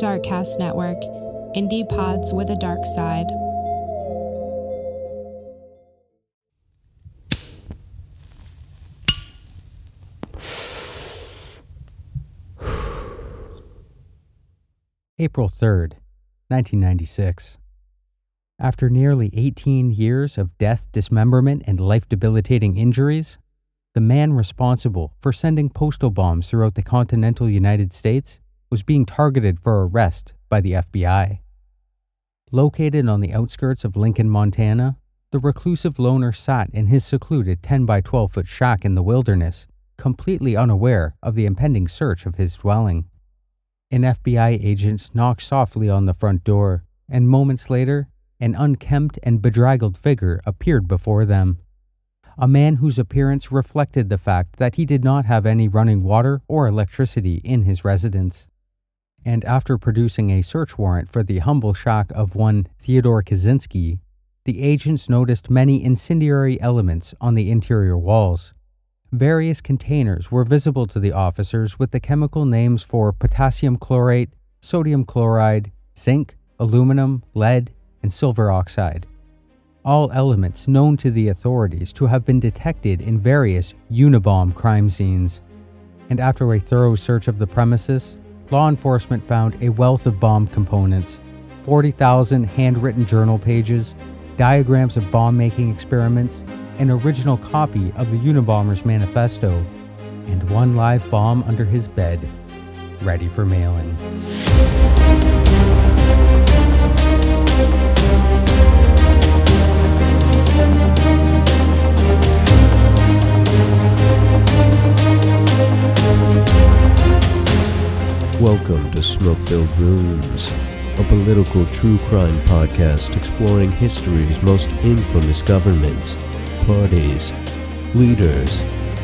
Darkcast Network, indie pods with a dark side. April 3rd, 1996. After nearly 18 years of death, dismemberment, and life debilitating injuries, the man responsible for sending postal bombs throughout the continental United States was being targeted for arrest by the FBI. Located on the outskirts of Lincoln, Montana, the reclusive loner sat in his secluded 10 by 12 foot shack in the wilderness, completely unaware of the impending search of his dwelling. An FBI agent knocked softly on the front door, and moments later, an unkempt and bedraggled figure appeared before them. A man whose appearance reflected the fact that he did not have any running water or electricity in his residence and after producing a search warrant for the humble shack of one Theodore Kaczynski, the agents noticed many incendiary elements on the interior walls. Various containers were visible to the officers with the chemical names for potassium chlorate, sodium chloride, zinc, aluminum, lead, and silver oxide. All elements known to the authorities to have been detected in various Unabomb crime scenes. And after a thorough search of the premises, law enforcement found a wealth of bomb components 40,000 handwritten journal pages, diagrams of bomb making experiments, an original copy of the Unabomber's manifesto, and one live bomb under his bed, ready for mailing. Welcome to Smoke Filled Rooms, a political true crime podcast exploring history's most infamous governments, parties, leaders,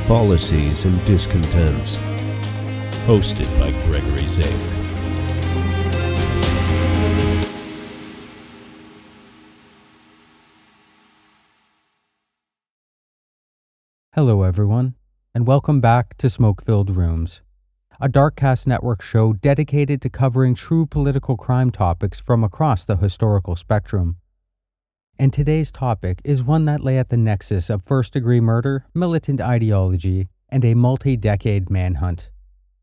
policies, and discontents. Hosted by Gregory Zink. Hello, everyone, and welcome back to Smoke Filled Rooms a Darkcast Network show dedicated to covering true political crime topics from across the historical spectrum. And today's topic is one that lay at the nexus of first degree murder, militant ideology, and a multi decade manhunt.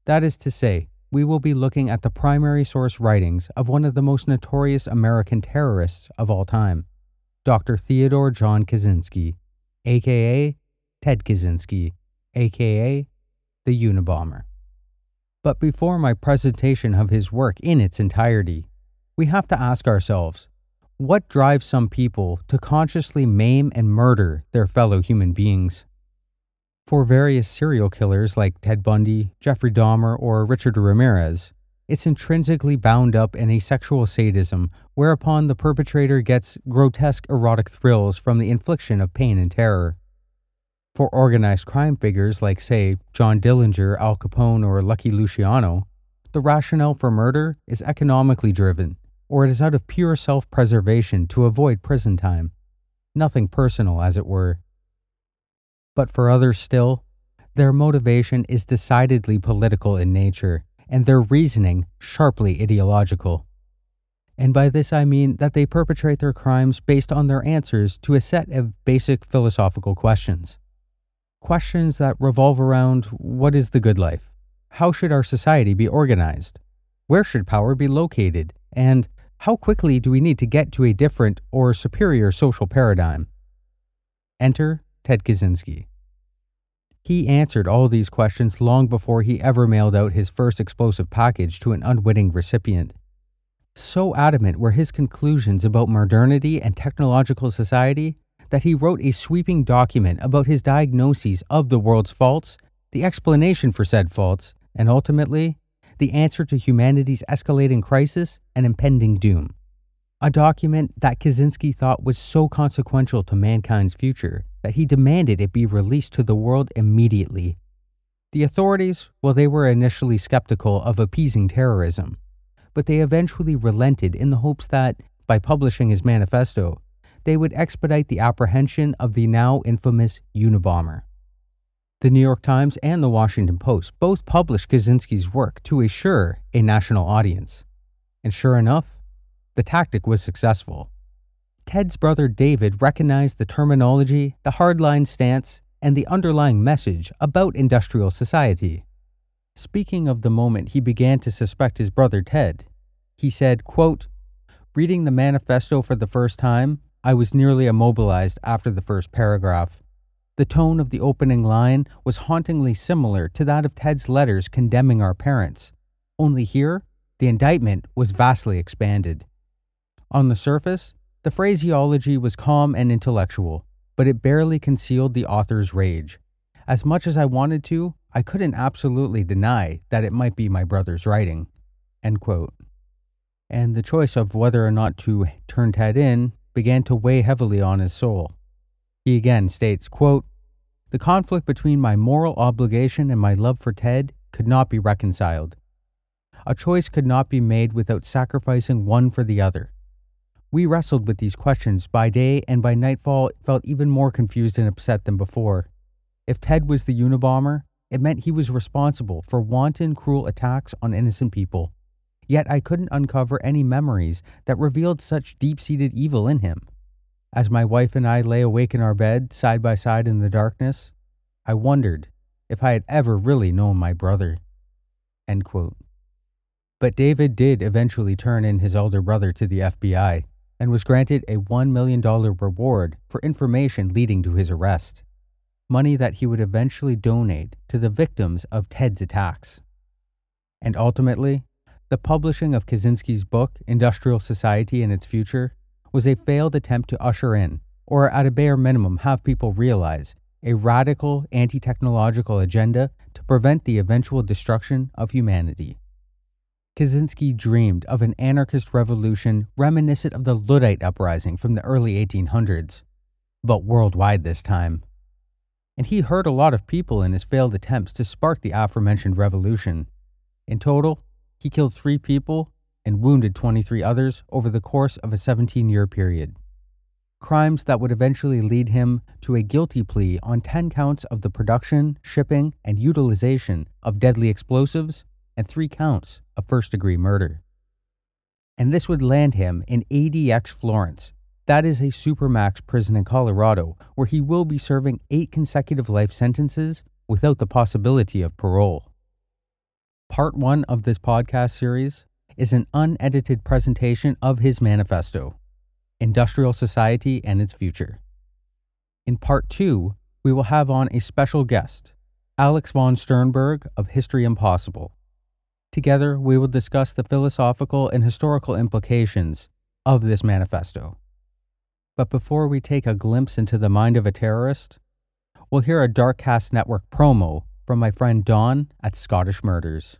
That is to say, we will be looking at the primary source writings of one of the most notorious American terrorists of all time, Dr. Theodore John Kaczynski, aka Ted Kaczynski, aka the Unabomber. But before my presentation of his work in its entirety, we have to ask ourselves what drives some people to consciously maim and murder their fellow human beings? For various serial killers like Ted Bundy, Jeffrey Dahmer, or Richard Ramirez, it's intrinsically bound up in a sexual sadism whereupon the perpetrator gets grotesque erotic thrills from the infliction of pain and terror. For organized crime figures like, say, John Dillinger, Al Capone, or Lucky Luciano, the rationale for murder is economically driven, or it is out of pure self preservation to avoid prison time. Nothing personal, as it were. But for others still, their motivation is decidedly political in nature, and their reasoning sharply ideological. And by this I mean that they perpetrate their crimes based on their answers to a set of basic philosophical questions questions that revolve around what is the good life? How should our society be organized? Where should power be located? And how quickly do we need to get to a different or superior social paradigm? Enter Ted Kaczynski. He answered all these questions long before he ever mailed out his first explosive package to an unwitting recipient. So adamant were his conclusions about modernity and technological society that he wrote a sweeping document about his diagnoses of the world's faults, the explanation for said faults, and ultimately, the answer to humanity's escalating crisis and impending doom. A document that Kaczynski thought was so consequential to mankind's future that he demanded it be released to the world immediately. The authorities, well, they were initially skeptical of appeasing terrorism, but they eventually relented in the hopes that, by publishing his manifesto, they would expedite the apprehension of the now infamous Unabomber. The New York Times and the Washington Post both published Kaczynski's work to assure a national audience. And sure enough, the tactic was successful. Ted's brother David recognized the terminology, the hardline stance, and the underlying message about industrial society. Speaking of the moment he began to suspect his brother Ted, he said, quote, Reading the manifesto for the first time, I was nearly immobilized after the first paragraph. The tone of the opening line was hauntingly similar to that of Ted's letters condemning our parents, only here, the indictment was vastly expanded. On the surface, the phraseology was calm and intellectual, but it barely concealed the author's rage. As much as I wanted to, I couldn't absolutely deny that it might be my brother's writing. And the choice of whether or not to turn Ted in began to weigh heavily on his soul. He again states, quote, The conflict between my moral obligation and my love for Ted could not be reconciled. A choice could not be made without sacrificing one for the other. We wrestled with these questions by day and by nightfall felt even more confused and upset than before. If Ted was the Unabomber, it meant he was responsible for wanton, cruel attacks on innocent people. Yet I couldn't uncover any memories that revealed such deep seated evil in him. As my wife and I lay awake in our bed, side by side in the darkness, I wondered if I had ever really known my brother. But David did eventually turn in his elder brother to the FBI and was granted a $1 million reward for information leading to his arrest, money that he would eventually donate to the victims of Ted's attacks. And ultimately, the publishing of Kaczynski's book, Industrial Society and Its Future, was a failed attempt to usher in, or at a bare minimum have people realize, a radical anti technological agenda to prevent the eventual destruction of humanity. Kaczynski dreamed of an anarchist revolution reminiscent of the Luddite uprising from the early 1800s, but worldwide this time. And he hurt a lot of people in his failed attempts to spark the aforementioned revolution. In total, he killed three people and wounded 23 others over the course of a 17 year period. Crimes that would eventually lead him to a guilty plea on 10 counts of the production, shipping, and utilization of deadly explosives and three counts of first degree murder. And this would land him in ADX Florence. That is a supermax prison in Colorado where he will be serving eight consecutive life sentences without the possibility of parole. Part one of this podcast series is an unedited presentation of his manifesto, Industrial Society and Its Future. In part two, we will have on a special guest, Alex von Sternberg of History Impossible. Together, we will discuss the philosophical and historical implications of this manifesto. But before we take a glimpse into the mind of a terrorist, we'll hear a Darkcast Network promo from my friend Dawn at Scottish Murders.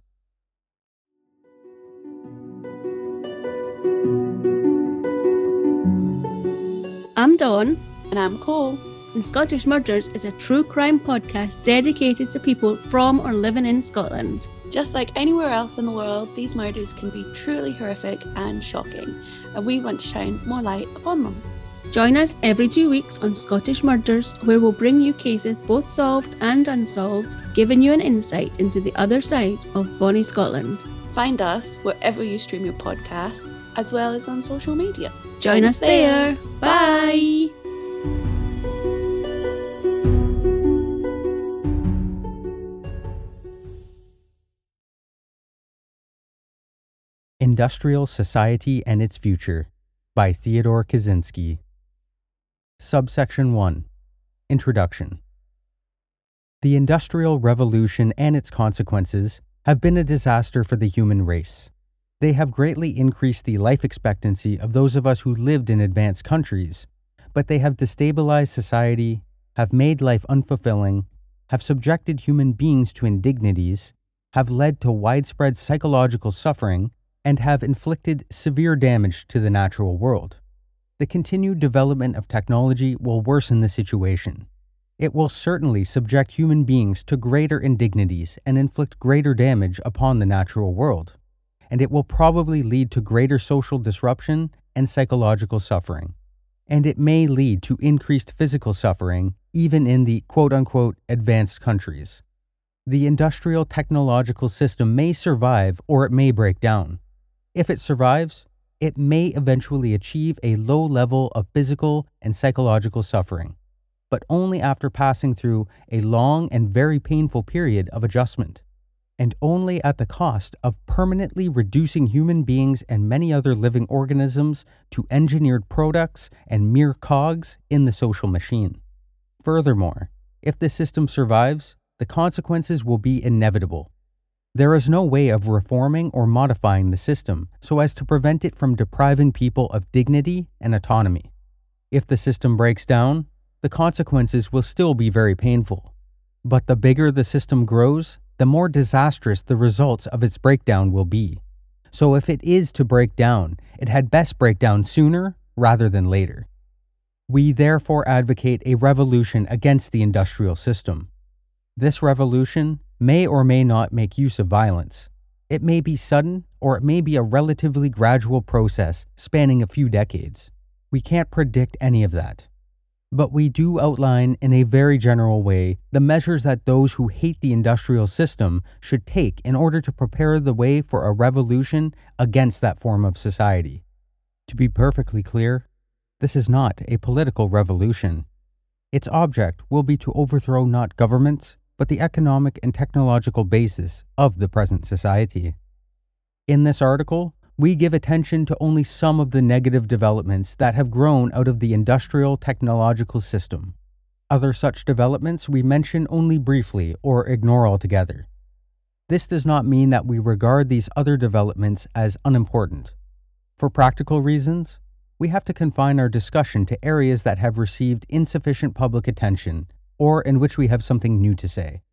I'm Dawn. And I'm Cole. And Scottish Murders is a true crime podcast dedicated to people from or living in Scotland. Just like anywhere else in the world, these murders can be truly horrific and shocking, and we want to shine more light upon them. Join us every two weeks on Scottish Murders, where we'll bring you cases both solved and unsolved, giving you an insight into the other side of Bonnie Scotland. Find us wherever you stream your podcasts, as well as on social media. Join, Join us there. there. Bye. Industrial Society and Its Future by Theodore Kaczynski. Subsection 1 Introduction The Industrial Revolution and its consequences have been a disaster for the human race. They have greatly increased the life expectancy of those of us who lived in advanced countries, but they have destabilized society, have made life unfulfilling, have subjected human beings to indignities, have led to widespread psychological suffering, and have inflicted severe damage to the natural world. The continued development of technology will worsen the situation. It will certainly subject human beings to greater indignities and inflict greater damage upon the natural world. And it will probably lead to greater social disruption and psychological suffering. And it may lead to increased physical suffering, even in the quote unquote advanced countries. The industrial technological system may survive or it may break down. If it survives, it may eventually achieve a low level of physical and psychological suffering, but only after passing through a long and very painful period of adjustment, and only at the cost of permanently reducing human beings and many other living organisms to engineered products and mere cogs in the social machine. Furthermore, if the system survives, the consequences will be inevitable. There is no way of reforming or modifying the system so as to prevent it from depriving people of dignity and autonomy. If the system breaks down, the consequences will still be very painful. But the bigger the system grows, the more disastrous the results of its breakdown will be. So if it is to break down, it had best break down sooner rather than later. We therefore advocate a revolution against the industrial system. This revolution may or may not make use of violence. It may be sudden, or it may be a relatively gradual process spanning a few decades. We can't predict any of that. But we do outline in a very general way the measures that those who hate the industrial system should take in order to prepare the way for a revolution against that form of society. To be perfectly clear, this is not a political revolution. Its object will be to overthrow not governments, but the economic and technological basis of the present society. In this article, we give attention to only some of the negative developments that have grown out of the industrial technological system. Other such developments we mention only briefly or ignore altogether. This does not mean that we regard these other developments as unimportant. For practical reasons, we have to confine our discussion to areas that have received insufficient public attention or in which we have something new to say.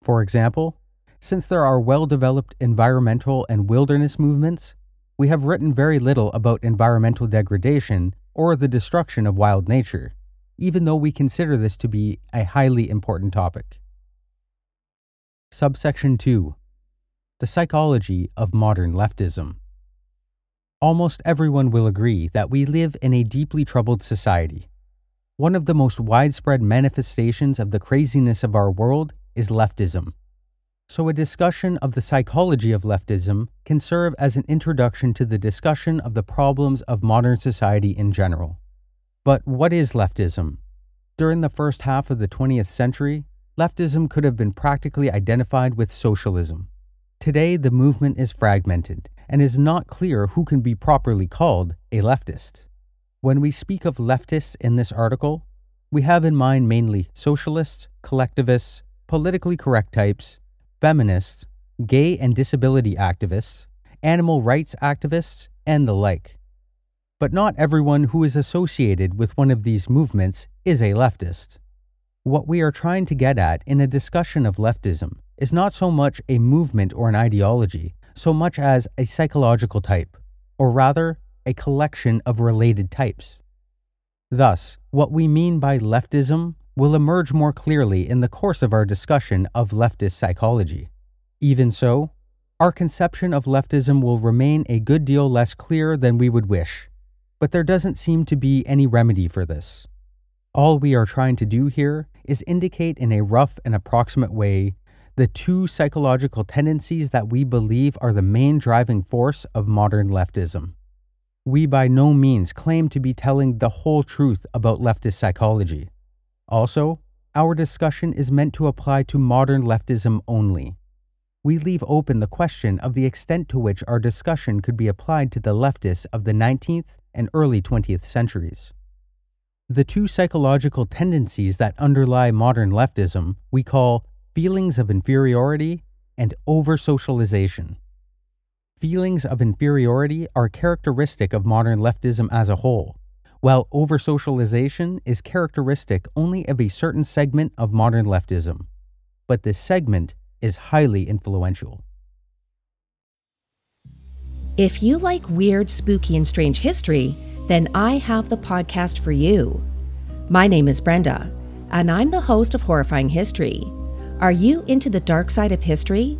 For example, since there are well developed environmental and wilderness movements, we have written very little about environmental degradation or the destruction of wild nature, even though we consider this to be a highly important topic. Subsection 2 The Psychology of Modern Leftism. Almost everyone will agree that we live in a deeply troubled society one of the most widespread manifestations of the craziness of our world is leftism. So, a discussion of the psychology of leftism can serve as an introduction to the discussion of the problems of modern society in general. But what is leftism? During the first half of the 20th century, leftism could have been practically identified with socialism. Today, the movement is fragmented and is not clear who can be properly called a leftist. When we speak of leftists in this article, we have in mind mainly socialists, collectivists, politically correct types, feminists, gay and disability activists, animal rights activists, and the like. But not everyone who is associated with one of these movements is a leftist. What we are trying to get at in a discussion of leftism is not so much a movement or an ideology, so much as a psychological type, or rather, a collection of related types. Thus, what we mean by leftism will emerge more clearly in the course of our discussion of leftist psychology. Even so, our conception of leftism will remain a good deal less clear than we would wish, but there doesn't seem to be any remedy for this. All we are trying to do here is indicate in a rough and approximate way the two psychological tendencies that we believe are the main driving force of modern leftism. We by no means claim to be telling the whole truth about leftist psychology. Also, our discussion is meant to apply to modern leftism only. We leave open the question of the extent to which our discussion could be applied to the leftists of the 19th and early 20th centuries. The two psychological tendencies that underlie modern leftism we call feelings of inferiority and over socialization. Feelings of inferiority are characteristic of modern leftism as a whole, while oversocialization is characteristic only of a certain segment of modern leftism. But this segment is highly influential. If you like weird, spooky, and strange history, then I have the podcast for you. My name is Brenda, and I'm the host of Horrifying History. Are you into the dark side of history?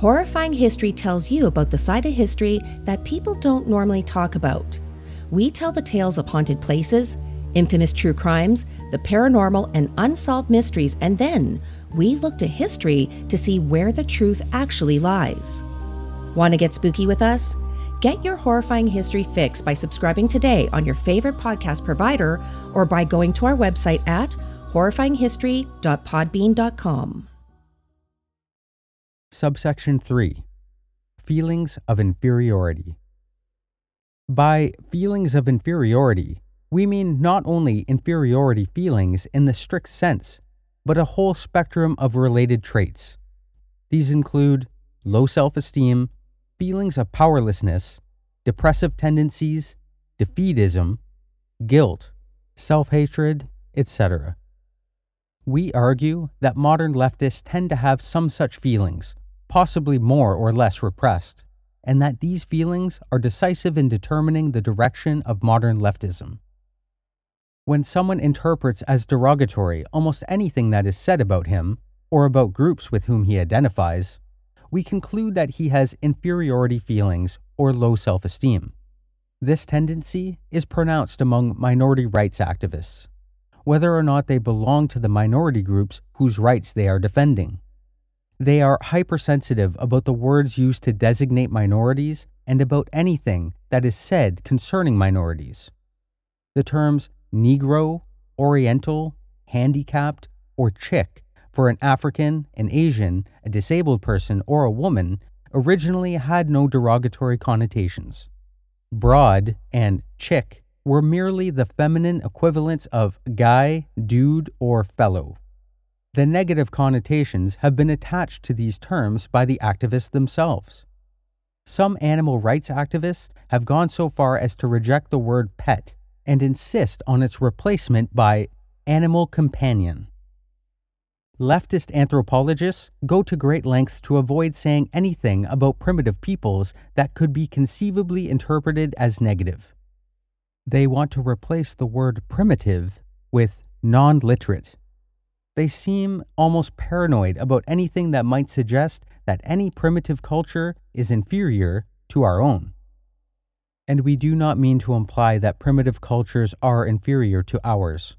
Horrifying History tells you about the side of history that people don't normally talk about. We tell the tales of haunted places, infamous true crimes, the paranormal, and unsolved mysteries, and then we look to history to see where the truth actually lies. Want to get spooky with us? Get your horrifying history fix by subscribing today on your favorite podcast provider or by going to our website at horrifyinghistory.podbean.com. Subsection 3 Feelings of Inferiority. By feelings of inferiority, we mean not only inferiority feelings in the strict sense, but a whole spectrum of related traits. These include low self esteem, feelings of powerlessness, depressive tendencies, defeatism, guilt, self hatred, etc. We argue that modern leftists tend to have some such feelings, possibly more or less repressed, and that these feelings are decisive in determining the direction of modern leftism. When someone interprets as derogatory almost anything that is said about him, or about groups with whom he identifies, we conclude that he has inferiority feelings or low self esteem. This tendency is pronounced among minority rights activists, whether or not they belong to the minority groups whose rights they are defending. They are hypersensitive about the words used to designate minorities and about anything that is said concerning minorities. The terms Negro, Oriental, handicapped, or chick for an African, an Asian, a disabled person, or a woman originally had no derogatory connotations. Broad and chick were merely the feminine equivalents of guy, dude, or fellow. The negative connotations have been attached to these terms by the activists themselves. Some animal rights activists have gone so far as to reject the word pet and insist on its replacement by animal companion. Leftist anthropologists go to great lengths to avoid saying anything about primitive peoples that could be conceivably interpreted as negative. They want to replace the word primitive with non literate. They seem almost paranoid about anything that might suggest that any primitive culture is inferior to our own. And we do not mean to imply that primitive cultures are inferior to ours.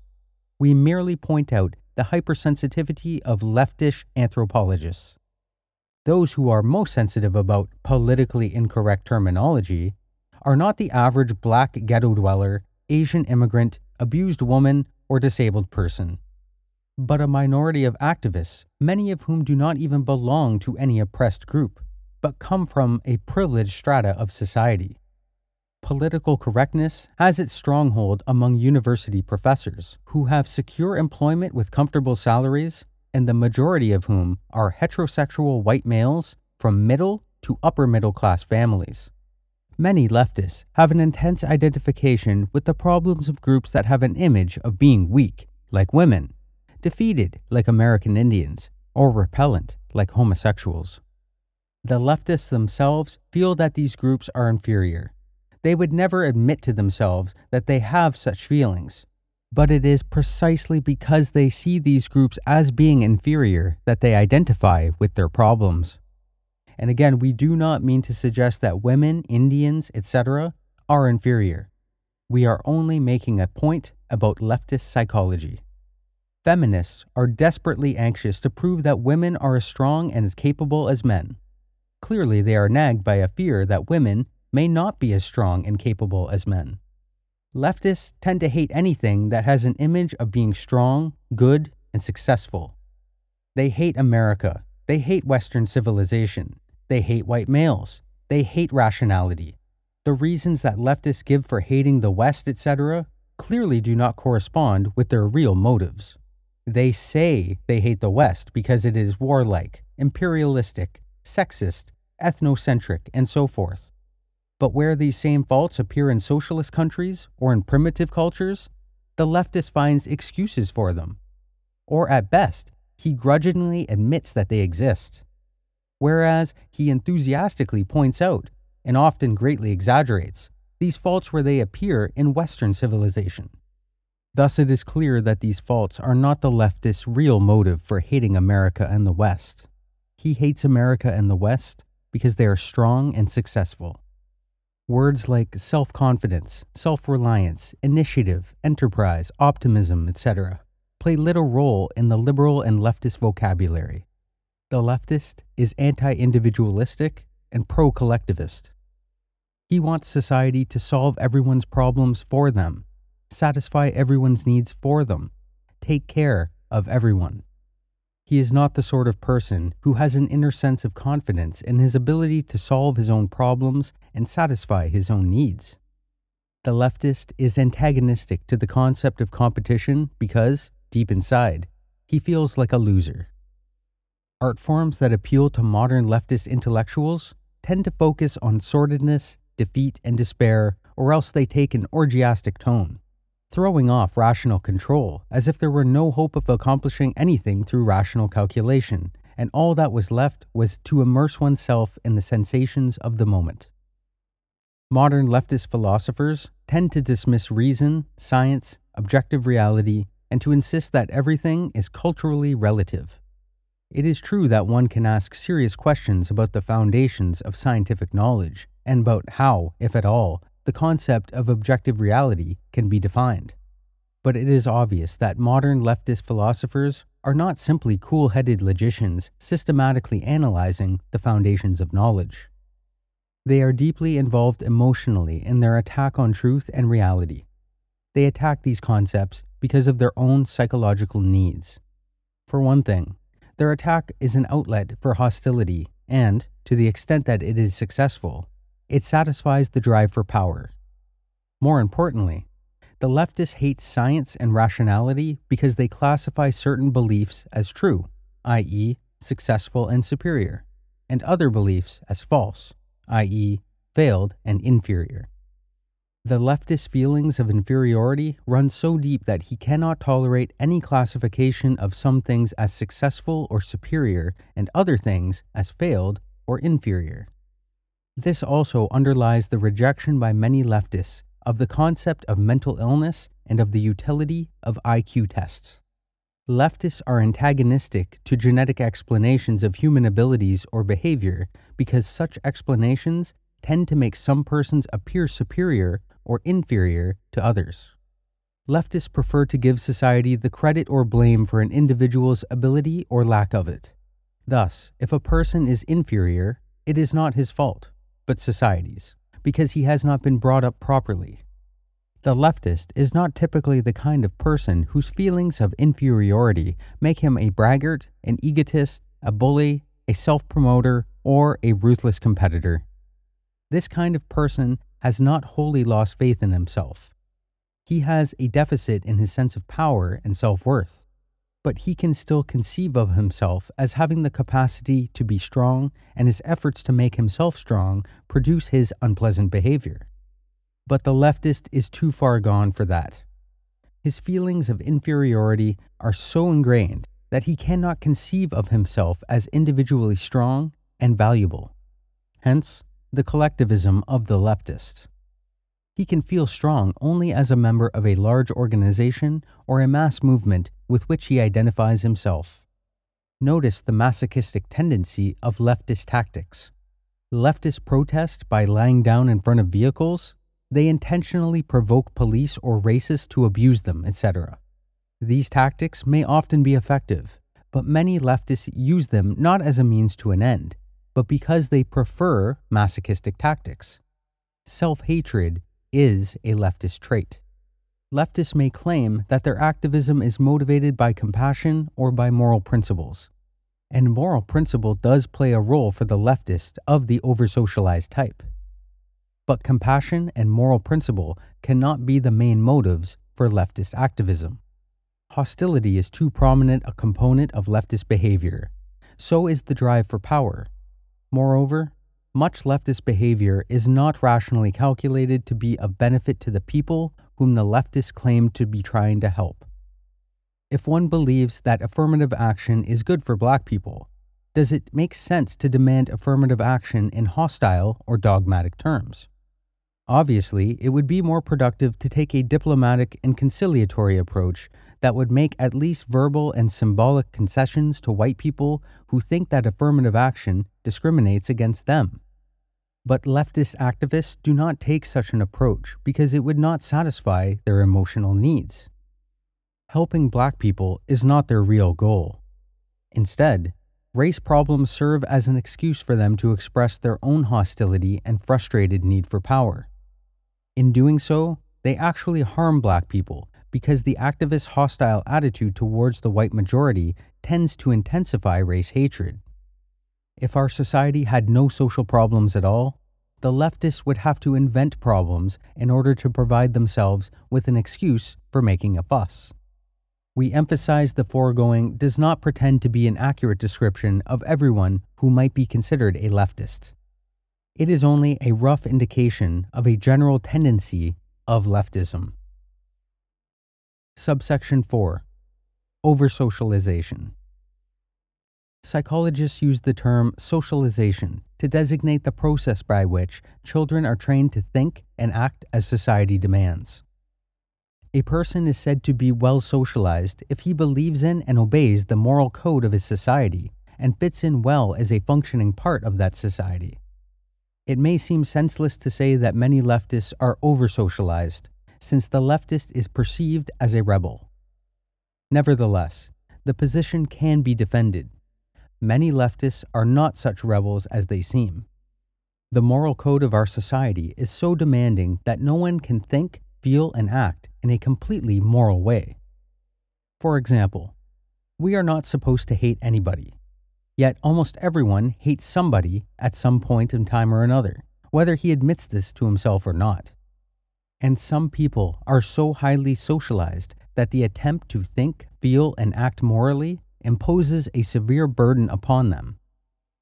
We merely point out the hypersensitivity of leftish anthropologists. Those who are most sensitive about politically incorrect terminology are not the average black ghetto dweller, Asian immigrant, abused woman, or disabled person, but a minority of activists, many of whom do not even belong to any oppressed group, but come from a privileged strata of society political correctness has its stronghold among university professors who have secure employment with comfortable salaries, and the majority of whom are heterosexual white males from middle to upper middle class families. Many leftists have an intense identification with the problems of groups that have an image of being weak, like women, defeated, like American Indians, or repellent, like homosexuals. The leftists themselves feel that these groups are inferior they would never admit to themselves that they have such feelings. But it is precisely because they see these groups as being inferior that they identify with their problems. And again, we do not mean to suggest that women, Indians, etc., are inferior. We are only making a point about leftist psychology. Feminists are desperately anxious to prove that women are as strong and as capable as men. Clearly, they are nagged by a fear that women, may not be as strong and capable as men. Leftists tend to hate anything that has an image of being strong, good, and successful. They hate America. They hate Western civilization. They hate white males. They hate rationality. The reasons that leftists give for hating the West, etc., clearly do not correspond with their real motives. They say they hate the West because it is warlike, imperialistic, sexist, ethnocentric, and so forth. But where these same faults appear in socialist countries or in primitive cultures, the leftist finds excuses for them. Or at best, he grudgingly admits that they exist. Whereas he enthusiastically points out, and often greatly exaggerates, these faults where they appear in Western civilization. Thus, it is clear that these faults are not the leftist's real motive for hating America and the West. He hates America and the West because they are strong and successful. Words like self confidence, self reliance, initiative, enterprise, optimism, etc., play little role in the liberal and leftist vocabulary. The leftist is anti individualistic and pro collectivist. He wants society to solve everyone's problems for them, satisfy everyone's needs for them, take care of everyone. He is not the sort of person who has an inner sense of confidence in his ability to solve his own problems and satisfy his own needs. The leftist is antagonistic to the concept of competition because, deep inside, he feels like a loser. Art forms that appeal to modern leftist intellectuals tend to focus on sordidness, defeat, and despair, or else they take an orgiastic tone throwing off rational control, as if there were no hope of accomplishing anything through rational calculation, and all that was left was to immerse oneself in the sensations of the moment. Modern leftist philosophers tend to dismiss reason, science, objective reality, and to insist that everything is culturally relative. It is true that one can ask serious questions about the foundations of scientific knowledge and about how, if at all, the concept of objective reality can be defined. But it is obvious that modern leftist philosophers are not simply cool headed logicians systematically analyzing the foundations of knowledge. They are deeply involved emotionally in their attack on truth and reality. They attack these concepts because of their own psychological needs. For one thing, their attack is an outlet for hostility, and, to the extent that it is successful, it satisfies the drive for power. More importantly, the leftists hate science and rationality because they classify certain beliefs as true, i.e., successful and superior, and other beliefs as false, i.e., failed and inferior. The leftist feelings of inferiority run so deep that he cannot tolerate any classification of some things as successful or superior and other things as failed or inferior. This also underlies the rejection by many leftists of the concept of mental illness and of the utility of IQ tests. Leftists are antagonistic to genetic explanations of human abilities or behavior because such explanations tend to make some persons appear superior or inferior to others. Leftists prefer to give society the credit or blame for an individual's ability or lack of it. Thus, if a person is inferior, it is not his fault but societies, because he has not been brought up properly. The leftist is not typically the kind of person whose feelings of inferiority make him a braggart, an egotist, a bully, a self promoter, or a ruthless competitor. This kind of person has not wholly lost faith in himself. He has a deficit in his sense of power and self worth but he can still conceive of himself as having the capacity to be strong, and his efforts to make himself strong produce his unpleasant behavior. But the leftist is too far gone for that. His feelings of inferiority are so ingrained that he cannot conceive of himself as individually strong and valuable. Hence, the collectivism of the leftist. He can feel strong only as a member of a large organization or a mass movement with which he identifies himself. Notice the masochistic tendency of leftist tactics. Leftists protest by lying down in front of vehicles, they intentionally provoke police or racists to abuse them, etc. These tactics may often be effective, but many leftists use them not as a means to an end, but because they prefer masochistic tactics. Self hatred is a leftist trait. Leftists may claim that their activism is motivated by compassion or by moral principles. And moral principle does play a role for the leftist of the oversocialized type. But compassion and moral principle cannot be the main motives for leftist activism. Hostility is too prominent a component of leftist behavior. So is the drive for power. Moreover, much leftist behavior is not rationally calculated to be of benefit to the people whom the leftists claim to be trying to help. If one believes that affirmative action is good for black people, does it make sense to demand affirmative action in hostile or dogmatic terms? Obviously, it would be more productive to take a diplomatic and conciliatory approach that would make at least verbal and symbolic concessions to white people who think that affirmative action discriminates against them. But leftist activists do not take such an approach because it would not satisfy their emotional needs. Helping black people is not their real goal. Instead, race problems serve as an excuse for them to express their own hostility and frustrated need for power. In doing so, they actually harm black people because the activists' hostile attitude towards the white majority tends to intensify race hatred. If our society had no social problems at all, the leftists would have to invent problems in order to provide themselves with an excuse for making a fuss. We emphasize the foregoing does not pretend to be an accurate description of everyone who might be considered a leftist. It is only a rough indication of a general tendency of leftism. Subsection 4 Oversocialization. Psychologists use the term socialization to designate the process by which children are trained to think and act as society demands. A person is said to be well socialized if he believes in and obeys the moral code of his society and fits in well as a functioning part of that society. It may seem senseless to say that many leftists are over socialized, since the leftist is perceived as a rebel. Nevertheless, the position can be defended many leftists are not such rebels as they seem. The moral code of our society is so demanding that no one can think, feel, and act in a completely moral way. For example, we are not supposed to hate anybody. Yet almost everyone hates somebody at some point in time or another, whether he admits this to himself or not. And some people are so highly socialized that the attempt to think, feel, and act morally imposes a severe burden upon them.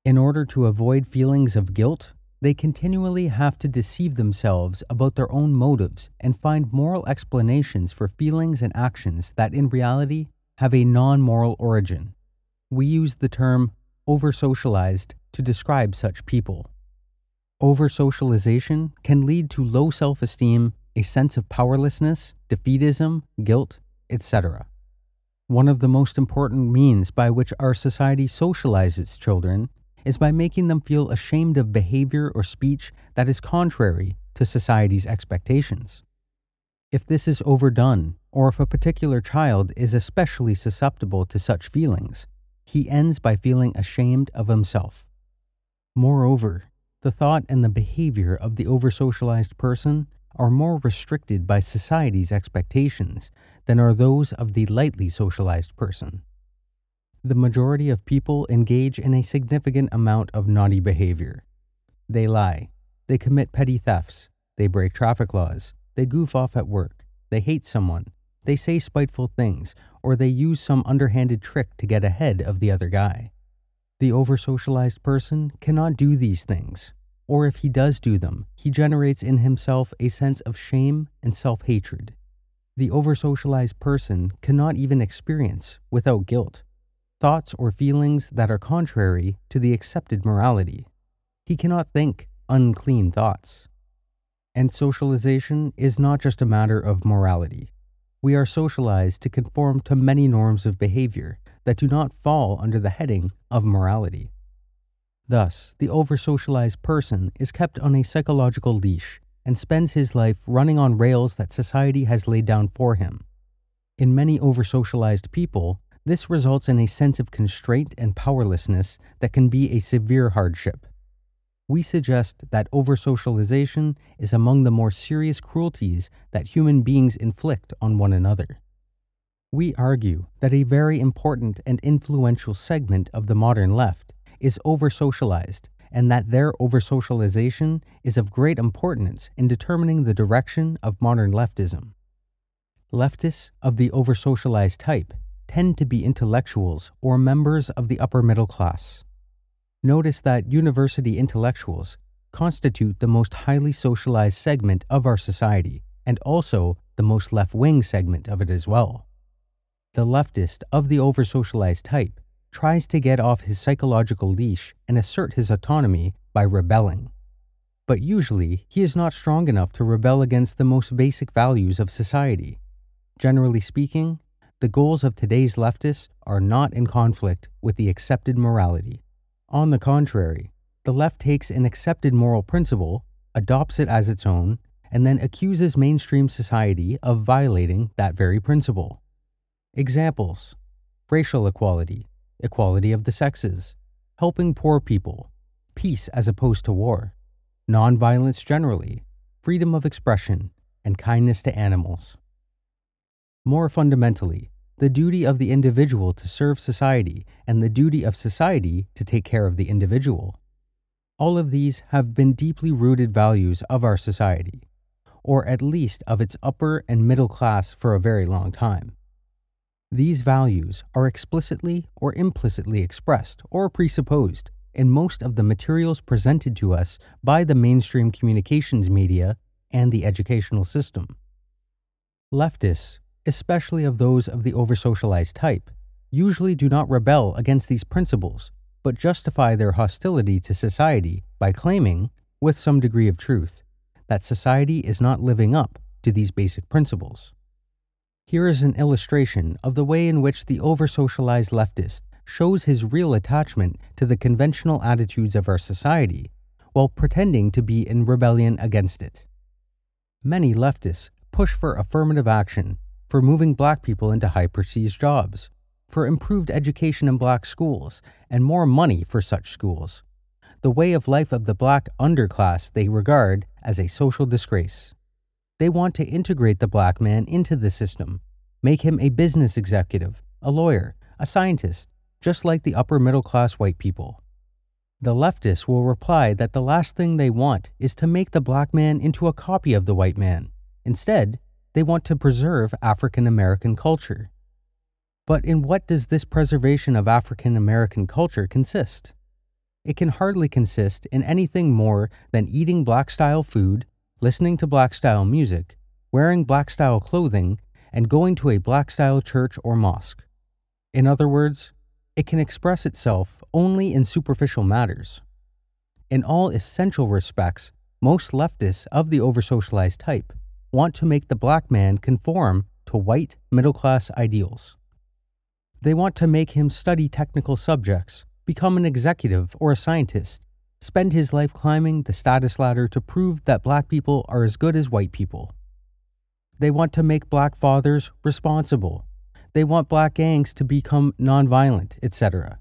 In order to avoid feelings of guilt, they continually have to deceive themselves about their own motives and find moral explanations for feelings and actions that in reality have a non moral origin. We use the term over socialized to describe such people. Over socialization can lead to low self esteem, a sense of powerlessness, defeatism, guilt, etc. One of the most important means by which our society socializes children is by making them feel ashamed of behavior or speech that is contrary to society's expectations. If this is overdone, or if a particular child is especially susceptible to such feelings, he ends by feeling ashamed of himself. Moreover, the thought and the behavior of the oversocialized person are more restricted by society's expectations than are those of the lightly socialized person. The majority of people engage in a significant amount of naughty behavior. They lie, they commit petty thefts, they break traffic laws, they goof off at work, they hate someone, they say spiteful things, or they use some underhanded trick to get ahead of the other guy. The oversocialized person cannot do these things, or if he does do them, he generates in himself a sense of shame and self hatred. The oversocialized person cannot even experience, without guilt, thoughts or feelings that are contrary to the accepted morality. He cannot think unclean thoughts. And socialization is not just a matter of morality. We are socialized to conform to many norms of behavior that do not fall under the heading of morality. Thus, the oversocialized person is kept on a psychological leash and spends his life running on rails that society has laid down for him. In many oversocialized people, this results in a sense of constraint and powerlessness that can be a severe hardship. We suggest that oversocialization is among the more serious cruelties that human beings inflict on one another. We argue that a very important and influential segment of the modern left is oversocialized and that their oversocialization is of great importance in determining the direction of modern leftism. Leftists of the oversocialized type tend to be intellectuals or members of the upper middle class. Notice that university intellectuals constitute the most highly socialized segment of our society and also the most left wing segment of it as well. The leftist of the oversocialized type tries to get off his psychological leash and assert his autonomy by rebelling. But usually, he is not strong enough to rebel against the most basic values of society. Generally speaking, the goals of today's leftists are not in conflict with the accepted morality. On the contrary, the left takes an accepted moral principle, adopts it as its own, and then accuses mainstream society of violating that very principle. Examples racial equality, equality of the sexes, helping poor people, peace as opposed to war, nonviolence generally, freedom of expression, and kindness to animals. More fundamentally, the duty of the individual to serve society and the duty of society to take care of the individual. All of these have been deeply rooted values of our society, or at least of its upper and middle class for a very long time. These values are explicitly or implicitly expressed or presupposed in most of the materials presented to us by the mainstream communications media and the educational system. Leftists, especially of those of the oversocialized type, usually do not rebel against these principles but justify their hostility to society by claiming, with some degree of truth, that society is not living up to these basic principles. Here is an illustration of the way in which the over socialized leftist shows his real attachment to the conventional attitudes of our society while pretending to be in rebellion against it. Many leftists push for affirmative action, for moving black people into high prestige jobs, for improved education in black schools and more money for such schools. The way of life of the black underclass they regard as a social disgrace. They want to integrate the black man into the system, make him a business executive, a lawyer, a scientist, just like the upper middle class white people. The leftists will reply that the last thing they want is to make the black man into a copy of the white man. Instead, they want to preserve African American culture. But in what does this preservation of African American culture consist? It can hardly consist in anything more than eating black style food, listening to black style music, wearing black style clothing, and going to a black style church or mosque. In other words, it can express itself only in superficial matters. In all essential respects, most leftists of the oversocialized type want to make the black man conform to white middle class ideals. They want to make him study technical subjects, become an executive or a scientist, spend his life climbing the status ladder to prove that black people are as good as white people. They want to make black fathers responsible. They want black gangs to become nonviolent, etc.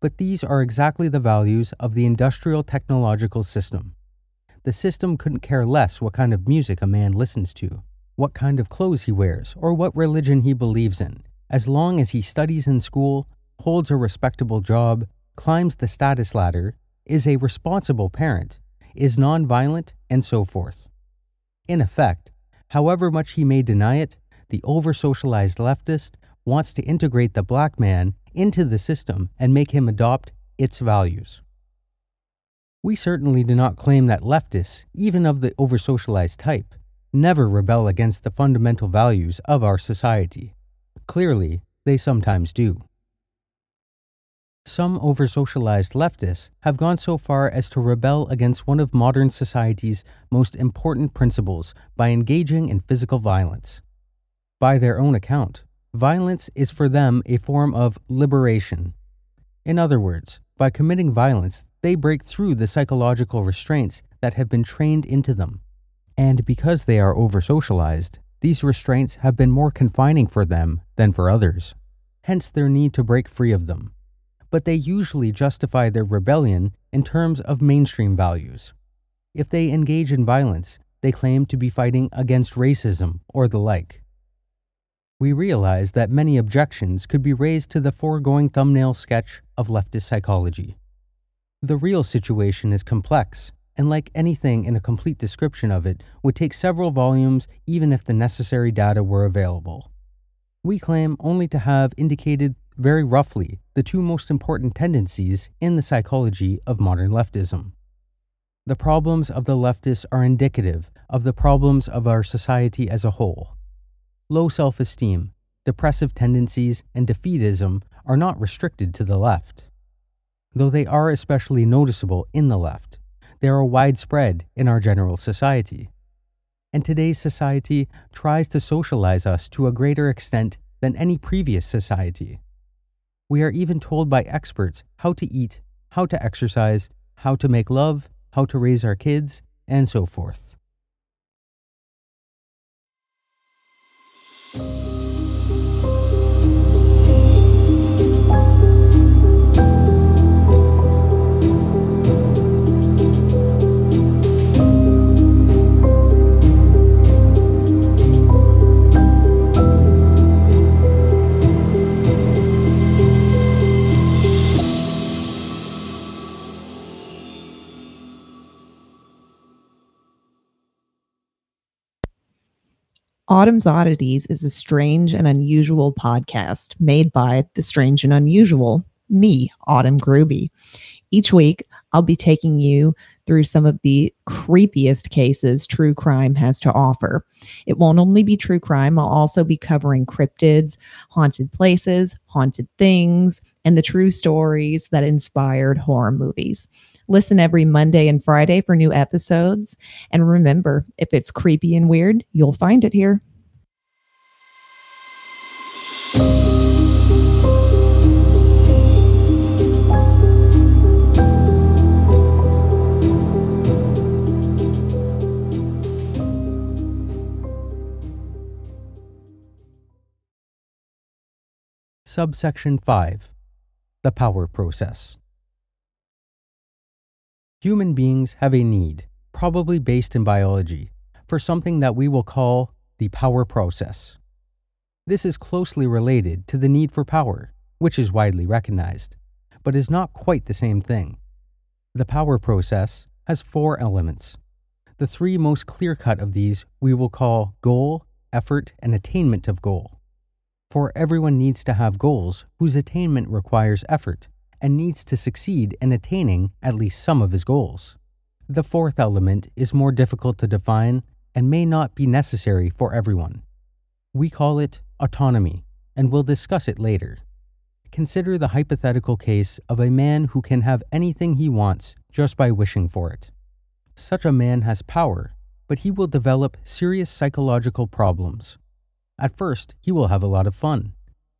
But these are exactly the values of the industrial technological system. The system couldn't care less what kind of music a man listens to, what kind of clothes he wears, or what religion he believes in as long as he studies in school, holds a respectable job, climbs the status ladder, is a responsible parent, is nonviolent, and so forth. In effect, however much he may deny it, the over socialized leftist wants to integrate the black man into the system and make him adopt its values. We certainly do not claim that leftists, even of the over socialized type, never rebel against the fundamental values of our society. Clearly, they sometimes do. Some over socialized leftists have gone so far as to rebel against one of modern society's most important principles by engaging in physical violence. By their own account, violence is for them a form of liberation. In other words, by committing violence, they break through the psychological restraints that have been trained into them. And because they are over socialized, these restraints have been more confining for them than for others, hence their need to break free of them. But they usually justify their rebellion in terms of mainstream values. If they engage in violence, they claim to be fighting against racism or the like. We realize that many objections could be raised to the foregoing thumbnail sketch of leftist psychology. The real situation is complex and like anything in a complete description of it, would take several volumes even if the necessary data were available. We claim only to have indicated very roughly the two most important tendencies in the psychology of modern leftism. The problems of the leftists are indicative of the problems of our society as a whole. Low self esteem, depressive tendencies, and defeatism are not restricted to the left, though they are especially noticeable in the left they are widespread in our general society. And today's society tries to socialize us to a greater extent than any previous society. We are even told by experts how to eat, how to exercise, how to make love, how to raise our kids, and so forth. Autumn's Oddities is a strange and unusual podcast made by The Strange and Unusual, me, Autumn Gruby. Each week, I'll be taking you through some of the creepiest cases true crime has to offer. It won't only be true crime, I'll also be covering cryptids, haunted places, haunted things, and the true stories that inspired horror movies. Listen every Monday and Friday for new episodes. And remember, if it's creepy and weird, you'll find it here. Subsection 5 The Power Process. Human beings have a need, probably based in biology, for something that we will call the power process. This is closely related to the need for power, which is widely recognized, but is not quite the same thing. The power process has four elements. The three most clear cut of these we will call goal, effort, and attainment of goal for everyone needs to have goals whose attainment requires effort and needs to succeed in attaining at least some of his goals. The fourth element is more difficult to define and may not be necessary for everyone. We call it autonomy, and we'll discuss it later. Consider the hypothetical case of a man who can have anything he wants just by wishing for it. Such a man has power, but he will develop serious psychological problems. At first, he will have a lot of fun,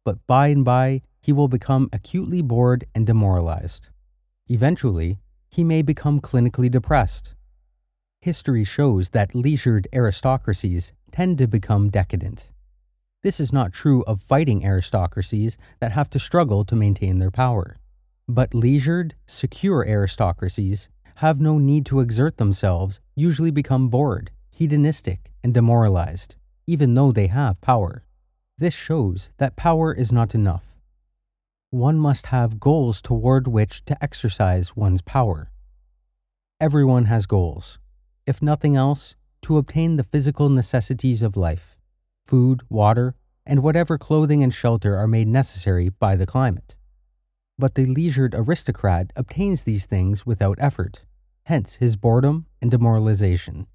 but by and by, he will become acutely bored and demoralized. Eventually, he may become clinically depressed. History shows that leisured aristocracies tend to become decadent. This is not true of fighting aristocracies that have to struggle to maintain their power. But leisured, secure aristocracies have no need to exert themselves, usually become bored, hedonistic, and demoralized even though they have power. This shows that power is not enough. One must have goals toward which to exercise one's power. Everyone has goals, if nothing else, to obtain the physical necessities of life food, water, and whatever clothing and shelter are made necessary by the climate. But the leisured aristocrat obtains these things without effort, hence his boredom and demoralization.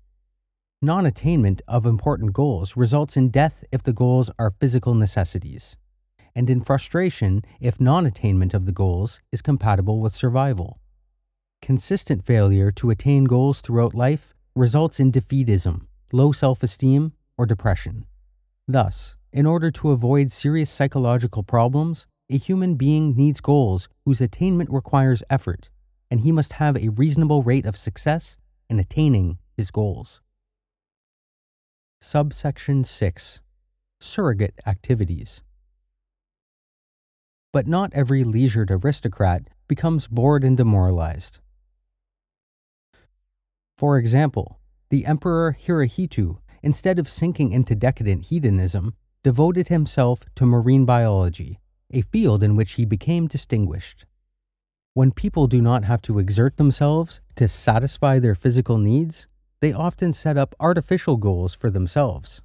Non attainment of important goals results in death if the goals are physical necessities, and in frustration if non attainment of the goals is compatible with survival. Consistent failure to attain goals throughout life results in defeatism, low self esteem, or depression. Thus, in order to avoid serious psychological problems, a human being needs goals whose attainment requires effort, and he must have a reasonable rate of success in attaining his goals. Subsection 6 Surrogate Activities. But not every leisured aristocrat becomes bored and demoralized. For example, the Emperor Hirohito, instead of sinking into decadent hedonism, devoted himself to marine biology, a field in which he became distinguished. When people do not have to exert themselves to satisfy their physical needs, they often set up artificial goals for themselves.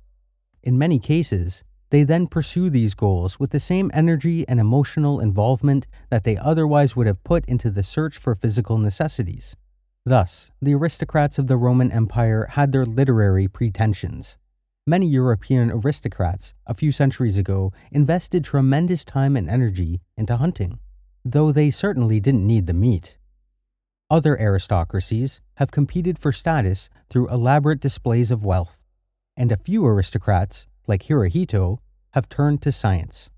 In many cases, they then pursue these goals with the same energy and emotional involvement that they otherwise would have put into the search for physical necessities. Thus, the aristocrats of the Roman Empire had their literary pretensions. Many European aristocrats, a few centuries ago, invested tremendous time and energy into hunting, though they certainly didn't need the meat. Other aristocracies have competed for status through elaborate displays of wealth, and a few aristocrats, like Hirohito, have turned to science.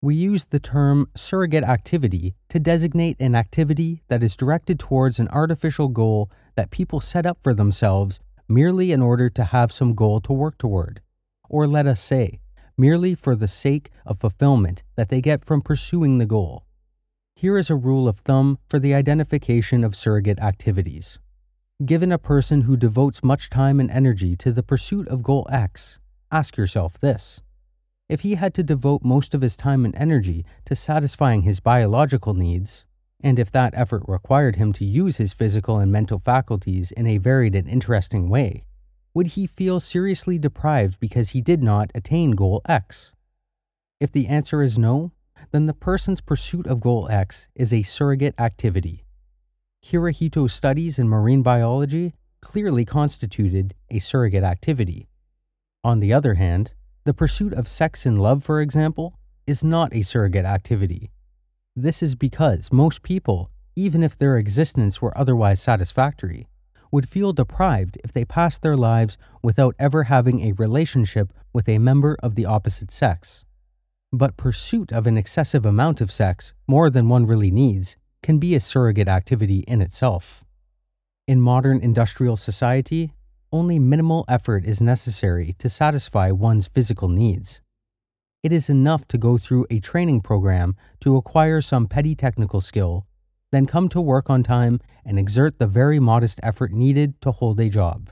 We use the term surrogate activity to designate an activity that is directed towards an artificial goal that people set up for themselves merely in order to have some goal to work toward, or let us say, merely for the sake of fulfillment that they get from pursuing the goal. Here is a rule of thumb for the identification of surrogate activities. Given a person who devotes much time and energy to the pursuit of goal X, ask yourself this. If he had to devote most of his time and energy to satisfying his biological needs, and if that effort required him to use his physical and mental faculties in a varied and interesting way, would he feel seriously deprived because he did not attain goal X? If the answer is no, then the person's pursuit of goal X is a surrogate activity. Hirohito's studies in marine biology clearly constituted a surrogate activity. On the other hand, the pursuit of sex and love, for example, is not a surrogate activity. This is because most people, even if their existence were otherwise satisfactory, would feel deprived if they passed their lives without ever having a relationship with a member of the opposite sex. But pursuit of an excessive amount of sex, more than one really needs, can be a surrogate activity in itself. In modern industrial society, only minimal effort is necessary to satisfy one's physical needs. It is enough to go through a training program to acquire some petty technical skill then come to work on time and exert the very modest effort needed to hold a job.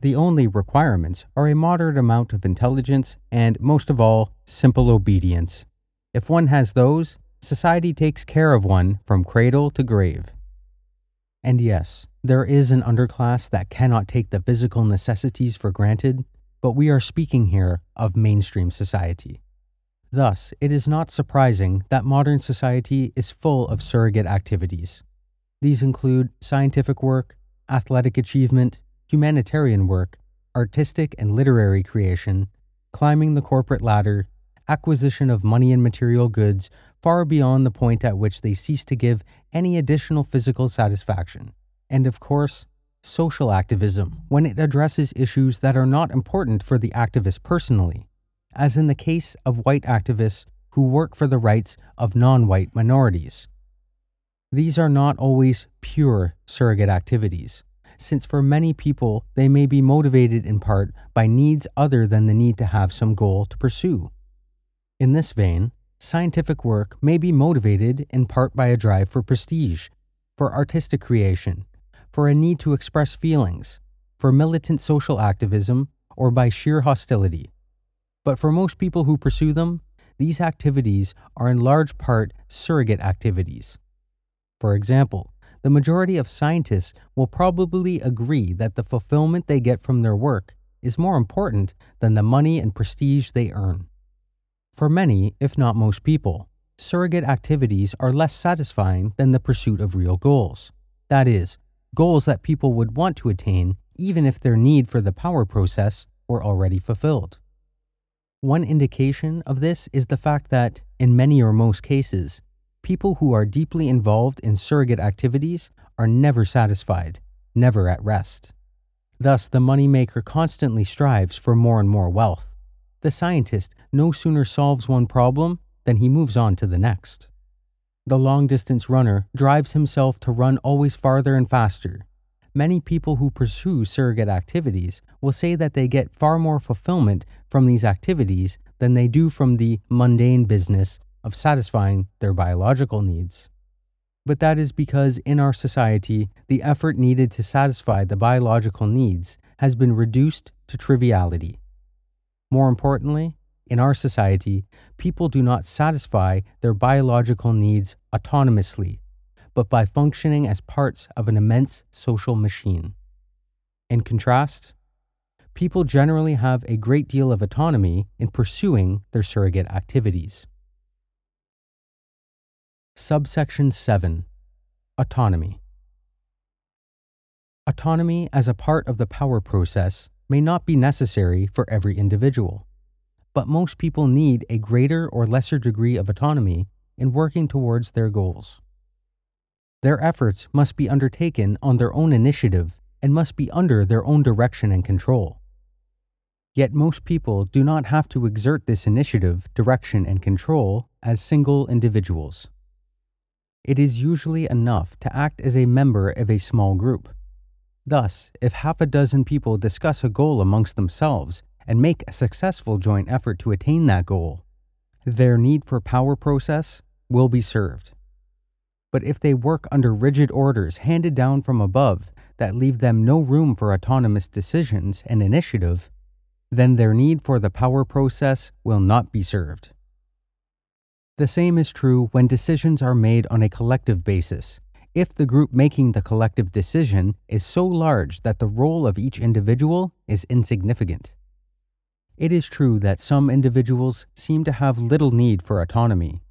The only requirements are a moderate amount of intelligence and, most of all, simple obedience. If one has those, society takes care of one from cradle to grave. And yes, there is an underclass that cannot take the physical necessities for granted, but we are speaking here of mainstream society. Thus, it is not surprising that modern society is full of surrogate activities. These include scientific work, athletic achievement, humanitarian work, artistic and literary creation, climbing the corporate ladder, acquisition of money and material goods far beyond the point at which they cease to give any additional physical satisfaction, and of course, social activism when it addresses issues that are not important for the activist personally, as in the case of white activists who work for the rights of non white minorities. These are not always pure surrogate activities, since for many people they may be motivated in part by needs other than the need to have some goal to pursue. In this vein, scientific work may be motivated in part by a drive for prestige, for artistic creation, for a need to express feelings, for militant social activism, or by sheer hostility. But for most people who pursue them, these activities are in large part surrogate activities. For example, the majority of scientists will probably agree that the fulfillment they get from their work is more important than the money and prestige they earn. For many, if not most people, surrogate activities are less satisfying than the pursuit of real goals. That is, goals that people would want to attain even if their need for the power process were already fulfilled. One indication of this is the fact that, in many or most cases, people who are deeply involved in surrogate activities are never satisfied, never at rest. Thus, the moneymaker constantly strives for more and more wealth. The scientist no sooner solves one problem than he moves on to the next. The long distance runner drives himself to run always farther and faster, many people who pursue surrogate activities will say that they get far more fulfillment from these activities than they do from the mundane business of satisfying their biological needs. But that is because in our society, the effort needed to satisfy the biological needs has been reduced to triviality. More importantly, in our society, people do not satisfy their biological needs autonomously but by functioning as parts of an immense social machine. In contrast, people generally have a great deal of autonomy in pursuing their surrogate activities. Subsection 7 Autonomy Autonomy as a part of the power process may not be necessary for every individual, but most people need a greater or lesser degree of autonomy in working towards their goals. Their efforts must be undertaken on their own initiative and must be under their own direction and control. Yet most people do not have to exert this initiative, direction, and control as single individuals. It is usually enough to act as a member of a small group. Thus, if half a dozen people discuss a goal amongst themselves and make a successful joint effort to attain that goal, their need for power process will be served. But if they work under rigid orders handed down from above that leave them no room for autonomous decisions and initiative, then their need for the power process will not be served. The same is true when decisions are made on a collective basis, if the group making the collective decision is so large that the role of each individual is insignificant. It is true that some individuals seem to have little need for autonomy.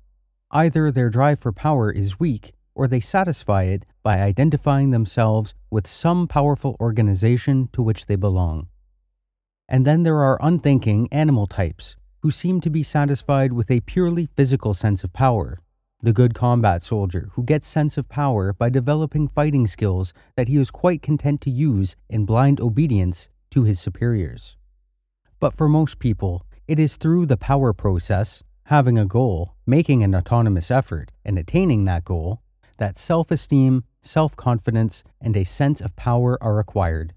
Either their drive for power is weak, or they satisfy it by identifying themselves with some powerful organization to which they belong. And then there are unthinking animal types who seem to be satisfied with a purely physical sense of power. The good combat soldier who gets sense of power by developing fighting skills that he is quite content to use in blind obedience to his superiors. But for most people, it is through the power process, having a goal, making an autonomous effort, and attaining that goal, that self esteem, self confidence, and a sense of power are acquired.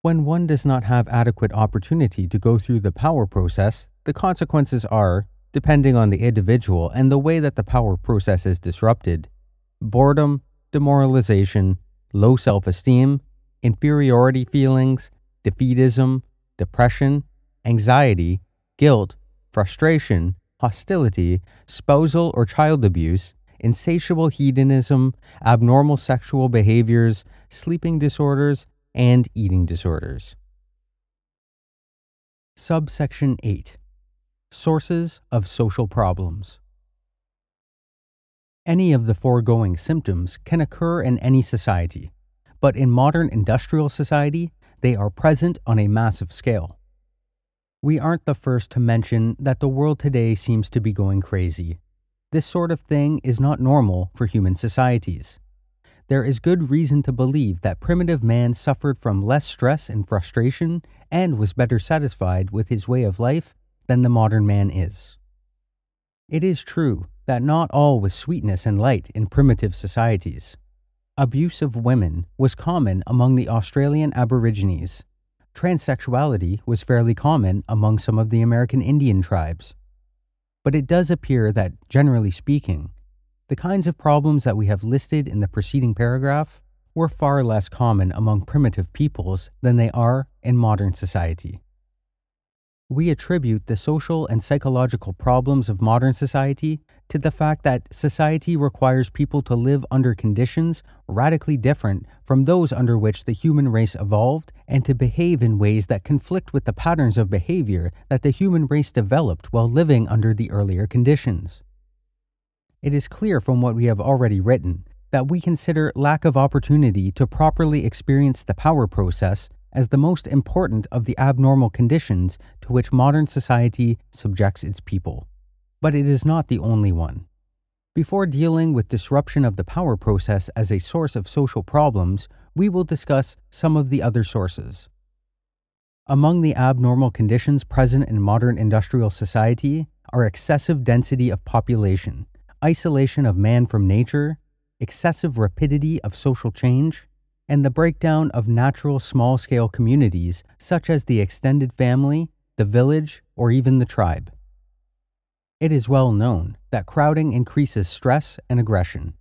When one does not have adequate opportunity to go through the power process, the consequences are, depending on the individual and the way that the power process is disrupted, boredom, demoralization, low self esteem, inferiority feelings, defeatism, depression, anxiety, guilt, frustration, hostility, spousal or child abuse, insatiable hedonism, abnormal sexual behaviors, sleeping disorders, and eating disorders. Subsection 8 Sources of Social Problems. Any of the foregoing symptoms can occur in any society, but in modern industrial society, they are present on a massive scale. We aren't the first to mention that the world today seems to be going crazy. This sort of thing is not normal for human societies. There is good reason to believe that primitive man suffered from less stress and frustration and was better satisfied with his way of life than the modern man is. It is true that not all was sweetness and light in primitive societies. Abuse of women was common among the Australian Aborigines. Transsexuality was fairly common among some of the American Indian tribes. But it does appear that, generally speaking, the kinds of problems that we have listed in the preceding paragraph were far less common among primitive peoples than they are in modern society. We attribute the social and psychological problems of modern society to the fact that society requires people to live under conditions radically different from those under which the human race evolved and to behave in ways that conflict with the patterns of behavior that the human race developed while living under the earlier conditions. It is clear from what we have already written that we consider lack of opportunity to properly experience the power process as the most important of the abnormal conditions to which modern society subjects its people. But it is not the only one. Before dealing with disruption of the power process as a source of social problems, we will discuss some of the other sources. Among the abnormal conditions present in modern industrial society are excessive density of population, isolation of man from nature, excessive rapidity of social change, and the breakdown of natural small scale communities such as the extended family, the village, or even the tribe. It is well known that crowding increases stress and aggression.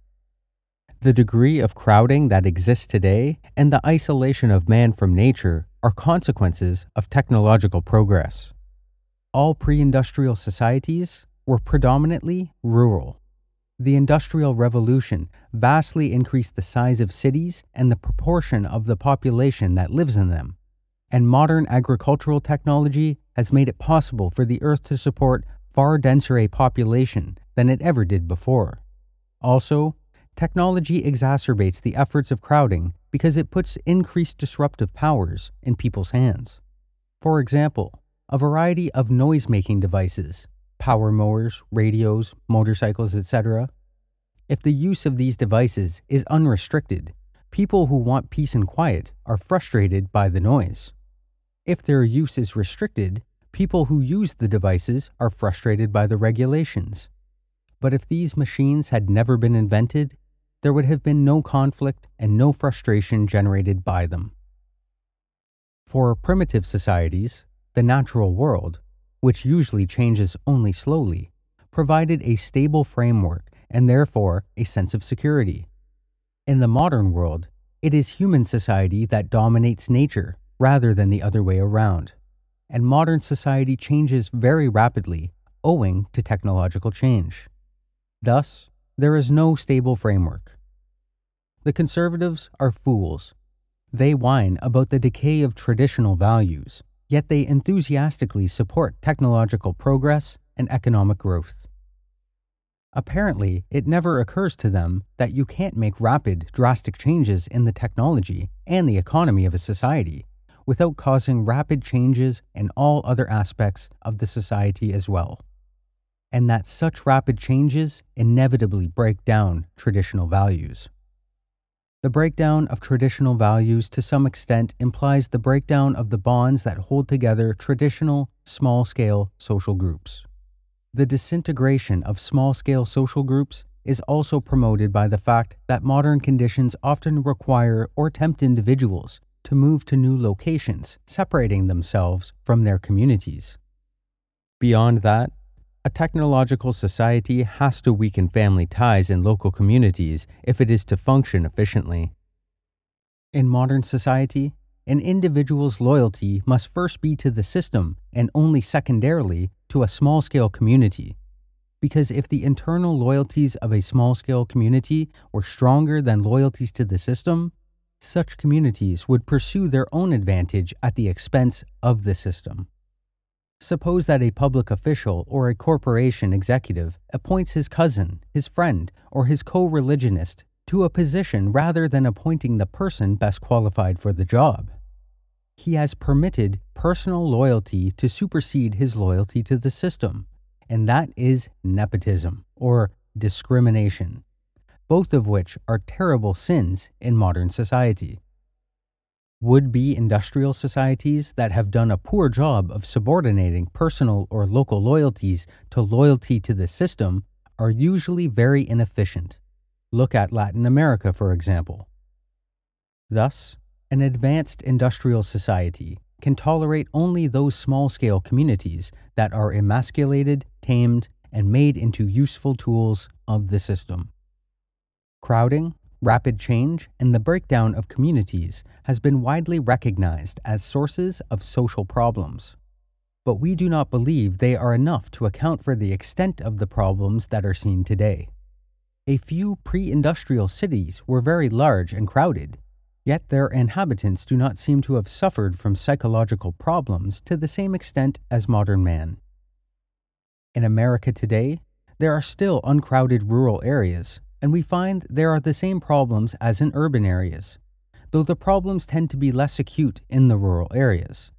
The degree of crowding that exists today and the isolation of man from nature are consequences of technological progress. All pre industrial societies were predominantly rural. The Industrial Revolution vastly increased the size of cities and the proportion of the population that lives in them. And modern agricultural technology has made it possible for the Earth to support far denser a population than it ever did before. Also, technology exacerbates the efforts of crowding because it puts increased disruptive powers in people's hands. For example, a variety of noise making devices power mowers, radios, motorcycles, etc. If the use of these devices is unrestricted, people who want peace and quiet are frustrated by the noise. If their use is restricted, people who use the devices are frustrated by the regulations. But if these machines had never been invented, there would have been no conflict and no frustration generated by them. For primitive societies, the natural world, which usually changes only slowly, provided a stable framework and therefore a sense of security. In the modern world, it is human society that dominates nature rather than the other way around. And modern society changes very rapidly owing to technological change. Thus, there is no stable framework. the conservatives are fools. They whine about the decay of traditional values, yet they enthusiastically support technological progress and economic growth. Apparently, it never occurs to them that you can't make rapid, drastic changes in the technology and the economy of a society without causing rapid changes in all other aspects of the society as well. And that such rapid changes inevitably break down traditional values. The breakdown of traditional values to some extent implies the breakdown of the bonds that hold together traditional, small scale social groups. The disintegration of small scale social groups is also promoted by the fact that modern conditions often require or tempt individuals to move to new locations, separating themselves from their communities. Beyond that, a technological society has to weaken family ties in local communities if it is to function efficiently. In modern society, an individual's loyalty must first be to the system and only secondarily to a small scale community. Because if the internal loyalties of a small scale community were stronger than loyalties to the system, such communities would pursue their own advantage at the expense of the system. Suppose that a public official or a corporation executive appoints his cousin, his friend, or his co religionist to a position rather than appointing the person best qualified for the job he has permitted personal loyalty to supersede his loyalty to the system, and that is nepotism or discrimination, both of which are terrible sins in modern society. Would be industrial societies that have done a poor job of subordinating personal or local loyalties to loyalty to the system are usually very inefficient. Look at Latin America, for example. Thus, an advanced industrial society can tolerate only those small scale communities that are emasculated, tamed, and made into useful tools of the system. Crowding, rapid change, and the breakdown of communities has been widely recognized as sources of social problems. But we do not believe they are enough to account for the extent of the problems that are seen today. A few pre industrial cities were very large and crowded, Yet their inhabitants do not seem to have suffered from psychological problems to the same extent as modern man. In America today, there are still uncrowded rural areas, and we find there are the same problems as in urban areas, though the problems tend to be less acute in the rural areas.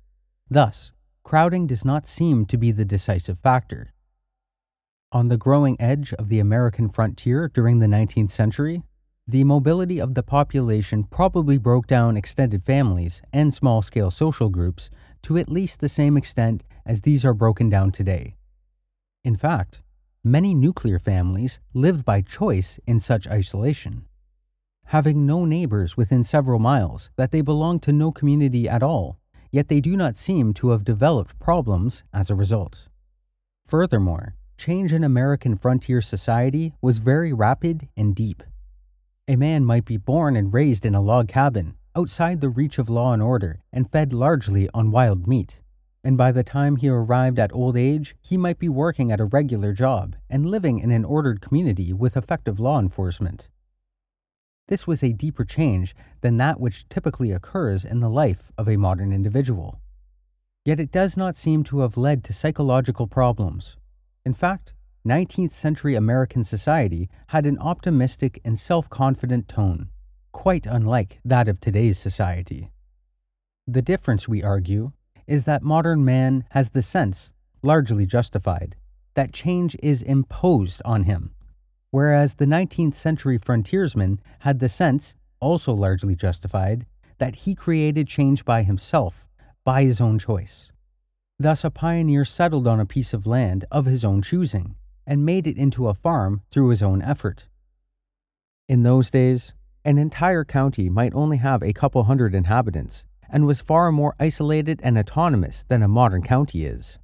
Thus, crowding does not seem to be the decisive factor. On the growing edge of the American frontier during the 19th century, the mobility of the population probably broke down extended families and small scale social groups to at least the same extent as these are broken down today. In fact, many nuclear families lived by choice in such isolation. Having no neighbors within several miles, that they belong to no community at all, yet they do not seem to have developed problems as a result. Furthermore, change in American frontier society was very rapid and deep. A man might be born and raised in a log cabin, outside the reach of law and order, and fed largely on wild meat. And by the time he arrived at old age, he might be working at a regular job and living in an ordered community with effective law enforcement. This was a deeper change than that which typically occurs in the life of a modern individual. Yet it does not seem to have led to psychological problems. In fact, 19th century American society had an optimistic and self confident tone, quite unlike that of today's society. The difference, we argue, is that modern man has the sense, largely justified, that change is imposed on him, whereas the 19th century frontiersman had the sense, also largely justified, that he created change by himself, by his own choice. Thus, a pioneer settled on a piece of land of his own choosing, and made it into a farm through his own effort. In those days, an entire county might only have a couple hundred inhabitants and was far more isolated and autonomous than a modern county is.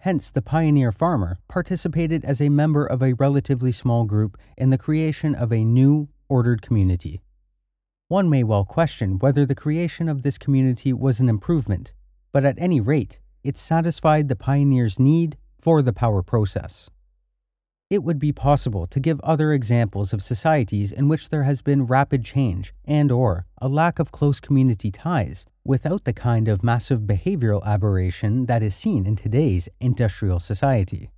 Hence, the pioneer farmer participated as a member of a relatively small group in the creation of a new, ordered community. One may well question whether the creation of this community was an improvement, but at any rate, it satisfied the pioneer's need for the power process. It would be possible to give other examples of societies in which there has been rapid change and or a lack of close community ties without the kind of massive behavioral aberration that is seen in today's industrial society.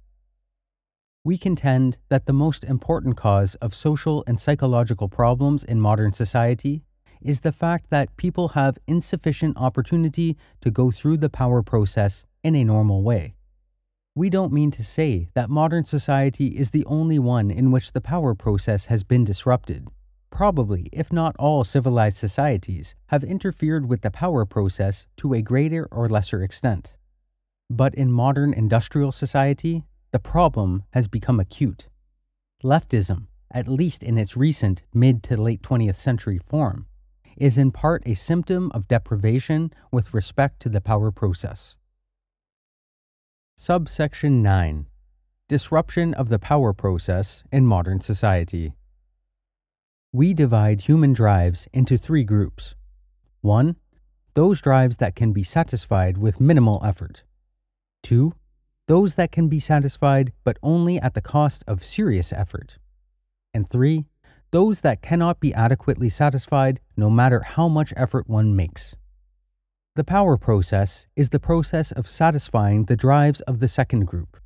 We contend that the most important cause of social and psychological problems in modern society is the fact that people have insufficient opportunity to go through the power process in a normal way. We don't mean to say that modern society is the only one in which the power process has been disrupted. Probably, if not all civilized societies, have interfered with the power process to a greater or lesser extent. But in modern industrial society, the problem has become acute. Leftism, at least in its recent mid to late 20th century form, is in part a symptom of deprivation with respect to the power process. Subsection 9 Disruption of the power process in modern society. We divide human drives into three groups. 1. Those drives that can be satisfied with minimal effort. 2. Those that can be satisfied but only at the cost of serious effort. And 3. Those that cannot be adequately satisfied no matter how much effort one makes. The power process is the process of satisfying the drives of the second group.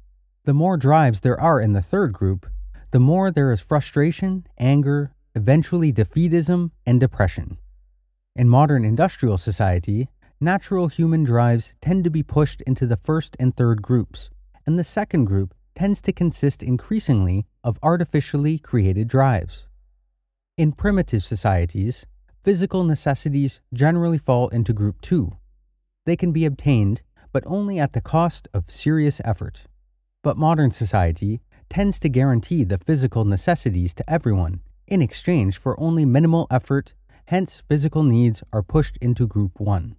The more drives there are in the third group, the more there is frustration, anger, eventually defeatism, and depression. In modern industrial society, natural human drives tend to be pushed into the first and third groups, and the second group tends to consist increasingly of artificially created drives. In primitive societies, physical necessities generally fall into group 2, they can be obtained, but only at the cost of serious effort. But modern society tends to guarantee the physical necessities to everyone in exchange for only minimal effort, hence, physical needs are pushed into Group 1.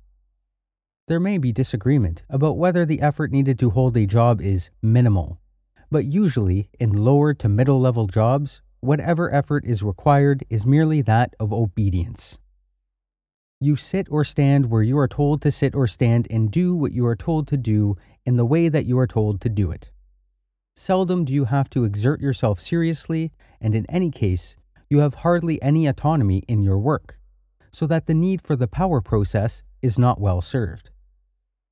There may be disagreement about whether the effort needed to hold a job is minimal, but usually in lower to middle level jobs, whatever effort is required is merely that of obedience. You sit or stand where you are told to sit or stand and do what you are told to do in the way that you are told to do it. Seldom do you have to exert yourself seriously, and in any case, you have hardly any autonomy in your work, so that the need for the power process is not well served.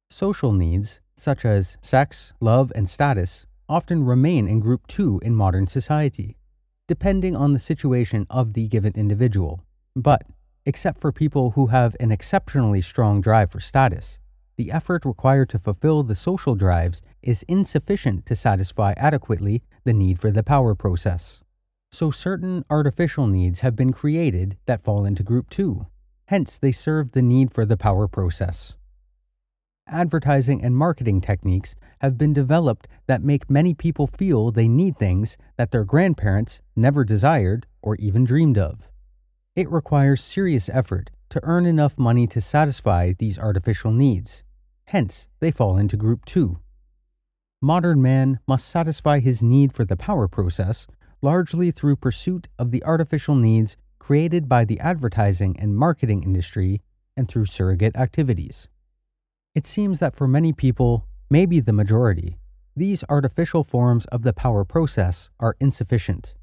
Social needs, such as sex, love, and status, often remain in Group 2 in modern society, depending on the situation of the given individual. But Except for people who have an exceptionally strong drive for status, the effort required to fulfill the social drives is insufficient to satisfy adequately the need for the power process. So certain artificial needs have been created that fall into Group 2. Hence, they serve the need for the power process. Advertising and marketing techniques have been developed that make many people feel they need things that their grandparents never desired or even dreamed of. It requires serious effort to earn enough money to satisfy these artificial needs. Hence, they fall into Group 2. Modern man must satisfy his need for the power process largely through pursuit of the artificial needs created by the advertising and marketing industry and through surrogate activities. It seems that for many people, maybe the majority, these artificial forms of the power process are insufficient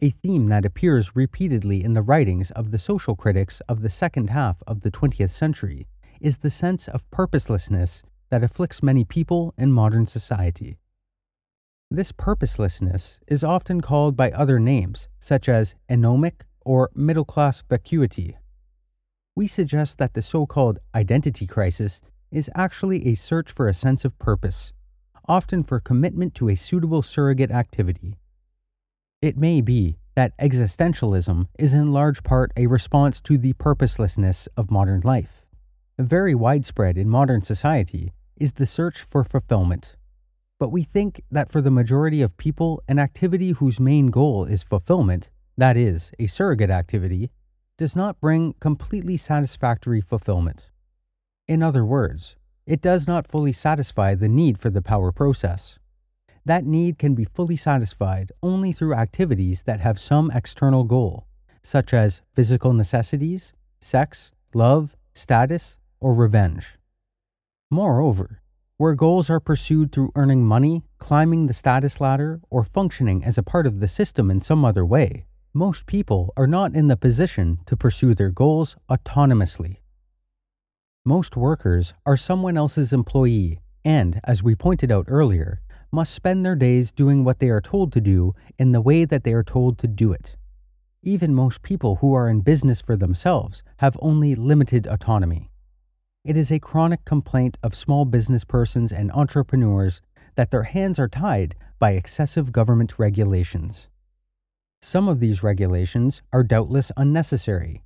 a theme that appears repeatedly in the writings of the social critics of the second half of the 20th century is the sense of purposelessness that afflicts many people in modern society. This purposelessness is often called by other names, such as anomic or middle class vacuity. We suggest that the so called identity crisis is actually a search for a sense of purpose, often for commitment to a suitable surrogate activity. It may be that existentialism is in large part a response to the purposelessness of modern life. Very widespread in modern society is the search for fulfillment. But we think that for the majority of people, an activity whose main goal is fulfillment, that is, a surrogate activity, does not bring completely satisfactory fulfillment. In other words, it does not fully satisfy the need for the power process that need can be fully satisfied only through activities that have some external goal, such as physical necessities, sex, love, status, or revenge. Moreover, where goals are pursued through earning money, climbing the status ladder, or functioning as a part of the system in some other way, most people are not in the position to pursue their goals autonomously. Most workers are someone else's employee and, as we pointed out earlier, must spend their days doing what they are told to do in the way that they are told to do it. Even most people who are in business for themselves have only limited autonomy. It is a chronic complaint of small business persons and entrepreneurs that their hands are tied by excessive government regulations. Some of these regulations are doubtless unnecessary,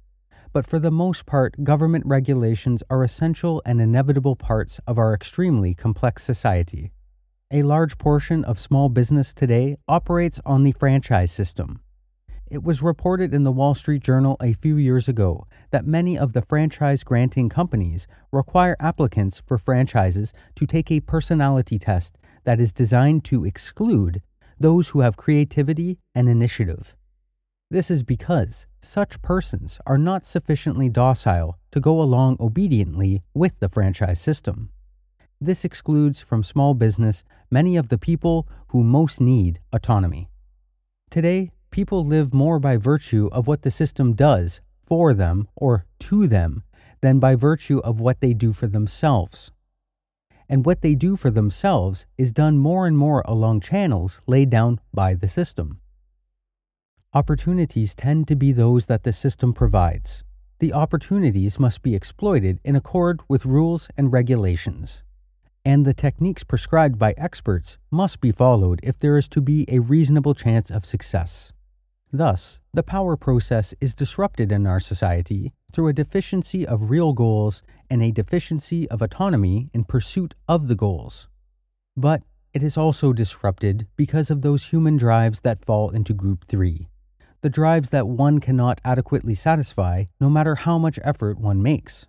but for the most part, government regulations are essential and inevitable parts of our extremely complex society. A large portion of small business today operates on the franchise system, it was reported in the Wall Street Journal a few years ago that many of the franchise granting companies require applicants for franchises to take a personality test that is designed to exclude those who have creativity and initiative. This is because such persons are not sufficiently docile to go along obediently with the franchise system. This excludes from small business many of the people who most need autonomy. Today, people live more by virtue of what the system does for them or to them than by virtue of what they do for themselves. And what they do for themselves is done more and more along channels laid down by the system. Opportunities tend to be those that the system provides. The opportunities must be exploited in accord with rules and regulations. And the techniques prescribed by experts must be followed if there is to be a reasonable chance of success. Thus, the power process is disrupted in our society through a deficiency of real goals and a deficiency of autonomy in pursuit of the goals. But it is also disrupted because of those human drives that fall into Group 3, the drives that one cannot adequately satisfy no matter how much effort one makes.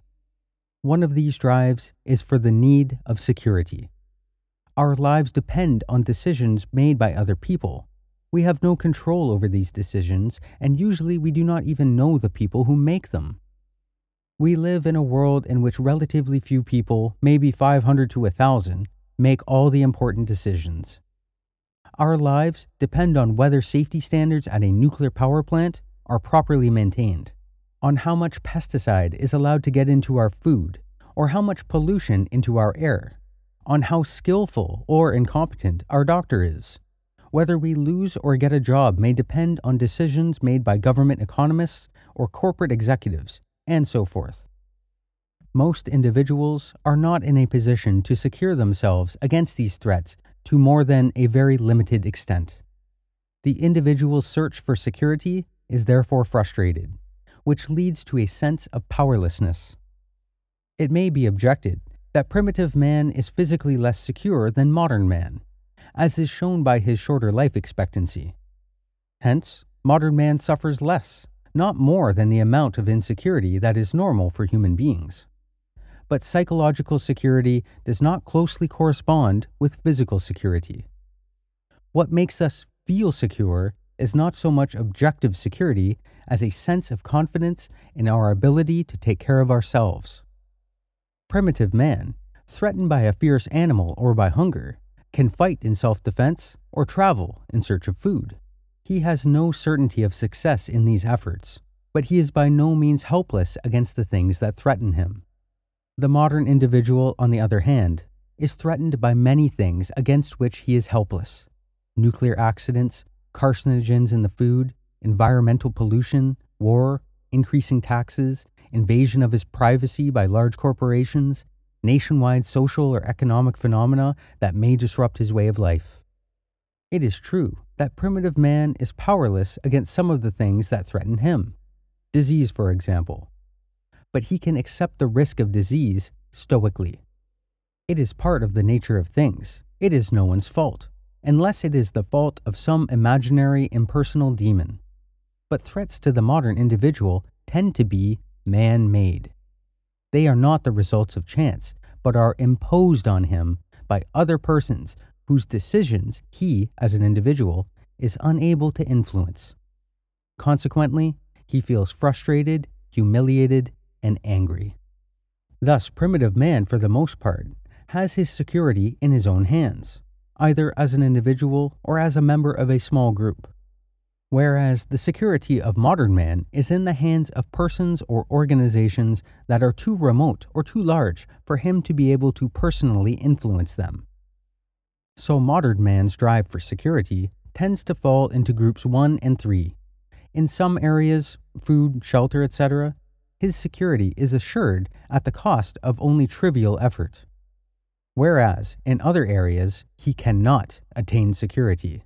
One of these drives is for the need of security. Our lives depend on decisions made by other people we have no control over these decisions, and usually we do not even know the people who make them. We live in a world in which relatively few people, maybe 500 to 1,000, make all the important decisions. Our lives depend on whether safety standards at a nuclear power plant are properly maintained, on how much pesticide is allowed to get into our food, or how much pollution into our air, on how skillful or incompetent our doctor is, whether we lose or get a job may depend on decisions made by government economists or corporate executives, and so forth. Most individuals are not in a position to secure themselves against these threats to more than a very limited extent. The individual's search for security is therefore frustrated, which leads to a sense of powerlessness. It may be objected that primitive man is physically less secure than modern man as is shown by his shorter life expectancy. Hence, modern man suffers less, not more than the amount of insecurity that is normal for human beings. But psychological security does not closely correspond with physical security. What makes us feel secure is not so much objective security as a sense of confidence in our ability to take care of ourselves. Primitive man, threatened by a fierce animal or by hunger, can fight in self defense, or travel in search of food. He has no certainty of success in these efforts, but he is by no means helpless against the things that threaten him. The modern individual, on the other hand, is threatened by many things against which he is helpless nuclear accidents, carcinogens in the food, environmental pollution, war, increasing taxes, invasion of his privacy by large corporations, nationwide social or economic phenomena that may disrupt his way of life. It is true that primitive man is powerless against some of the things that threaten him, disease, for example, but he can accept the risk of disease stoically. It is part of the nature of things. It is no one's fault, unless it is the fault of some imaginary impersonal demon. But threats to the modern individual tend to be man made. They are not the results of chance, but are imposed on him by other persons whose decisions he, as an individual, is unable to influence. Consequently, he feels frustrated, humiliated, and angry. Thus, primitive man, for the most part, has his security in his own hands, either as an individual or as a member of a small group. Whereas the security of modern man is in the hands of persons or organizations that are too remote or too large for him to be able to personally influence them. So modern man's drive for security tends to fall into groups 1 and 3. In some areas, food, shelter, etc., his security is assured at the cost of only trivial effort. Whereas in other areas, he cannot attain security.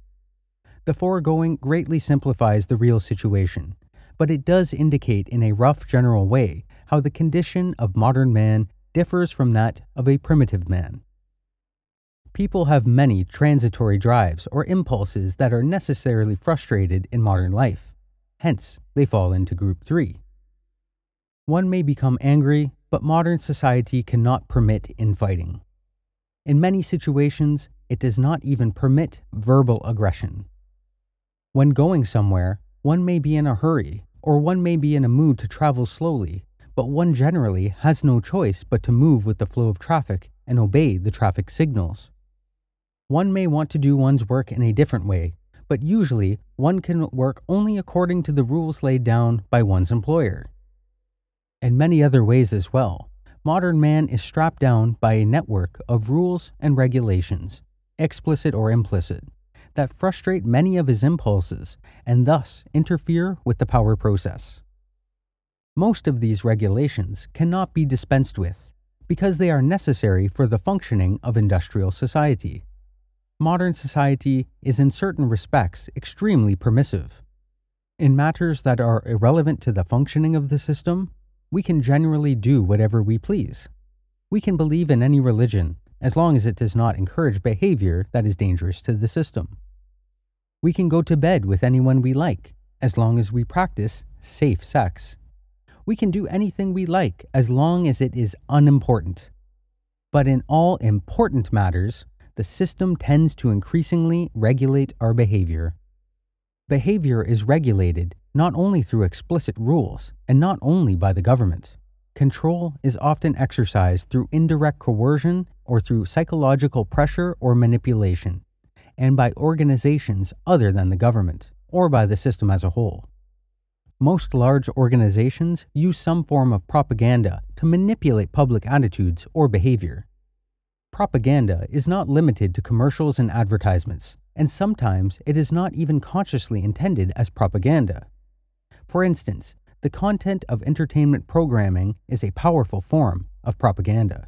The foregoing greatly simplifies the real situation, but it does indicate in a rough general way how the condition of modern man differs from that of a primitive man. People have many transitory drives or impulses that are necessarily frustrated in modern life. Hence, they fall into group 3. One may become angry, but modern society cannot permit infighting. In many situations, it does not even permit verbal aggression. When going somewhere, one may be in a hurry, or one may be in a mood to travel slowly, but one generally has no choice but to move with the flow of traffic and obey the traffic signals. One may want to do one's work in a different way, but usually one can work only according to the rules laid down by one's employer and many other ways as well. Modern man is strapped down by a network of rules and regulations, explicit or implicit, that frustrate many of his impulses and thus interfere with the power process. Most of these regulations cannot be dispensed with because they are necessary for the functioning of industrial society. Modern society is in certain respects extremely permissive. In matters that are irrelevant to the functioning of the system, we can generally do whatever we please. We can believe in any religion as long as it does not encourage behavior that is dangerous to the system. We can go to bed with anyone we like as long as we practice safe sex. We can do anything we like as long as it is unimportant. But in all important matters, the system tends to increasingly regulate our behavior. Behavior is regulated not only through explicit rules and not only by the government. Control is often exercised through indirect coercion or through psychological pressure or manipulation, and by organizations other than the government, or by the system as a whole. Most large organizations use some form of propaganda to manipulate public attitudes or behavior. Propaganda is not limited to commercials and advertisements, and sometimes it is not even consciously intended as propaganda. For instance, the content of entertainment programming is a powerful form of propaganda.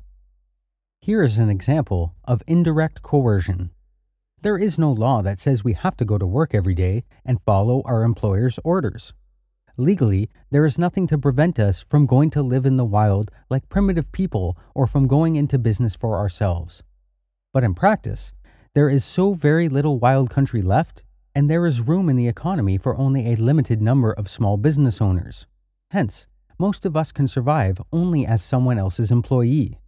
Here is an example of indirect coercion. There is no law that says we have to go to work every day and follow our employer's orders. Legally, there is nothing to prevent us from going to live in the wild like primitive people or from going into business for ourselves. But in practice, there is so very little wild country left and there is room in the economy for only a limited number of small business owners. Hence, most of us can survive only as someone else's employee.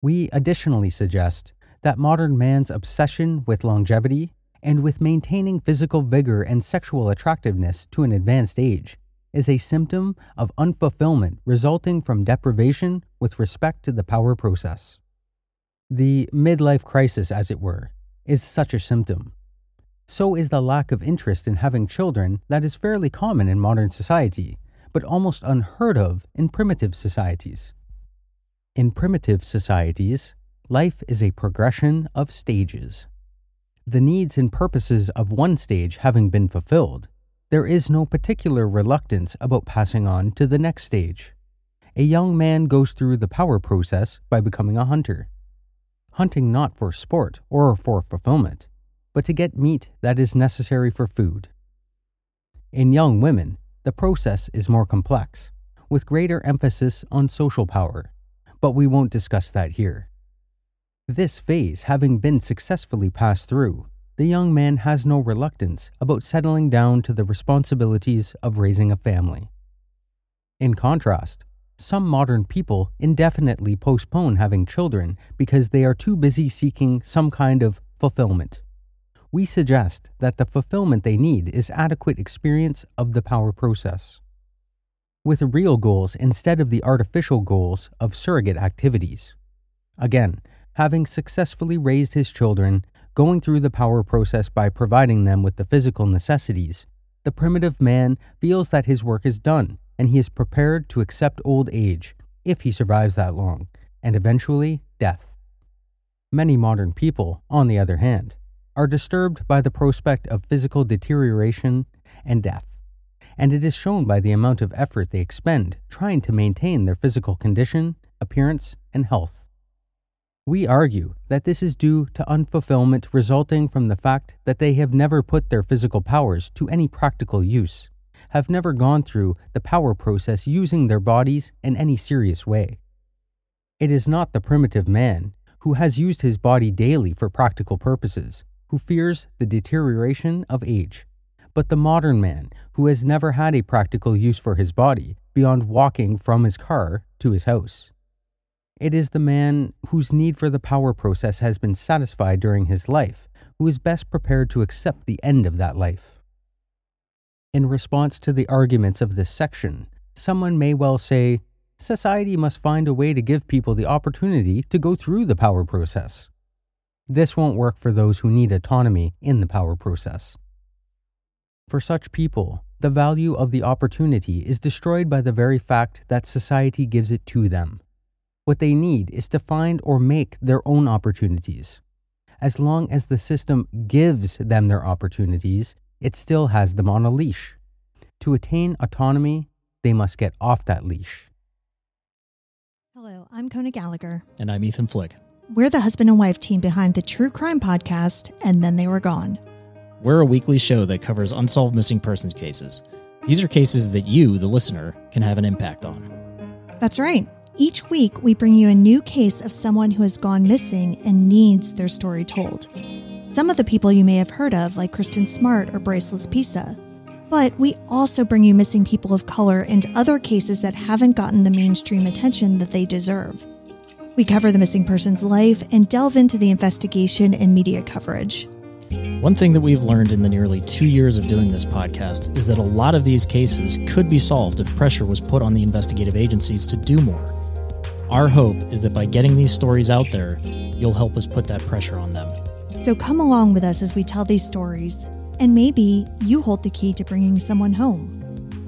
We additionally suggest that modern man's obsession with longevity and with maintaining physical vigor and sexual attractiveness to an advanced age is a symptom of unfulfillment resulting from deprivation with respect to the power process. The midlife crisis, as it were, is such a symptom so is the lack of interest in having children that is fairly common in modern society, but almost unheard of in primitive societies. In primitive societies, life is a progression of stages. The needs and purposes of one stage having been fulfilled, there is no particular reluctance about passing on to the next stage. A young man goes through the power process by becoming a hunter. Hunting not for sport or for fulfillment, but to get meat that is necessary for food. In young women, the process is more complex, with greater emphasis on social power, but we won't discuss that here. This phase having been successfully passed through, the young man has no reluctance about settling down to the responsibilities of raising a family. In contrast, some modern people indefinitely postpone having children because they are too busy seeking some kind of fulfillment we suggest that the fulfillment they need is adequate experience of the power process. With real goals instead of the artificial goals of surrogate activities. Again, having successfully raised his children, going through the power process by providing them with the physical necessities, the primitive man feels that his work is done and he is prepared to accept old age, if he survives that long, and eventually death. Many modern people, on the other hand, are disturbed by the prospect of physical deterioration and death, and it is shown by the amount of effort they expend trying to maintain their physical condition, appearance, and health. We argue that this is due to unfulfillment resulting from the fact that they have never put their physical powers to any practical use, have never gone through the power process using their bodies in any serious way. It is not the primitive man who has used his body daily for practical purposes who fears the deterioration of age, but the modern man who has never had a practical use for his body beyond walking from his car to his house. It is the man whose need for the power process has been satisfied during his life who is best prepared to accept the end of that life. In response to the arguments of this section, someone may well say, Society must find a way to give people the opportunity to go through the power process. This won't work for those who need autonomy in the power process. For such people, the value of the opportunity is destroyed by the very fact that society gives it to them. What they need is to find or make their own opportunities. As long as the system gives them their opportunities, it still has them on a leash. To attain autonomy, they must get off that leash. Hello, I'm Kona Gallagher. And I'm Ethan Flick. We're the husband and wife team behind the True Crime Podcast, and then they were gone. We're a weekly show that covers unsolved missing persons cases. These are cases that you, the listener, can have an impact on. That's right. Each week, we bring you a new case of someone who has gone missing and needs their story told. Some of the people you may have heard of, like Kristen Smart or Bryce Laspisa. But we also bring you missing people of color and other cases that haven't gotten the mainstream attention that they deserve. We cover the missing person's life and delve into the investigation and media coverage. One thing that we've learned in the nearly two years of doing this podcast is that a lot of these cases could be solved if pressure was put on the investigative agencies to do more. Our hope is that by getting these stories out there, you'll help us put that pressure on them. So come along with us as we tell these stories, and maybe you hold the key to bringing someone home.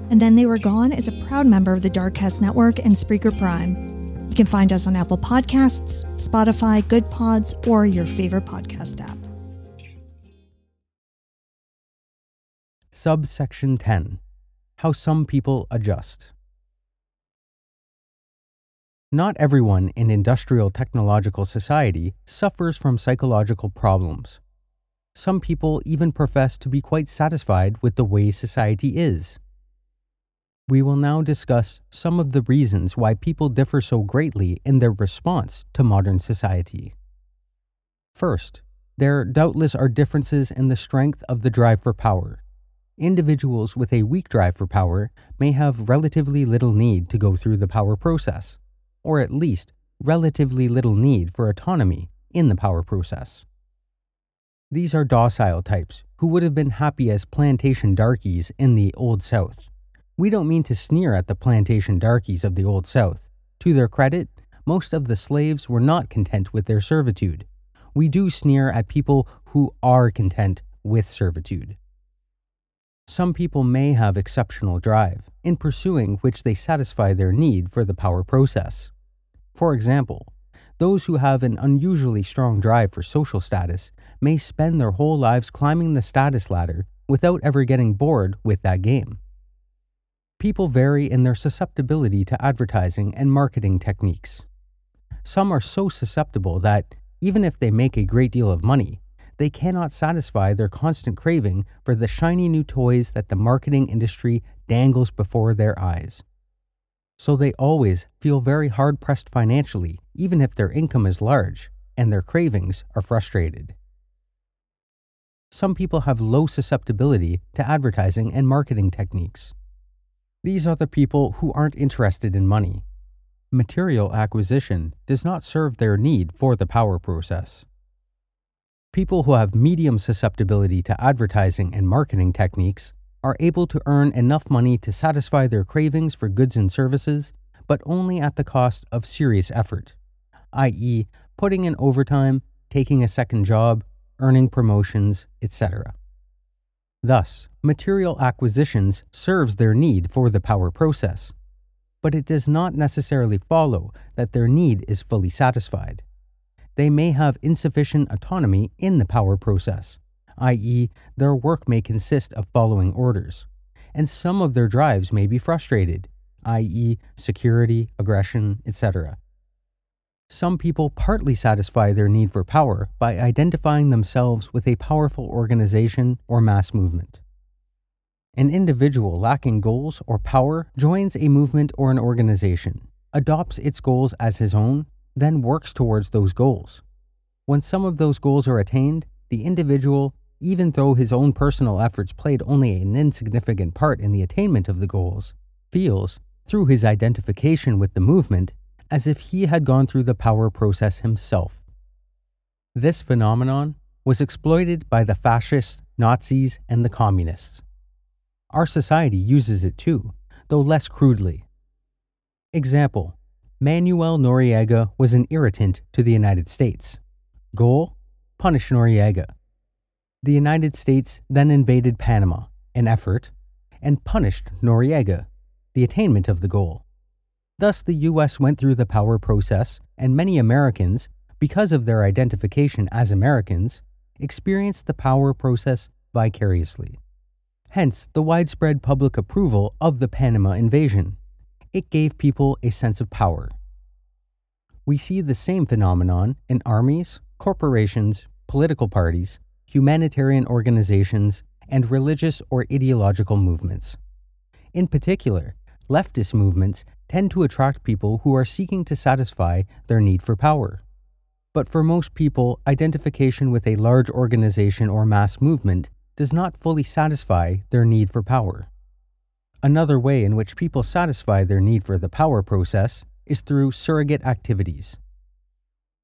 And Then They Were Gone is a proud member of the Darkcast Network and Spreaker Prime. You can find us on Apple Podcasts, Spotify, Good Pods, or your favorite podcast app. Subsection 10 How Some People Adjust. Not everyone in industrial technological society suffers from psychological problems. Some people even profess to be quite satisfied with the way society is. We will now discuss some of the reasons why people differ so greatly in their response to modern society. First, there doubtless are differences in the strength of the drive for power. Individuals with a weak drive for power may have relatively little need to go through the power process or at least relatively little need for autonomy in the power process. These are docile types who would have been happy as plantation darkies in the Old South. We don't mean to sneer at the plantation darkies of the Old South. To their credit, most of the slaves were not content with their servitude. We do sneer at people who are content with servitude. Some people may have exceptional drive, in pursuing which they satisfy their need for the power process. For example, those who have an unusually strong drive for social status may spend their whole lives climbing the status ladder without ever getting bored with that game. People vary in their susceptibility to advertising and marketing techniques. Some are so susceptible that, even if they make a great deal of money, they cannot satisfy their constant craving for the shiny new toys that the marketing industry dangles before their eyes so they always feel very hard pressed financially, even if their income is large and their cravings are frustrated. Some people have low susceptibility to advertising and marketing techniques. These are the people who aren't interested in money. Material acquisition does not serve their need for the power process. People who have medium susceptibility to advertising and marketing techniques are able to earn enough money to satisfy their cravings for goods and services, but only at the cost of serious effort. i.e., putting in overtime, taking a second job, earning promotions, etc. Thus, material acquisitions serves their need for the power process, but it does not necessarily follow that their need is fully satisfied. They may have insufficient autonomy in the power process, i.e., their work may consist of following orders, and some of their drives may be frustrated, i.e., security, aggression, etc. Some people partly satisfy their need for power by identifying themselves with a powerful organization or mass movement. An individual lacking goals or power joins a movement or an organization, adopts its goals as his own, then works towards those goals. When some of those goals are attained, the individual, even though his own personal efforts played only an insignificant part in the attainment of the goals, feels, through his identification with the movement, as if he had gone through the power process himself. This phenomenon was exploited by the fascists, Nazis, and the communists. Our society uses it too, though less crudely. Example Manuel Noriega was an irritant to the United States. Goal Punish Noriega. The United States then invaded Panama, an effort, and punished Noriega, the attainment of the goal. Thus, the US went through the power process, and many Americans, because of their identification as Americans, experienced the power process vicariously. Hence, the widespread public approval of the Panama invasion. It gave people a sense of power. We see the same phenomenon in armies, corporations, political parties, humanitarian organizations, and religious or ideological movements. In particular, leftist movements tend to attract people who are seeking to satisfy their need for power. But for most people, identification with a large organization or mass movement does not fully satisfy their need for power. Another way in which people satisfy their need for the power process is through surrogate activities.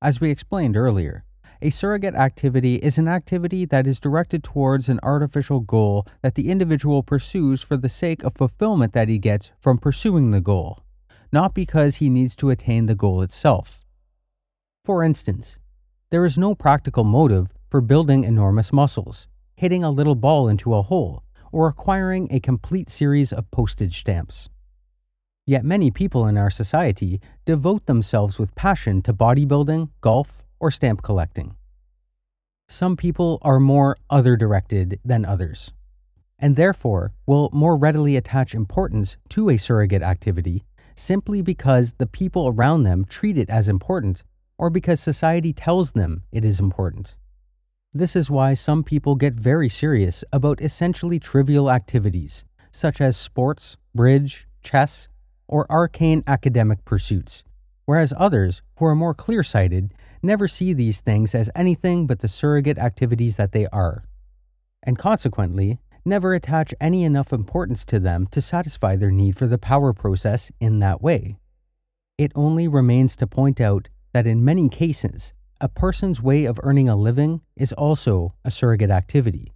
As we explained earlier, a surrogate activity is an activity that is directed towards an artificial goal that the individual pursues for the sake of fulfillment that he gets from pursuing the goal not because he needs to attain the goal itself. For instance, there is no practical motive for building enormous muscles, hitting a little ball into a hole, or acquiring a complete series of postage stamps. Yet many people in our society devote themselves with passion to bodybuilding, golf, or stamp collecting. Some people are more other directed than others, and therefore will more readily attach importance to a surrogate activity simply because the people around them treat it as important or because society tells them it is important. This is why some people get very serious about essentially trivial activities, such as sports, bridge, chess, or arcane academic pursuits, whereas others, who are more clear sighted, never see these things as anything but the surrogate activities that they are. And consequently, never attach any enough importance to them to satisfy their need for the power process in that way. It only remains to point out that in many cases, a person's way of earning a living is also a surrogate activity.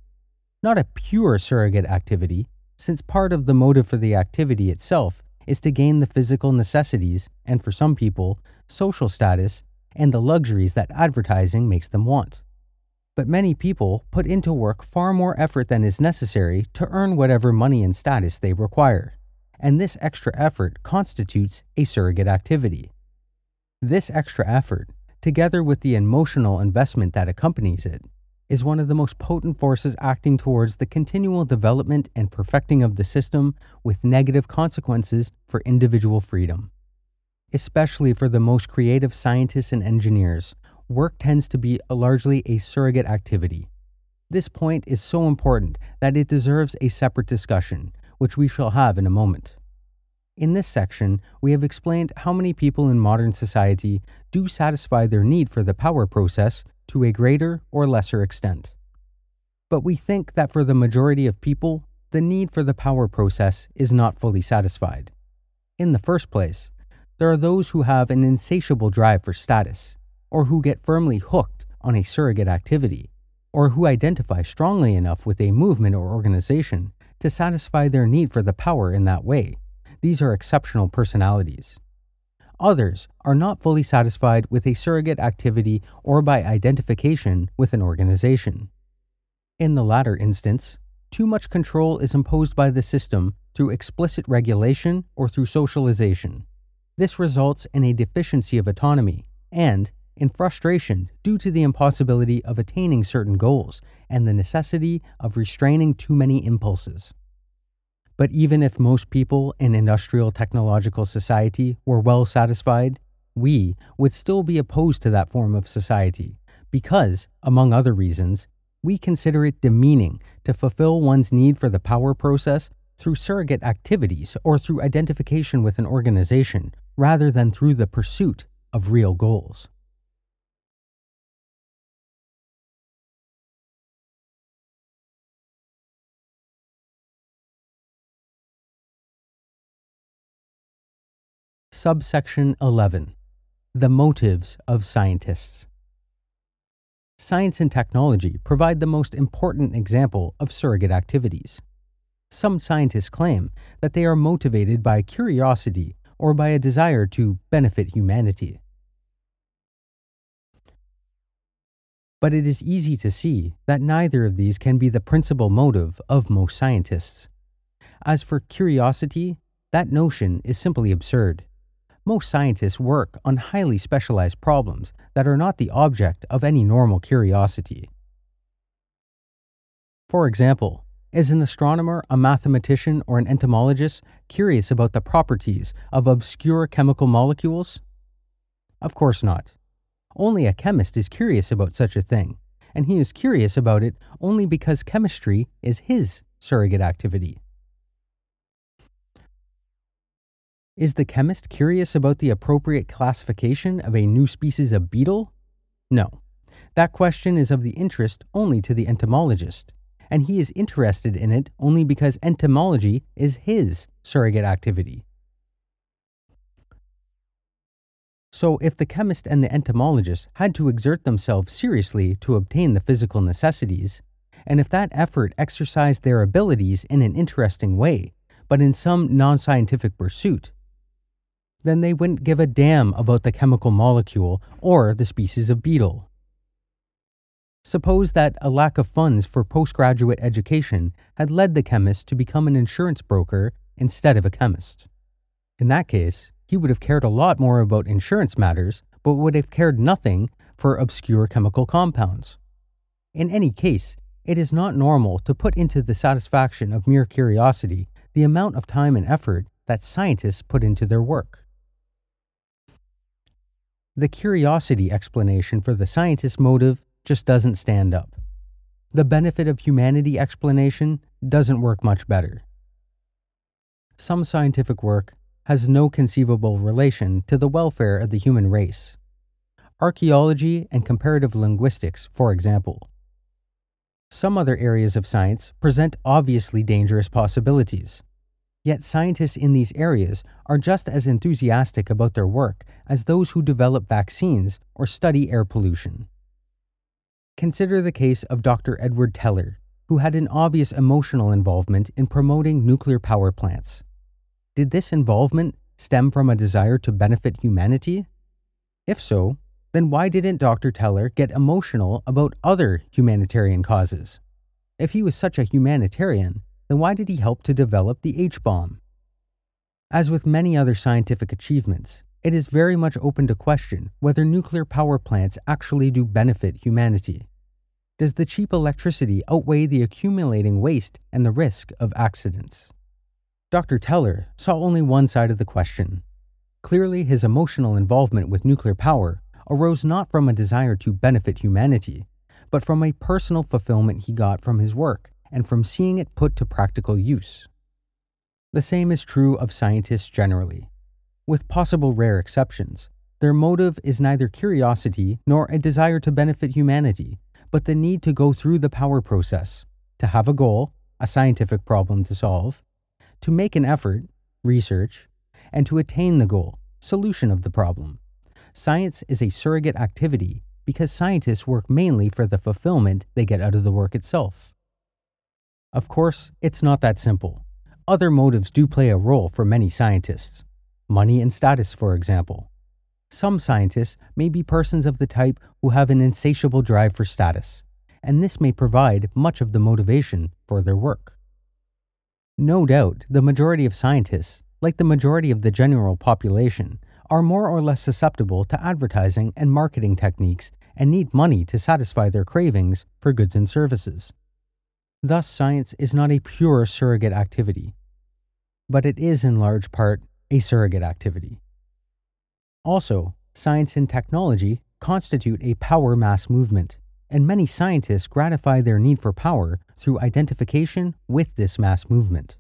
Not a pure surrogate activity, since part of the motive for the activity itself is to gain the physical necessities and, for some people, social status and the luxuries that advertising makes them want but many people put into work far more effort than is necessary to earn whatever money and status they require, and this extra effort constitutes a surrogate activity. This extra effort, together with the emotional investment that accompanies it, is one of the most potent forces acting towards the continual development and perfecting of the system with negative consequences for individual freedom. Especially for the most creative scientists and engineers work tends to be a largely a surrogate activity. This point is so important that it deserves a separate discussion, which we shall have in a moment. In this section, we have explained how many people in modern society do satisfy their need for the power process to a greater or lesser extent. But we think that for the majority of people, the need for the power process is not fully satisfied. In the first place, there are those who have an insatiable drive for status, or who get firmly hooked on a surrogate activity, or who identify strongly enough with a movement or organization to satisfy their need for the power in that way. These are exceptional personalities. Others are not fully satisfied with a surrogate activity or by identification with an organization. In the latter instance, too much control is imposed by the system through explicit regulation or through socialization. This results in a deficiency of autonomy and in frustration due to the impossibility of attaining certain goals and the necessity of restraining too many impulses. But even if most people in industrial technological society were well satisfied, we would still be opposed to that form of society because, among other reasons, we consider it demeaning to fulfill one's need for the power process through surrogate activities or through identification with an organization rather than through the pursuit of real goals. Subsection 11 The Motives of Scientists. Science and technology provide the most important example of surrogate activities. Some scientists claim that they are motivated by curiosity or by a desire to benefit humanity. But it is easy to see that neither of these can be the principal motive of most scientists. As for curiosity, that notion is simply absurd. Most scientists work on highly specialized problems that are not the object of any normal curiosity. For example, is an astronomer, a mathematician, or an entomologist curious about the properties of obscure chemical molecules? Of course not. Only a chemist is curious about such a thing, and he is curious about it only because chemistry is his surrogate activity. Is the chemist curious about the appropriate classification of a new species of beetle? No. That question is of the interest only to the entomologist, and he is interested in it only because entomology is his surrogate activity. So, if the chemist and the entomologist had to exert themselves seriously to obtain the physical necessities, and if that effort exercised their abilities in an interesting way, but in some non scientific pursuit, then they wouldn't give a damn about the chemical molecule or the species of beetle. Suppose that a lack of funds for postgraduate education had led the chemist to become an insurance broker instead of a chemist. In that case, he would have cared a lot more about insurance matters, but would have cared nothing for obscure chemical compounds. In any case, it is not normal to put into the satisfaction of mere curiosity the amount of time and effort that scientists put into their work. The curiosity explanation for the scientist's motive just doesn't stand up. The benefit of humanity explanation doesn't work much better. Some scientific work has no conceivable relation to the welfare of the human race. Archaeology and comparative linguistics, for example. Some other areas of science present obviously dangerous possibilities. Yet scientists in these areas are just as enthusiastic about their work as those who develop vaccines or study air pollution. Consider the case of Dr. Edward Teller, who had an obvious emotional involvement in promoting nuclear power plants. Did this involvement stem from a desire to benefit humanity? If so, then why didn't Dr. Teller get emotional about other humanitarian causes? If he was such a humanitarian, then why did he help to develop the H bomb? As with many other scientific achievements, it is very much open to question whether nuclear power plants actually do benefit humanity. Does the cheap electricity outweigh the accumulating waste and the risk of accidents? Dr. Teller saw only one side of the question. Clearly, his emotional involvement with nuclear power arose not from a desire to benefit humanity, but from a personal fulfillment he got from his work and from seeing it put to practical use. The same is true of scientists generally. With possible rare exceptions, their motive is neither curiosity nor a desire to benefit humanity, but the need to go through the power process, to have a goal, a scientific problem to solve, to make an effort, research, and to attain the goal, solution of the problem. Science is a surrogate activity because scientists work mainly for the fulfillment they get out of the work itself. Of course, it's not that simple. Other motives do play a role for many scientists. money and status, for example. Some scientists may be persons of the type who have an insatiable drive for status, and this may provide much of the motivation for their work. No doubt, the majority of scientists, like the majority of the general population, are more or less susceptible to advertising and marketing techniques and need money to satisfy their cravings for goods and services. Thus, science is not a pure surrogate activity, but it is in large part a surrogate activity. Also, science and technology constitute a power mass movement, and many scientists gratify their need for power through identification with this mass movement.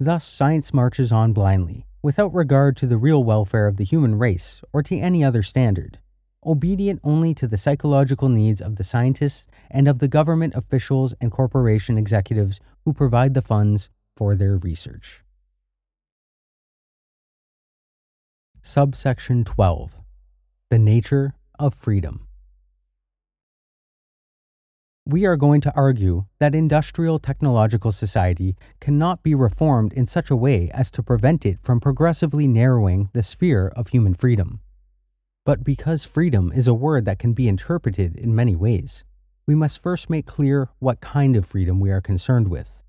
Thus, science marches on blindly, without regard to the real welfare of the human race or to any other standard, obedient only to the psychological needs of the scientists and of the government officials and corporation executives who provide the funds for their research. Subsection 12 The Nature of Freedom. We are going to argue that industrial technological society cannot be reformed in such a way as to prevent it from progressively narrowing the sphere of human freedom. But because freedom is a word that can be interpreted in many ways, we must first make clear what kind of freedom we are concerned with.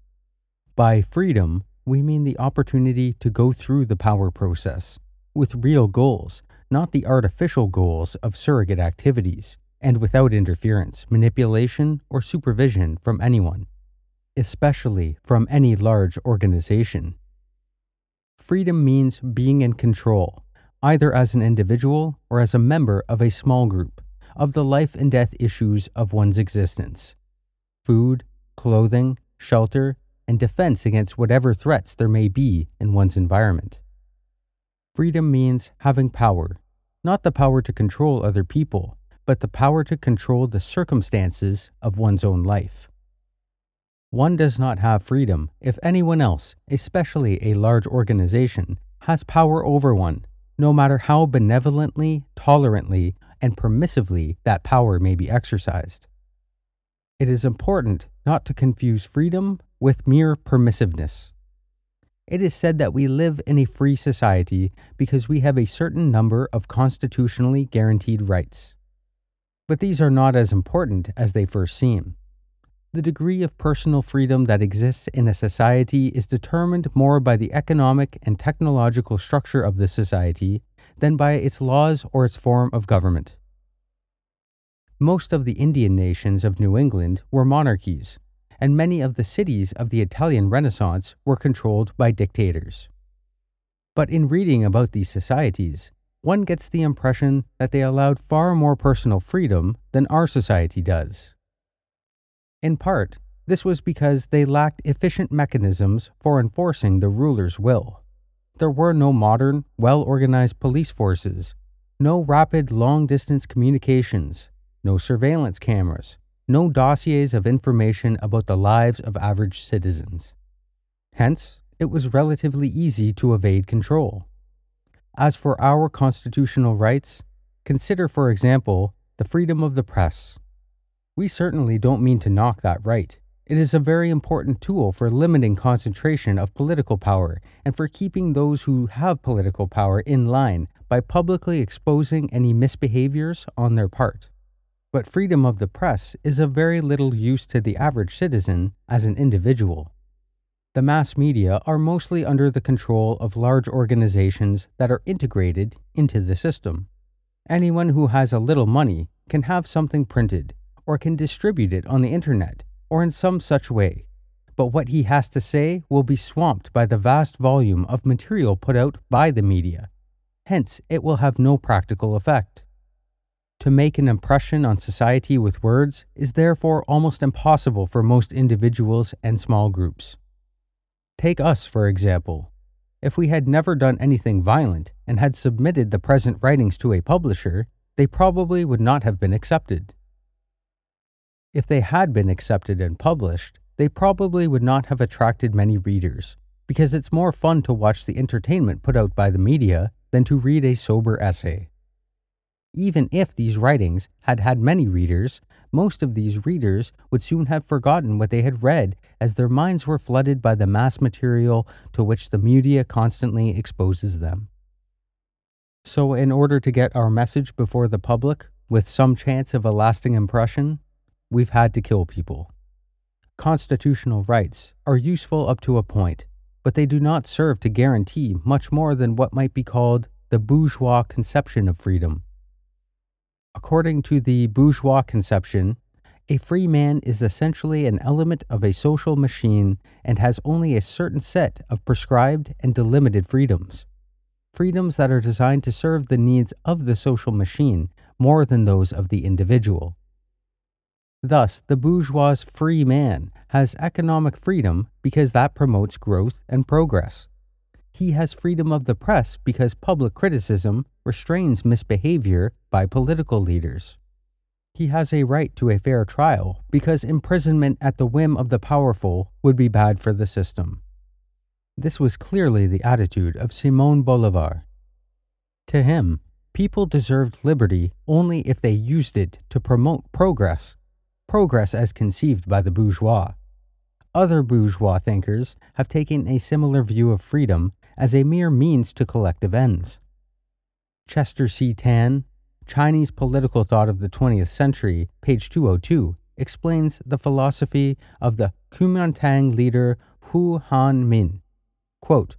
By freedom, we mean the opportunity to go through the power process with real goals, not the artificial goals of surrogate activities, and without interference, manipulation, or supervision from anyone, especially from any large organization. Freedom means being in control, either as an individual or as a member of a small group, of the life and death issues of one's existence food, clothing, shelter, and defense against whatever threats there may be in one's environment. Freedom means having power, not the power to control other people, but the power to control the circumstances of one's own life. One does not have freedom if anyone else, especially a large organization, has power over one, no matter how benevolently, tolerantly, and permissively that power may be exercised. It is important not to confuse freedom with mere permissiveness. It is said that we live in a free society because we have a certain number of constitutionally guaranteed rights. But these are not as important as they first seem. The degree of personal freedom that exists in a society is determined more by the economic and technological structure of the society than by its laws or its form of government. Most of the Indian nations of New England were monarchies, and many of the cities of the Italian Renaissance were controlled by dictators. But in reading about these societies, one gets the impression that they allowed far more personal freedom than our society does. In part, this was because they lacked efficient mechanisms for enforcing the ruler's will. There were no modern, well organized police forces, no rapid long distance communications, no surveillance cameras, no dossiers of information about the lives of average citizens. Hence, it was relatively easy to evade control. As for our constitutional rights, consider, for example, the freedom of the press. We certainly don't mean to knock that right. It is a very important tool for limiting concentration of political power and for keeping those who have political power in line by publicly exposing any misbehaviors on their part but freedom of the press is of very little use to the average citizen as an individual. The mass media are mostly under the control of large organizations that are integrated into the system. Anyone who has a little money can have something printed or can distribute it on the internet or in some such way, but what he has to say will be swamped by the vast volume of material put out by the media. Hence, it will have no practical effect. To make an impression on society with words is therefore almost impossible for most individuals and small groups. Take us, for example. If we had never done anything violent and had submitted the present writings to a publisher, they probably would not have been accepted. If they had been accepted and published, they probably would not have attracted many readers, because it's more fun to watch the entertainment put out by the media than to read a sober essay. Even if these writings had had many readers, most of these readers would soon have forgotten what they had read as their minds were flooded by the mass material to which the media constantly exposes them. So, in order to get our message before the public with some chance of a lasting impression, we've had to kill people. Constitutional rights are useful up to a point, but they do not serve to guarantee much more than what might be called the bourgeois conception of freedom. According to the bourgeois conception, a free man is essentially an element of a social machine and has only a certain set of prescribed and delimited freedoms. Freedoms that are designed to serve the needs of the social machine more than those of the individual. Thus, the bourgeois free man has economic freedom because that promotes growth and progress. He has freedom of the press because public criticism restrains misbehavior by political leaders. He has a right to a fair trial because imprisonment at the whim of the powerful would be bad for the system. This was clearly the attitude of Simon Bolivar. To him, people deserved liberty only if they used it to promote progress, progress as conceived by the bourgeois. Other bourgeois thinkers have taken a similar view of freedom as a mere means to collective ends. Chester C. Tan, Chinese Political Thought of the 20th Century, page 202, explains the philosophy of the Kuomintang leader Hu Han Min. Quote,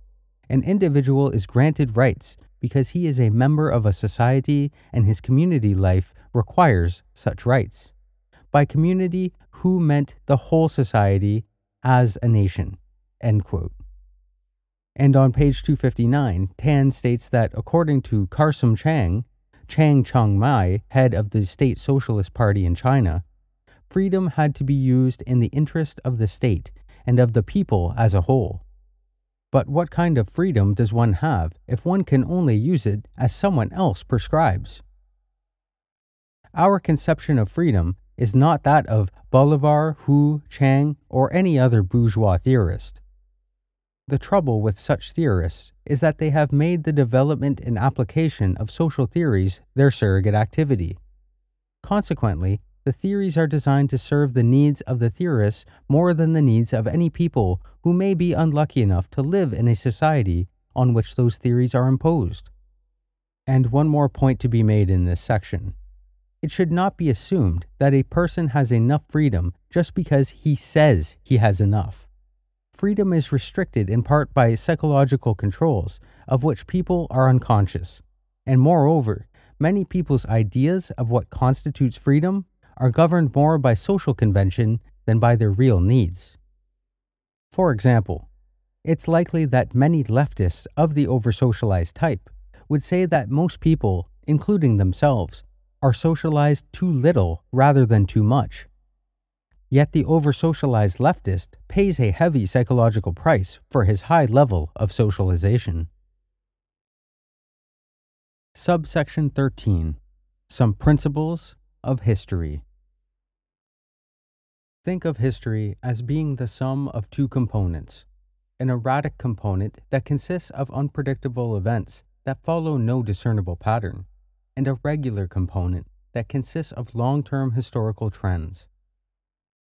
An individual is granted rights because he is a member of a society and his community life requires such rights. By community, who meant the whole society as a nation. End quote. And on page 259, Tan states that according to Carsun Chang, Chang Chun-mai, head of the State Socialist Party in China, freedom had to be used in the interest of the state and of the people as a whole. But what kind of freedom does one have if one can only use it as someone else prescribes? Our conception of freedom is not that of Bolivar, Hu, Chang, or any other bourgeois theorist. The trouble with such theorists is that they have made the development and application of social theories their surrogate activity. Consequently, the theories are designed to serve the needs of the theorists more than the needs of any people who may be unlucky enough to live in a society on which those theories are imposed. And one more point to be made in this section. It should not be assumed that a person has enough freedom just because he says he has enough freedom is restricted in part by psychological controls, of which people are unconscious. And moreover, many people's ideas of what constitutes freedom are governed more by social convention than by their real needs. For example, it's likely that many leftists of the oversocialized type would say that most people, including themselves, are socialized too little rather than too much, Yet the over socialized leftist pays a heavy psychological price for his high level of socialization. Subsection 13 Some Principles of History. Think of history as being the sum of two components an erratic component that consists of unpredictable events that follow no discernible pattern, and a regular component that consists of long term historical trends.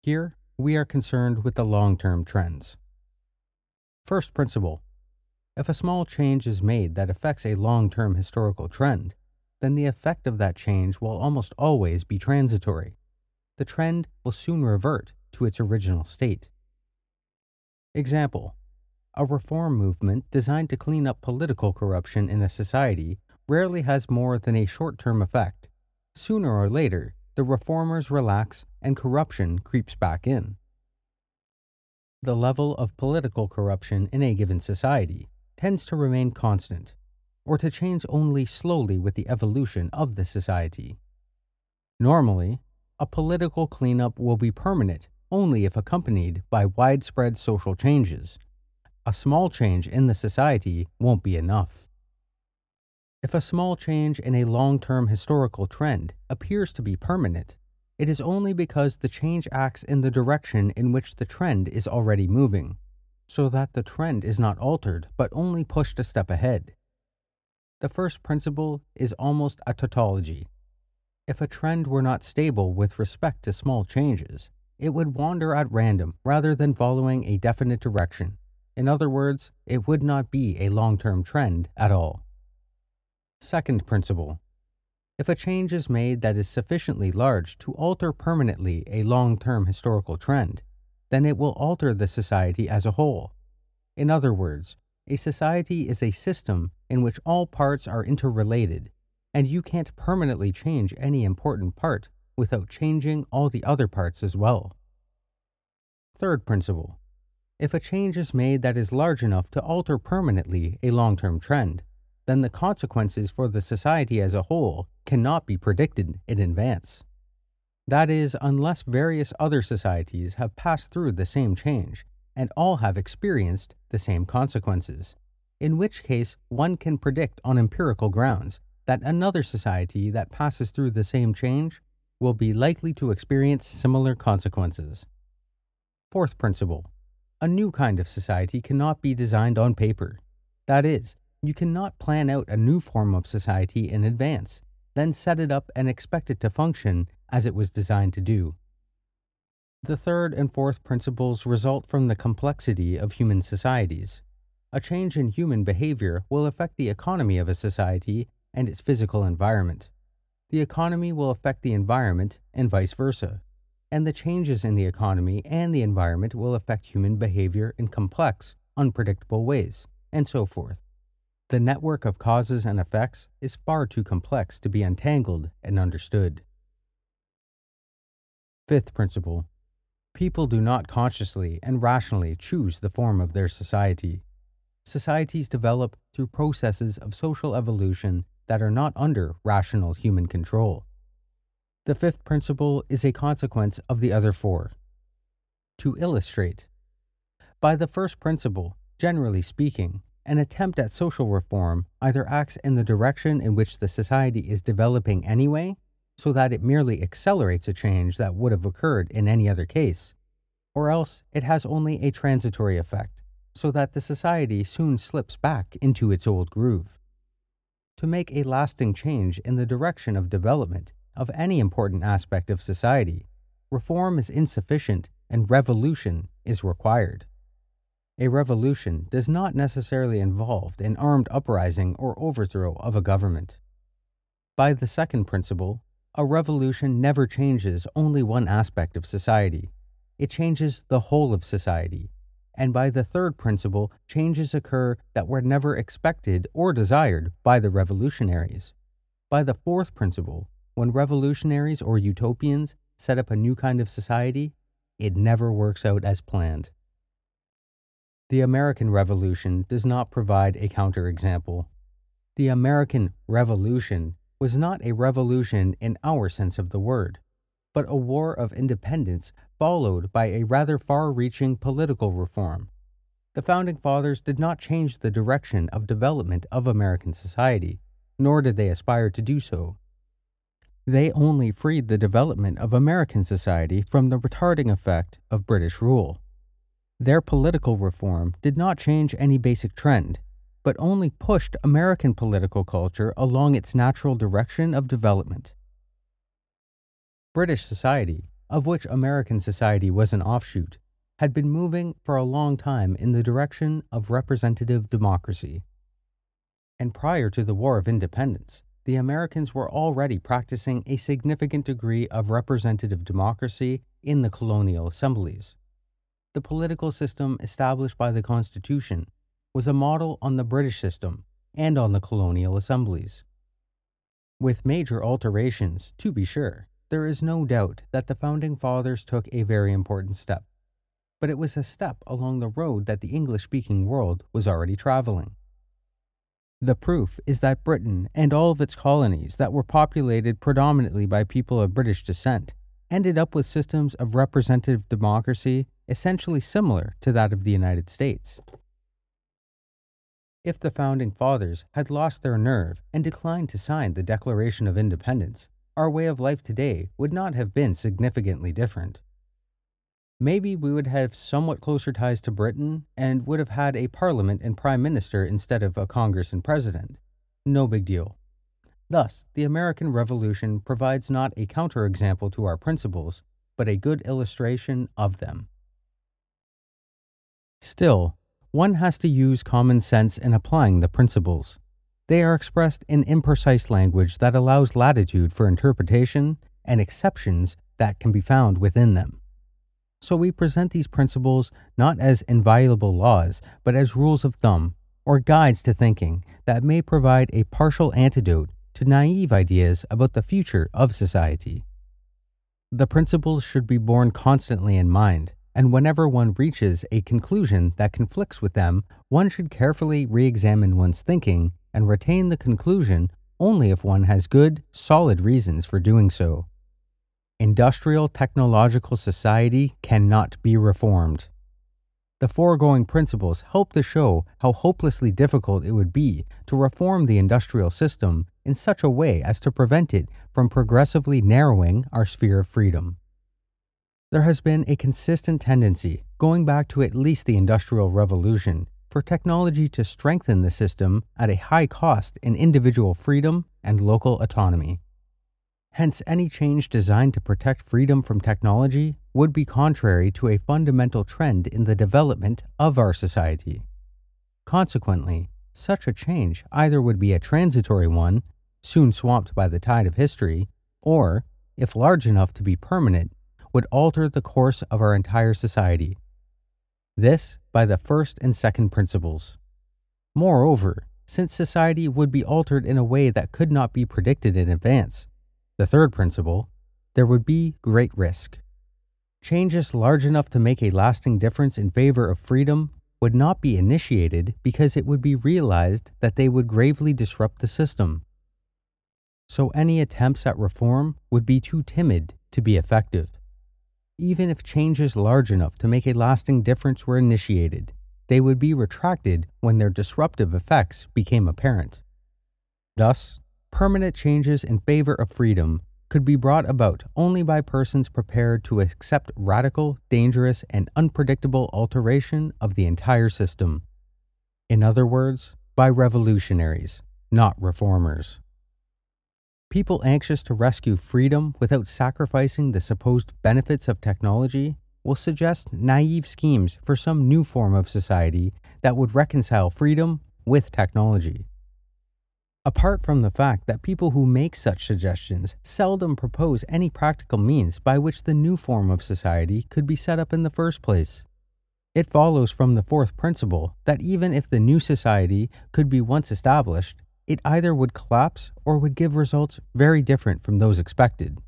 Here, we are concerned with the long term trends. First principle if a small change is made that affects a long term historical trend, then the effect of that change will almost always be transitory. The trend will soon revert to its original state. Example A reform movement designed to clean up political corruption in a society rarely has more than a short term effect. Sooner or later, the reformers relax and corruption creeps back in. The level of political corruption in a given society tends to remain constant, or to change only slowly with the evolution of the society. Normally, a political cleanup will be permanent only if accompanied by widespread social changes. A small change in the society won't be enough. If a small change in a long term historical trend appears to be permanent, it is only because the change acts in the direction in which the trend is already moving, so that the trend is not altered but only pushed a step ahead. The first principle is almost a tautology. If a trend were not stable with respect to small changes, it would wander at random rather than following a definite direction. In other words, it would not be a long term trend at all. Second principle if a change is made that is sufficiently large to alter permanently a long term historical trend, then it will alter the society as a whole. In other words, a society is a system in which all parts are interrelated, and you can't permanently change any important part without changing all the other parts as well. Third principle if a change is made that is large enough to alter permanently a long term trend, then the consequences for the society as a whole cannot be predicted in advance. That is, unless various other societies have passed through the same change and all have experienced the same consequences, in which case one can predict on empirical grounds that another society that passes through the same change will be likely to experience similar consequences. Fourth principle a new kind of society cannot be designed on paper. That is, you cannot plan out a new form of society in advance, then set it up and expect it to function as it was designed to do. The third and fourth principles result from the complexity of human societies. A change in human behavior will affect the economy of a society and its physical environment. The economy will affect the environment and vice versa. And the changes in the economy and the environment will affect human behavior in complex, unpredictable ways, and so forth. The network of causes and effects is far too complex to be untangled and understood. Fifth principle People do not consciously and rationally choose the form of their society. Societies develop through processes of social evolution that are not under rational human control. The fifth principle is a consequence of the other four. To illustrate, by the first principle, generally speaking, an attempt at social reform either acts in the direction in which the society is developing anyway, so that it merely accelerates a change that would have occurred in any other case, or else it has only a transitory effect, so that the society soon slips back into its old groove. To make a lasting change in the direction of development of any important aspect of society, reform is insufficient and revolution is required. A revolution does not necessarily involve an armed uprising or overthrow of a government. By the second principle, a revolution never changes only one aspect of society, it changes the whole of society. And by the third principle, changes occur that were never expected or desired by the revolutionaries. By the fourth principle, when revolutionaries or utopians set up a new kind of society, it never works out as planned. The American Revolution does not provide a counterexample. The American Revolution was not a revolution in our sense of the word, but a war of independence followed by a rather far reaching political reform. The Founding Fathers did not change the direction of development of American society, nor did they aspire to do so. They only freed the development of American society from the retarding effect of British rule. Their political reform did not change any basic trend, but only pushed American political culture along its natural direction of development. British society, of which American society was an offshoot, had been moving for a long time in the direction of representative democracy. And prior to the War of Independence, the Americans were already practicing a significant degree of representative democracy in the colonial assemblies the political system established by the Constitution was a model on the British system and on the colonial assemblies. With major alterations, to be sure, there is no doubt that the Founding Fathers took a very important step. But it was a step along the road that the English speaking world was already traveling. The proof is that Britain and all of its colonies that were populated predominantly by people of British descent ended up with systems of representative democracy essentially similar to that of the United States. If the Founding Fathers had lost their nerve and declined to sign the Declaration of Independence, our way of life today would not have been significantly different. Maybe we would have somewhat closer ties to Britain and would have had a parliament and prime minister instead of a Congress and president. No big deal. Thus, the American Revolution provides not a counterexample to our principles, but a good illustration of them. Still, one has to use common sense in applying the principles. They are expressed in imprecise language that allows latitude for interpretation and exceptions that can be found within them. So we present these principles not as inviolable laws, but as rules of thumb or guides to thinking that may provide a partial antidote to naive ideas about the future of society. The principles should be borne constantly in mind, and whenever one reaches a conclusion that conflicts with them, one should carefully re examine one's thinking and retain the conclusion only if one has good, solid reasons for doing so. Industrial technological society cannot be reformed. The foregoing principles help to show how hopelessly difficult it would be to reform the industrial system in such a way as to prevent it from progressively narrowing our sphere of freedom. There has been a consistent tendency, going back to at least the Industrial Revolution, for technology to strengthen the system at a high cost in individual freedom and local autonomy. Hence, any change designed to protect freedom from technology would be contrary to a fundamental trend in the development of our society. Consequently, such a change either would be a transitory one, soon swamped by the tide of history, or, if large enough to be permanent, would alter the course of our entire society. This by the first and second principles. Moreover, since society would be altered in a way that could not be predicted in advance, the third principle, there would be great risk. Changes large enough to make a lasting difference in favor of freedom would not be initiated because it would be realized that they would gravely disrupt the system. So any attempts at reform would be too timid to be effective. Even if changes large enough to make a lasting difference were initiated, they would be retracted when their disruptive effects became apparent. Thus, permanent changes in favor of freedom could be brought about only by persons prepared to accept radical, dangerous, and unpredictable alteration of the entire system. In other words, by revolutionaries, not reformers. People anxious to rescue freedom without sacrificing the supposed benefits of technology will suggest naive schemes for some new form of society that would reconcile freedom with technology. Apart from the fact that people who make such suggestions seldom propose any practical means by which the new form of society could be set up in the first place. It follows from the fourth principle that even if the new society could be once established, it either would collapse or would give results very different from those expected.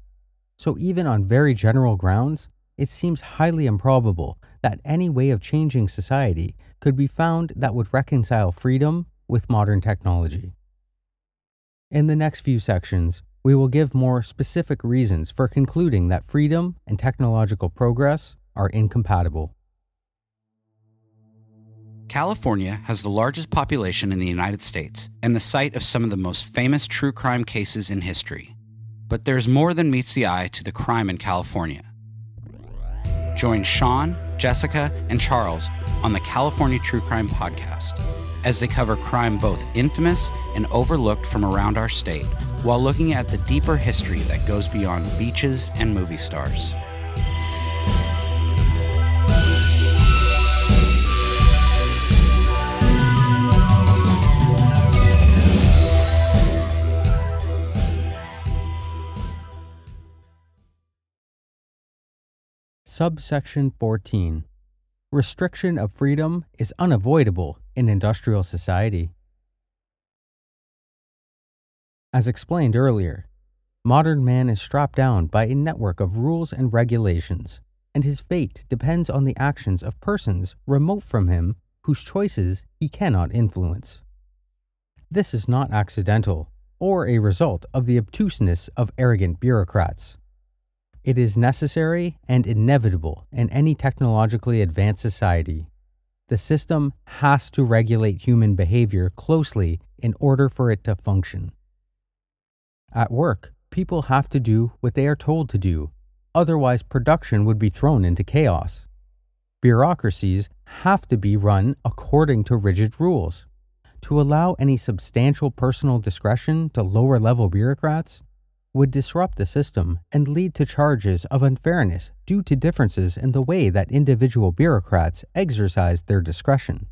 So, even on very general grounds, it seems highly improbable that any way of changing society could be found that would reconcile freedom with modern technology. In the next few sections, we will give more specific reasons for concluding that freedom and technological progress are incompatible. California has the largest population in the United States and the site of some of the most famous true crime cases in history. But there's more than meets the eye to the crime in California. Join Sean, Jessica, and Charles on the California True Crime Podcast as they cover crime both infamous and overlooked from around our state, while looking at the deeper history that goes beyond beaches and movie stars. Subsection 14 Restriction of freedom is unavoidable in industrial society. As explained earlier, modern man is strapped down by a network of rules and regulations, and his fate depends on the actions of persons remote from him whose choices he cannot influence. This is not accidental or a result of the obtuseness of arrogant bureaucrats. It is necessary and inevitable in any technologically advanced society the system has to regulate human behavior closely in order for it to function. At work, people have to do what they are told to do, otherwise, production would be thrown into chaos. Bureaucracies have to be run according to rigid rules. To allow any substantial personal discretion to lower level bureaucrats would disrupt the system and lead to charges of unfairness due to differences in the way that individual bureaucrats exercise their discretion.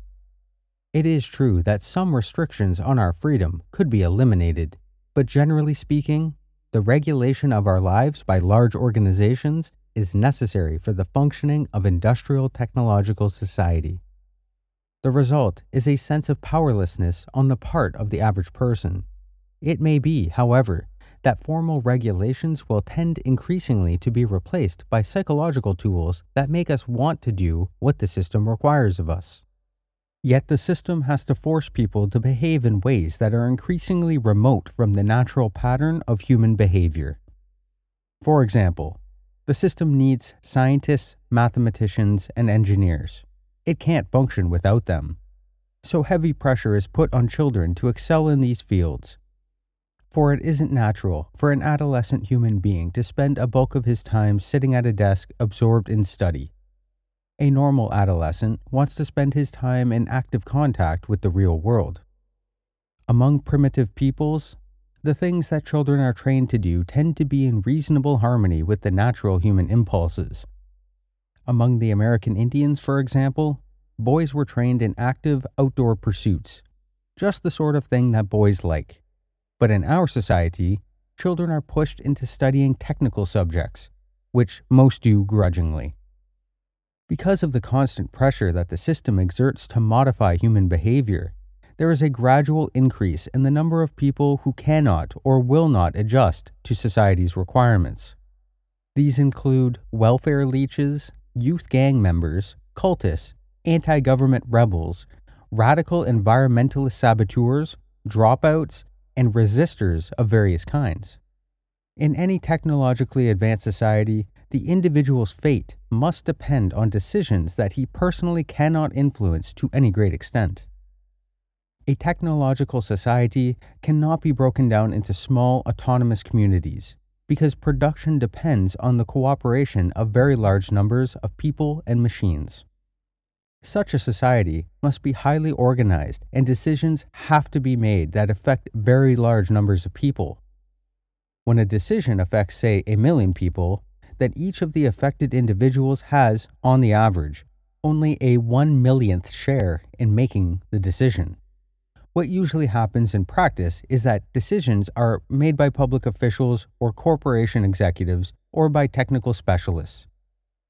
It is true that some restrictions on our freedom could be eliminated, but generally speaking, the regulation of our lives by large organizations is necessary for the functioning of industrial technological society. The result is a sense of powerlessness on the part of the average person. It may be, however, that formal regulations will tend increasingly to be replaced by psychological tools that make us want to do what the system requires of us. Yet the system has to force people to behave in ways that are increasingly remote from the natural pattern of human behavior. For example, the system needs scientists, mathematicians, and engineers. It can't function without them. So heavy pressure is put on children to excel in these fields. For it isn't natural for an adolescent human being to spend a bulk of his time sitting at a desk absorbed in study. A normal adolescent wants to spend his time in active contact with the real world. Among primitive peoples, the things that children are trained to do tend to be in reasonable harmony with the natural human impulses. Among the American Indians, for example, boys were trained in active outdoor pursuits, just the sort of thing that boys like. But in our society, children are pushed into studying technical subjects, which most do grudgingly. Because of the constant pressure that the system exerts to modify human behavior, there is a gradual increase in the number of people who cannot or will not adjust to society's requirements. These include welfare leeches, youth gang members, cultists, anti government rebels, radical environmentalist saboteurs, dropouts, and resistors of various kinds. In any technologically advanced society, the individual's fate must depend on decisions that he personally cannot influence to any great extent. A technological society cannot be broken down into small autonomous communities because production depends on the cooperation of very large numbers of people and machines. Such a society must be highly organized, and decisions have to be made that affect very large numbers of people. When a decision affects, say, a million people, that each of the affected individuals has, on the average, only a one millionth share in making the decision. What usually happens in practice is that decisions are made by public officials or corporation executives or by technical specialists.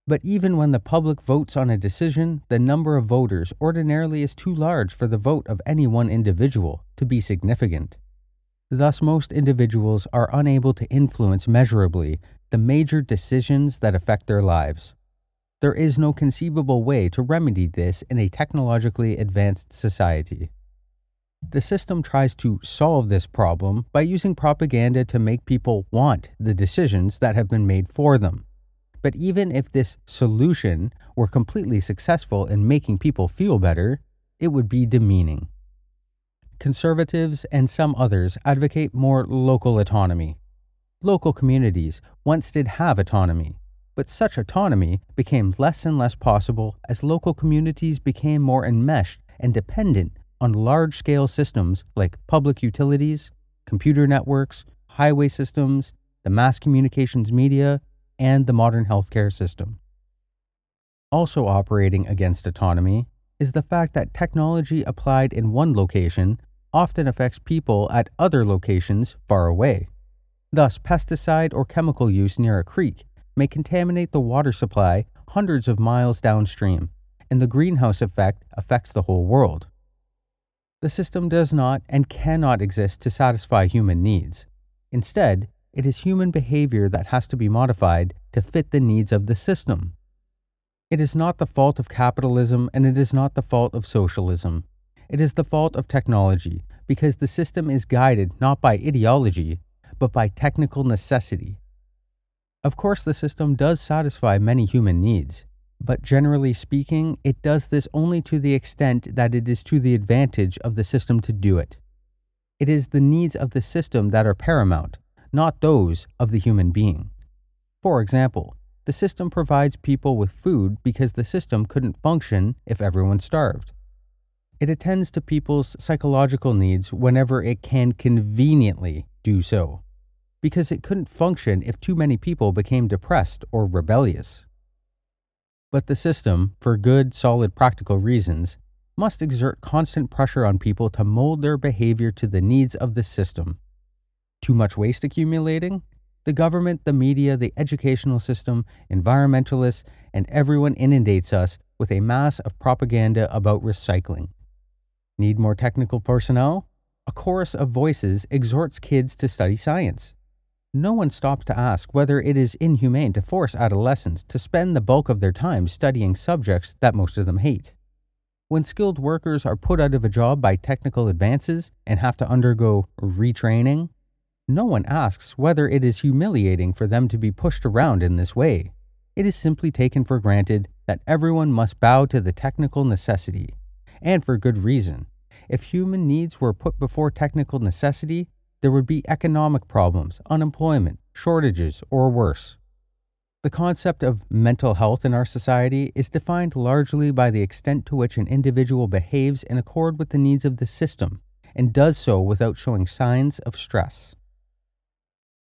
But even when the public votes on a decision, the number of voters ordinarily is too large for the vote of any one individual to be significant. Thus, most individuals are unable to influence measurably the major decisions that affect their lives. There is no conceivable way to remedy this in a technologically advanced society. The system tries to solve this problem by using propaganda to make people want the decisions that have been made for them. But even if this solution were completely successful in making people feel better, it would be demeaning. Conservatives and some others advocate more local autonomy, Local communities once did have autonomy, but such autonomy became less and less possible as local communities became more enmeshed and dependent on large scale systems like public utilities, computer networks, highway systems, the mass communications media, and the modern healthcare system. Also operating against autonomy is the fact that technology applied in one location often affects people at other locations far away. Thus, pesticide or chemical use near a creek may contaminate the water supply hundreds of miles downstream, and the greenhouse effect affects the whole world. The system does not and cannot exist to satisfy human needs. Instead, it is human behavior that has to be modified to fit the needs of the system. It is not the fault of capitalism and it is not the fault of socialism. It is the fault of technology because the system is guided not by ideology, but by technical necessity. Of course, the system does satisfy many human needs, but generally speaking, it does this only to the extent that it is to the advantage of the system to do it. It is the needs of the system that are paramount, not those of the human being. For example, the system provides people with food because the system couldn't function if everyone starved. It attends to people's psychological needs whenever it can conveniently do so because it couldn't function if too many people became depressed or rebellious. But the system, for good, solid, practical reasons, must exert constant pressure on people to mold their behavior to the needs of the system. Too much waste accumulating? The government, the media, the educational system, environmentalists, and everyone inundates us with a mass of propaganda about recycling. Need more technical personnel? A chorus of voices exhorts kids to study science. No one stops to ask whether it is inhumane to force adolescents to spend the bulk of their time studying subjects that most of them hate. When skilled workers are put out of a job by technical advances and have to undergo retraining, no one asks whether it is humiliating for them to be pushed around in this way. It is simply taken for granted that everyone must bow to the technical necessity, and for good reason. If human needs were put before technical necessity, there would be economic problems, unemployment, shortages, or worse. The concept of mental health in our society is defined largely by the extent to which an individual behaves in accord with the needs of the system and does so without showing signs of stress.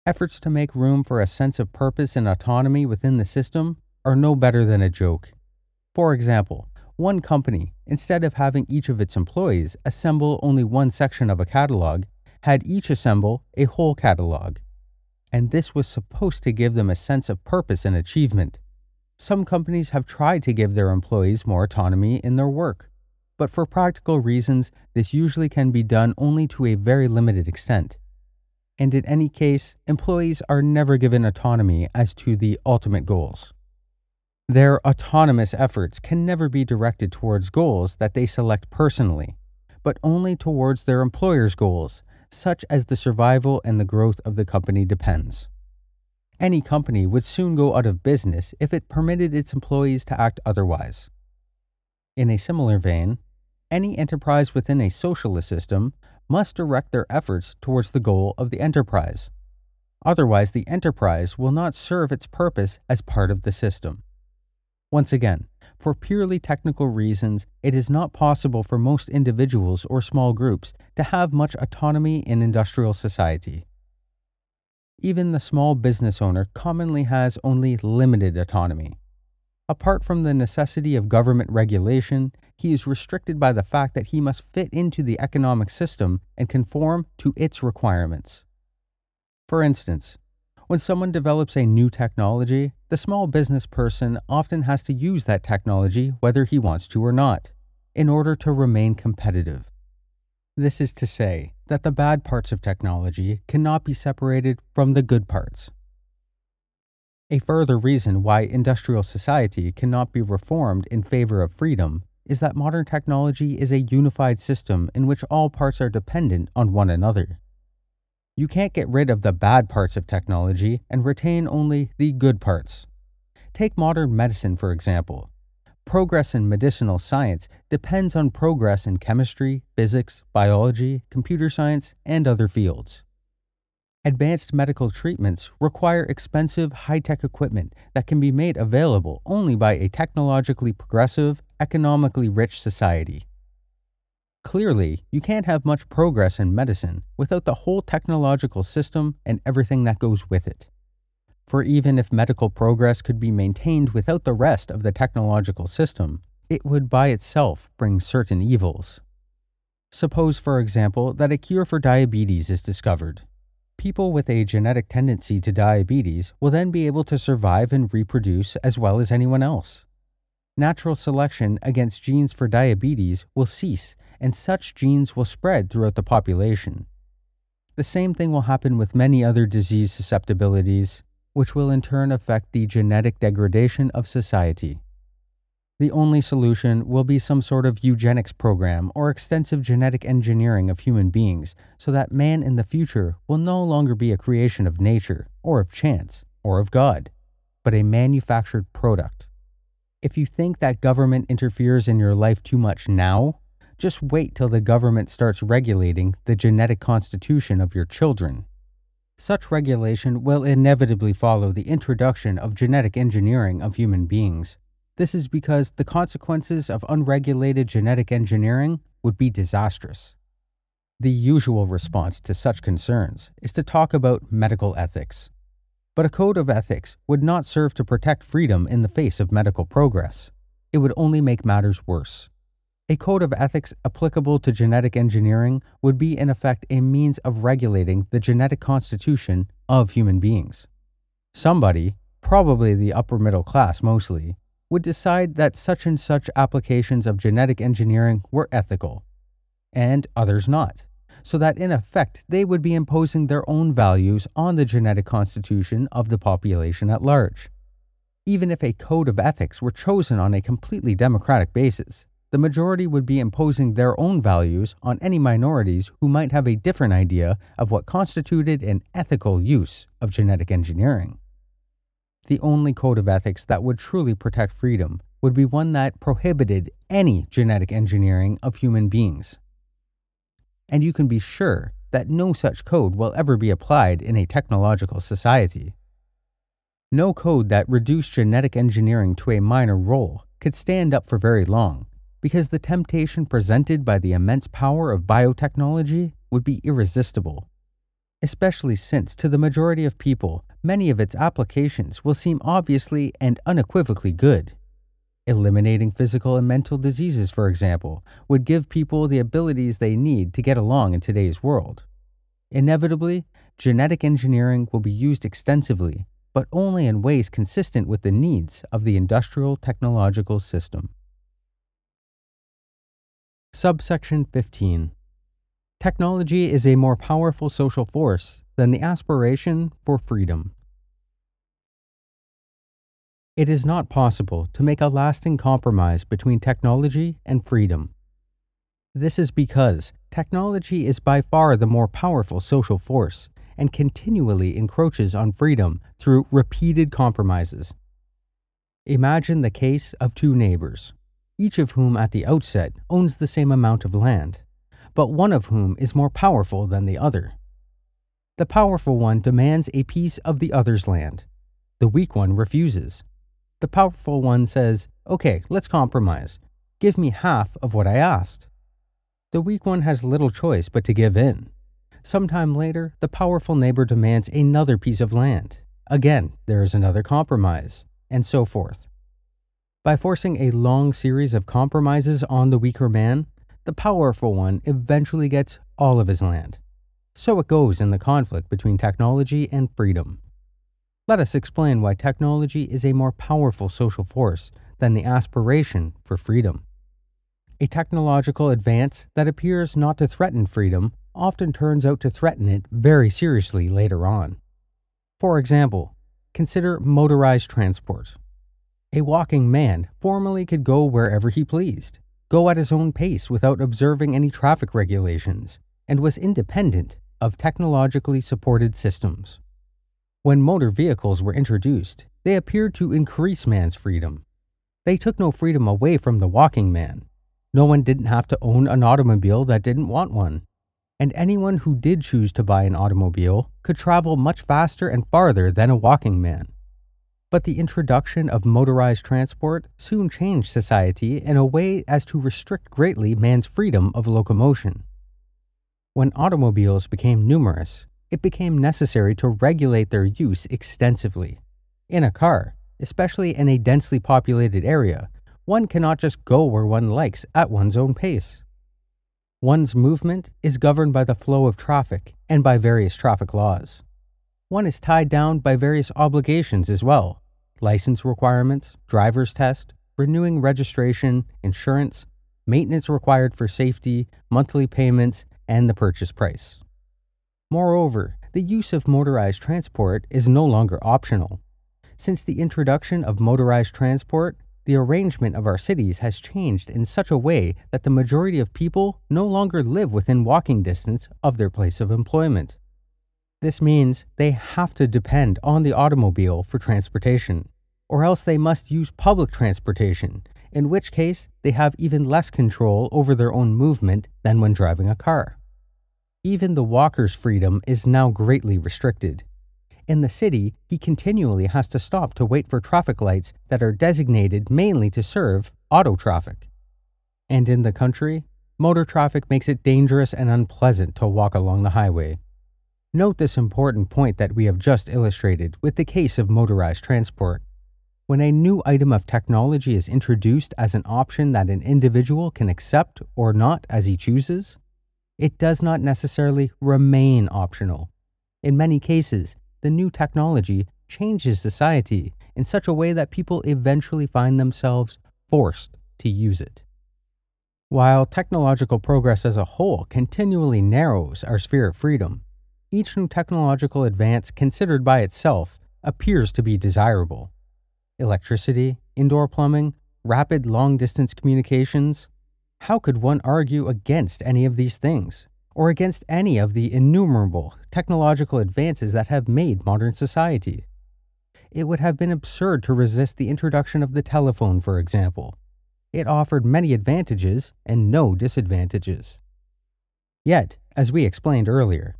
Efforts to make room for a sense of purpose and autonomy within the system are no better than a joke. For example, one company, instead of having each of its employees assemble only one section of a catalog, had each assemble a whole catalog. And this was supposed to give them a sense of purpose and achievement. Some companies have tried to give their employees more autonomy in their work, but for practical reasons, this usually can be done only to a very limited extent and in any case, employees are never given autonomy as to the ultimate goals. Their autonomous efforts can never be directed towards goals that they select personally, but only towards their employer's goals, such as the survival and the growth of the company depends. Any company would soon go out of business if it permitted its employees to act otherwise. In a similar vein, any enterprise within a socialist system must direct their efforts towards the goal of the enterprise. Otherwise, the enterprise will not serve its purpose as part of the system. Once again, for purely technical reasons, it is not possible for most individuals or small groups to have much autonomy in industrial society. Even the small business owner commonly has only limited autonomy. Apart from the necessity of government regulation, he is restricted by the fact that he must fit into the economic system and conform to its requirements. For instance, when someone develops a new technology, the small business person often has to use that technology whether he wants to or not, in order to remain competitive. This is to say that the bad parts of technology cannot be separated from the good parts. A further reason why industrial society cannot be reformed in favor of freedom is that modern technology is a unified system in which all parts are dependent on one another. You can't get rid of the bad parts of technology and retain only the good parts. Take modern medicine, for example. Progress in medicinal science depends on progress in chemistry, physics, biology, computer science, and other fields. Advanced medical treatments require expensive, high tech equipment that can be made available only by a technologically progressive, economically rich society. Clearly, you can't have much progress in medicine without the whole technological system and everything that goes with it. For even if medical progress could be maintained without the rest of the technological system, it would by itself bring certain evils. Suppose, for example, that a cure for diabetes is discovered People with a genetic tendency to diabetes will then be able to survive and reproduce as well as anyone else. Natural selection against genes for diabetes will cease, and such genes will spread throughout the population. The same thing will happen with many other disease susceptibilities, which will in turn affect the genetic degradation of society. The only solution will be some sort of eugenics program or extensive genetic engineering of human beings so that man in the future will no longer be a creation of nature, or of chance, or of God, but a manufactured product. If you think that government interferes in your life too much now, just wait till the government starts regulating the genetic constitution of your children. Such regulation will inevitably follow the introduction of genetic engineering of human beings. This is because the consequences of unregulated genetic engineering would be disastrous. The usual response to such concerns is to talk about medical ethics. But a code of ethics would not serve to protect freedom in the face of medical progress. It would only make matters worse. A code of ethics applicable to genetic engineering would be, in effect, a means of regulating the genetic constitution of human beings. Somebody, probably the upper middle class mostly, would decide that such and such applications of genetic engineering were ethical, and others not, so that in effect they would be imposing their own values on the genetic constitution of the population at large. Even if a code of ethics were chosen on a completely democratic basis, the majority would be imposing their own values on any minorities who might have a different idea of what constituted an ethical use of genetic engineering. The only code of ethics that would truly protect freedom would be one that prohibited any genetic engineering of human beings. And you can be sure that no such code will ever be applied in a technological society. No code that reduced genetic engineering to a minor role could stand up for very long because the temptation presented by the immense power of biotechnology would be irresistible. Especially since, to the majority of people, many of its applications will seem obviously and unequivocally good. Eliminating physical and mental diseases, for example, would give people the abilities they need to get along in today's world. Inevitably, genetic engineering will be used extensively, but only in ways consistent with the needs of the industrial technological system. Subsection 15 Technology is a more powerful social force than the aspiration for freedom. It is not possible to make a lasting compromise between technology and freedom. This is because technology is by far the more powerful social force and continually encroaches on freedom through repeated compromises. Imagine the case of two neighbors each of whom at the outset owns the same amount of land, but one of whom is more powerful than the other. The powerful one demands a piece of the other's land. The weak one refuses. The powerful one says, Okay, let's compromise. Give me half of what I asked. The weak one has little choice but to give in. Sometime later, the powerful neighbor demands another piece of land. Again, there is another compromise, and so forth. By forcing a long series of compromises on the weaker man, the powerful one eventually gets all of his land. So it goes in the conflict between technology and freedom. Let us explain why technology is a more powerful social force than the aspiration for freedom. A technological advance that appears not to threaten freedom often turns out to threaten it very seriously later on. For example, consider motorized transport. A walking man formerly could go wherever he pleased, go at his own pace without observing any traffic regulations, and was independent of technologically supported systems. When motor vehicles were introduced, they appeared to increase man's freedom. They took no freedom away from the walking man. No one didn't have to own an automobile that didn't want one. And anyone who did choose to buy an automobile could travel much faster and farther than a walking man. But the introduction of motorized transport soon changed society in a way as to restrict greatly man's freedom of locomotion. When automobiles became numerous, it became necessary to regulate their use extensively. In a car, especially in a densely populated area, one cannot just go where one likes at one's own pace. One's movement is governed by the flow of traffic and by various traffic laws one is tied down by various obligations as well license requirements, driver's test, renewing registration, insurance, maintenance required for safety, monthly payments, and the purchase price. Moreover, the use of motorized transport is no longer optional. Since the introduction of motorized transport, the arrangement of our cities has changed in such a way that the majority of people no longer live within walking distance of their place of employment. This means they have to depend on the automobile for transportation, or else they must use public transportation, in which case they have even less control over their own movement than when driving a car. Even the walker's freedom is now greatly restricted. In the city, he continually has to stop to wait for traffic lights that are designated mainly to serve auto traffic. And in the country, motor traffic makes it dangerous and unpleasant to walk along the highway. Note this important point that we have just illustrated with the case of motorized transport. when a new item of technology is introduced as an option that an individual can accept or not as he chooses, it does not necessarily remain optional. In many cases, the new technology changes society in such a way that people eventually find themselves forced to use it. While technological progress as a whole continually narrows our sphere of freedom, each new technological advance considered by itself appears to be desirable. Electricity, indoor plumbing, rapid long distance communications. How could one argue against any of these things, or against any of the innumerable technological advances that have made modern society? It would have been absurd to resist the introduction of the telephone, for example. It offered many advantages and no disadvantages. Yet, as we explained earlier,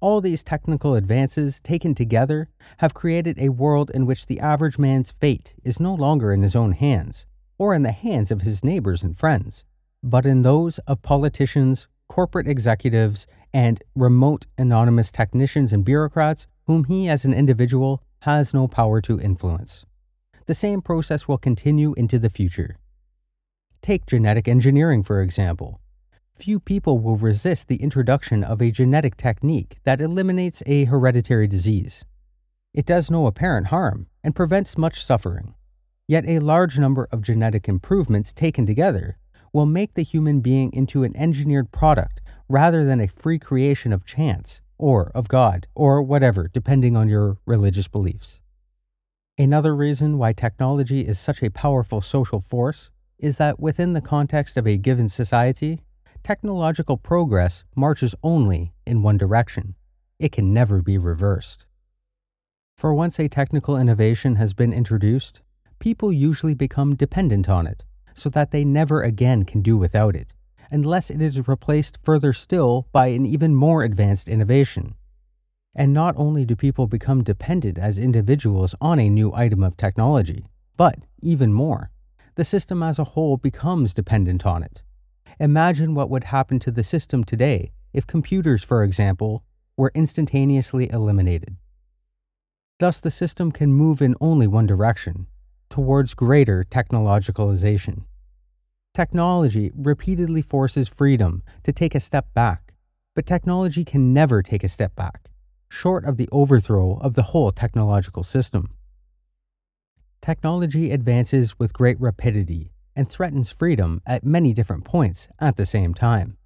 all these technical advances taken together have created a world in which the average man's fate is no longer in his own hands or in the hands of his neighbors and friends, but in those of politicians, corporate executives, and remote anonymous technicians and bureaucrats whom he as an individual has no power to influence. The same process will continue into the future. Take genetic engineering, for example few people will resist the introduction of a genetic technique that eliminates a hereditary disease. It does no apparent harm and prevents much suffering. Yet a large number of genetic improvements taken together will make the human being into an engineered product rather than a free creation of chance, or of God, or whatever, depending on your religious beliefs. Another reason why technology is such a powerful social force is that within the context of a given society, technological progress marches only in one direction. It can never be reversed. For once a technical innovation has been introduced, people usually become dependent on it, so that they never again can do without it, unless it is replaced further still by an even more advanced innovation. And not only do people become dependent as individuals on a new item of technology, but even more, the system as a whole becomes dependent on it. Imagine what would happen to the system today if computers, for example, were instantaneously eliminated. Thus, the system can move in only one direction towards greater technologicalization. Technology repeatedly forces freedom to take a step back, but technology can never take a step back, short of the overthrow of the whole technological system. Technology advances with great rapidity and threatens freedom at many different points at the same time.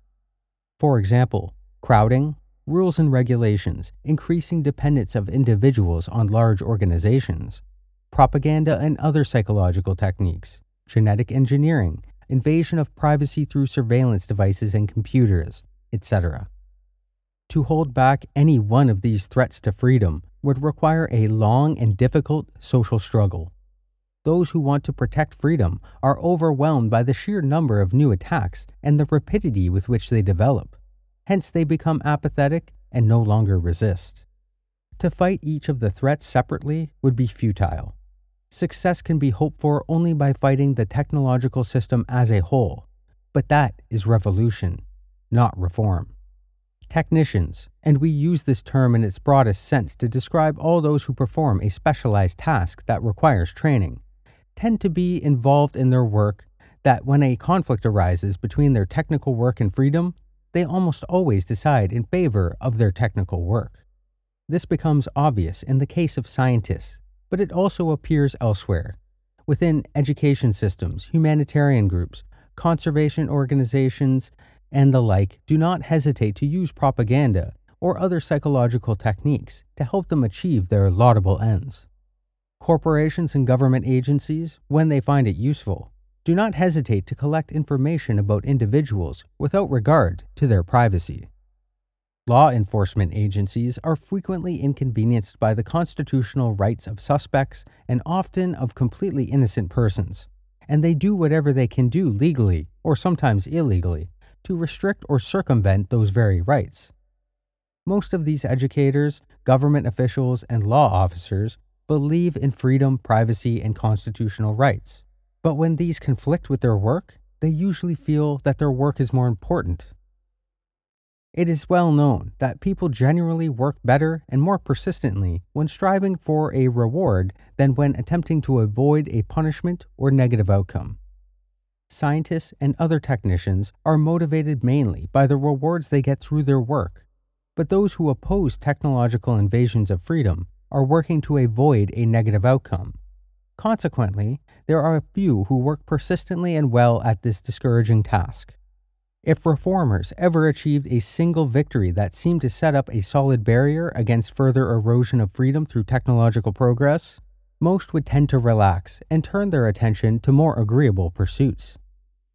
For example, crowding, rules and regulations, increasing dependence of individuals on large organizations, propaganda and other psychological techniques, genetic engineering, invasion of privacy through surveillance devices and computers, etc. To hold back any one of these threats to freedom would require a long and difficult social struggle those who want to protect freedom are overwhelmed by the sheer number of new attacks and the rapidity with which they develop. Hence, they become apathetic and no longer resist. To fight each of the threats separately would be futile. Success can be hoped for only by fighting the technological system as a whole, but that is revolution, not reform. Technicians, and we use this term in its broadest sense to describe all those who perform a specialized task that requires training, tend to be involved in their work that when a conflict arises between their technical work and freedom, they almost always decide in favor of their technical work. This becomes obvious in the case of scientists, but it also appears elsewhere. Within education systems, humanitarian groups, conservation organizations, and the like do not hesitate to use propaganda or other psychological techniques to help them achieve their laudable ends. Corporations and government agencies, when they find it useful, do not hesitate to collect information about individuals without regard to their privacy. Law enforcement agencies are frequently inconvenienced by the constitutional rights of suspects and often of completely innocent persons, and they do whatever they can do legally, or sometimes illegally, to restrict or circumvent those very rights. Most of these educators, government officials, and law officers believe in freedom, privacy, and constitutional rights. But when these conflict with their work, they usually feel that their work is more important. It is well known that people generally work better and more persistently when striving for a reward than when attempting to avoid a punishment or negative outcome. Scientists and other technicians are motivated mainly by the rewards they get through their work, but those who oppose technological invasions of freedom are working to avoid a negative outcome. Consequently, there are a few who work persistently and well at this discouraging task. If reformers ever achieved a single victory that seemed to set up a solid barrier against further erosion of freedom through technological progress, most would tend to relax and turn their attention to more agreeable pursuits.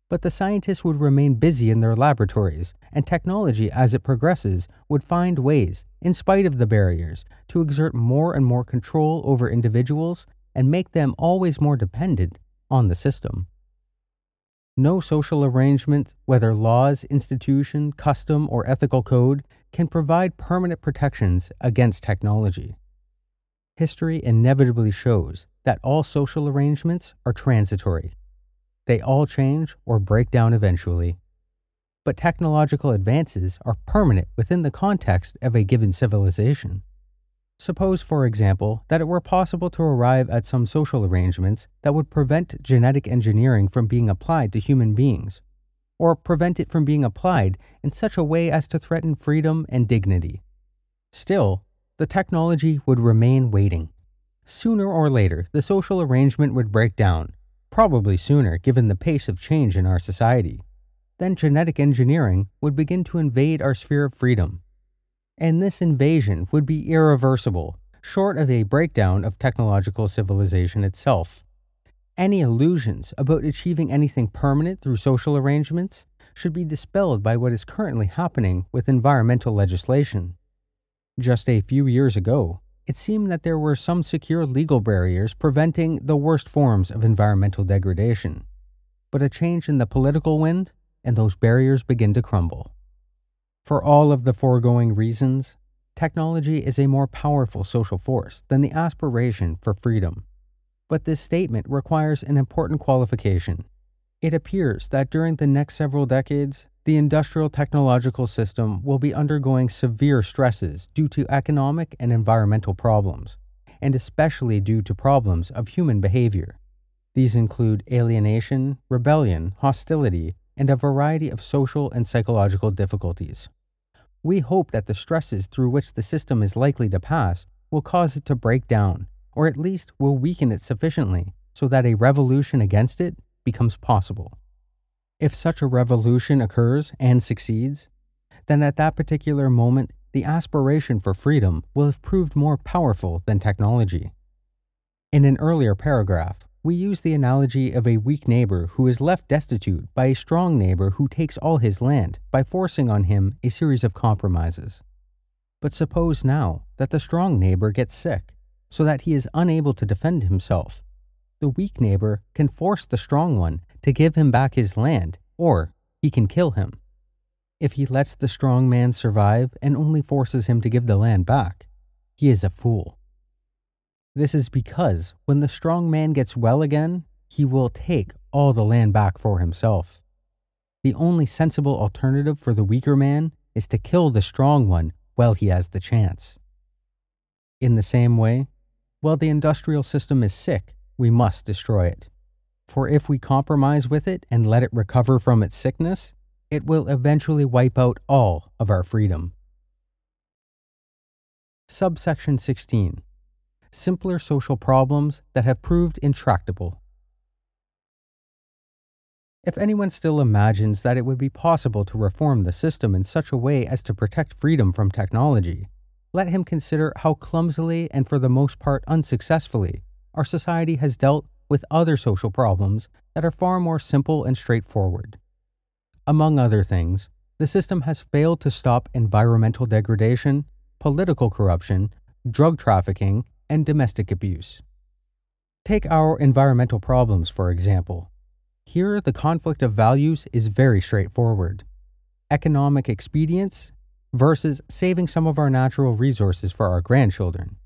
But the scientists would remain busy in their laboratories, and technology, as it progresses, would find ways, in spite of the barriers, to exert more and more control over individuals and make them always more dependent on the system. No social arrangement, whether laws, institution, custom, or ethical code, can provide permanent protections against technology. History inevitably shows that all social arrangements are transitory. They all change or break down eventually. But technological advances are permanent within the context of a given civilization. Suppose, for example, that it were possible to arrive at some social arrangements that would prevent genetic engineering from being applied to human beings, or prevent it from being applied in such a way as to threaten freedom and dignity. Still, the technology would remain waiting. Sooner or later, the social arrangement would break down, probably sooner given the pace of change in our society. Then genetic engineering would begin to invade our sphere of freedom and this invasion would be irreversible, short of a breakdown of technological civilization itself. Any illusions about achieving anything permanent through social arrangements should be dispelled by what is currently happening with environmental legislation. Just a few years ago, it seemed that there were some secure legal barriers preventing the worst forms of environmental degradation. But a change in the political wind, and those barriers begin to crumble. For all of the foregoing reasons, technology is a more powerful social force than the aspiration for freedom. But this statement requires an important qualification. It appears that during the next several decades, the industrial technological system will be undergoing severe stresses due to economic and environmental problems, and especially due to problems of human behavior. These include alienation, rebellion, hostility, and a variety of social and psychological difficulties. We hope that the stresses through which the system is likely to pass will cause it to break down, or at least will weaken it sufficiently so that a revolution against it becomes possible. If such a revolution occurs and succeeds, then at that particular moment, the aspiration for freedom will have proved more powerful than technology. In an earlier paragraph, we use the analogy of a weak neighbor who is left destitute by a strong neighbor who takes all his land by forcing on him a series of compromises. But suppose now that the strong neighbor gets sick, so that he is unable to defend himself. The weak neighbor can force the strong one to give him back his land, or he can kill him. If he lets the strong man survive and only forces him to give the land back, he is a fool. This is because when the strong man gets well again, he will take all the land back for himself. The only sensible alternative for the weaker man is to kill the strong one while he has the chance. In the same way, while the industrial system is sick, we must destroy it. For if we compromise with it and let it recover from its sickness, it will eventually wipe out all of our freedom. Subsection 16 simpler social problems that have proved intractable. If anyone still imagines that it would be possible to reform the system in such a way as to protect freedom from technology, let him consider how clumsily and for the most part unsuccessfully our society has dealt with other social problems that are far more simple and straightforward. Among other things, the system has failed to stop environmental degradation, political corruption, drug trafficking, and domestic abuse. Take our environmental problems, for example. Here, the conflict of values is very straightforward economic expedience versus saving some of our natural resources for our grandchildren.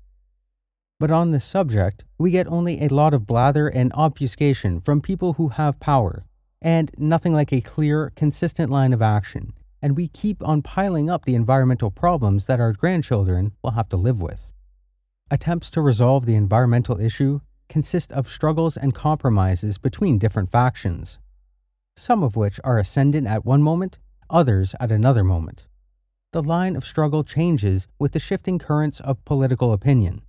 But on this subject, we get only a lot of blather and obfuscation from people who have power, and nothing like a clear, consistent line of action, and we keep on piling up the environmental problems that our grandchildren will have to live with. Attempts to resolve the environmental issue consist of struggles and compromises between different factions, some of which are ascendant at one moment, others at another moment. The line of struggle changes with the shifting currents of political opinion.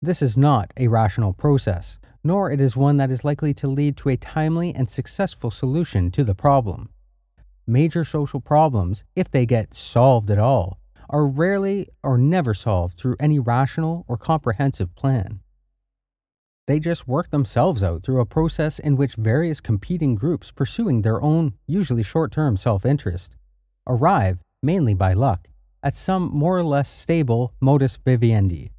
This is not a rational process, nor it is one that is likely to lead to a timely and successful solution to the problem. Major social problems, if they get solved at all, are rarely or never solved through any rational or comprehensive plan. They just work themselves out through a process in which various competing groups pursuing their own, usually short term self interest, arrive, mainly by luck, at some more or less stable modus vivendi.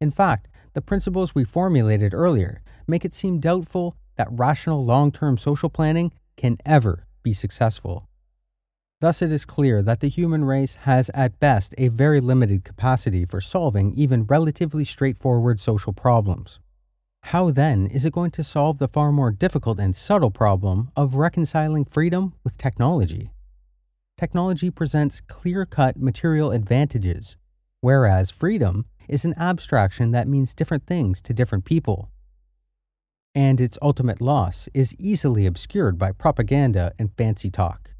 In fact, the principles we formulated earlier make it seem doubtful that rational long term social planning can ever be successful. Thus, it is clear that the human race has at best a very limited capacity for solving even relatively straightforward social problems. How then is it going to solve the far more difficult and subtle problem of reconciling freedom with technology? Technology presents clear cut material advantages, whereas freedom is an abstraction that means different things to different people. And its ultimate loss is easily obscured by propaganda and fancy talk.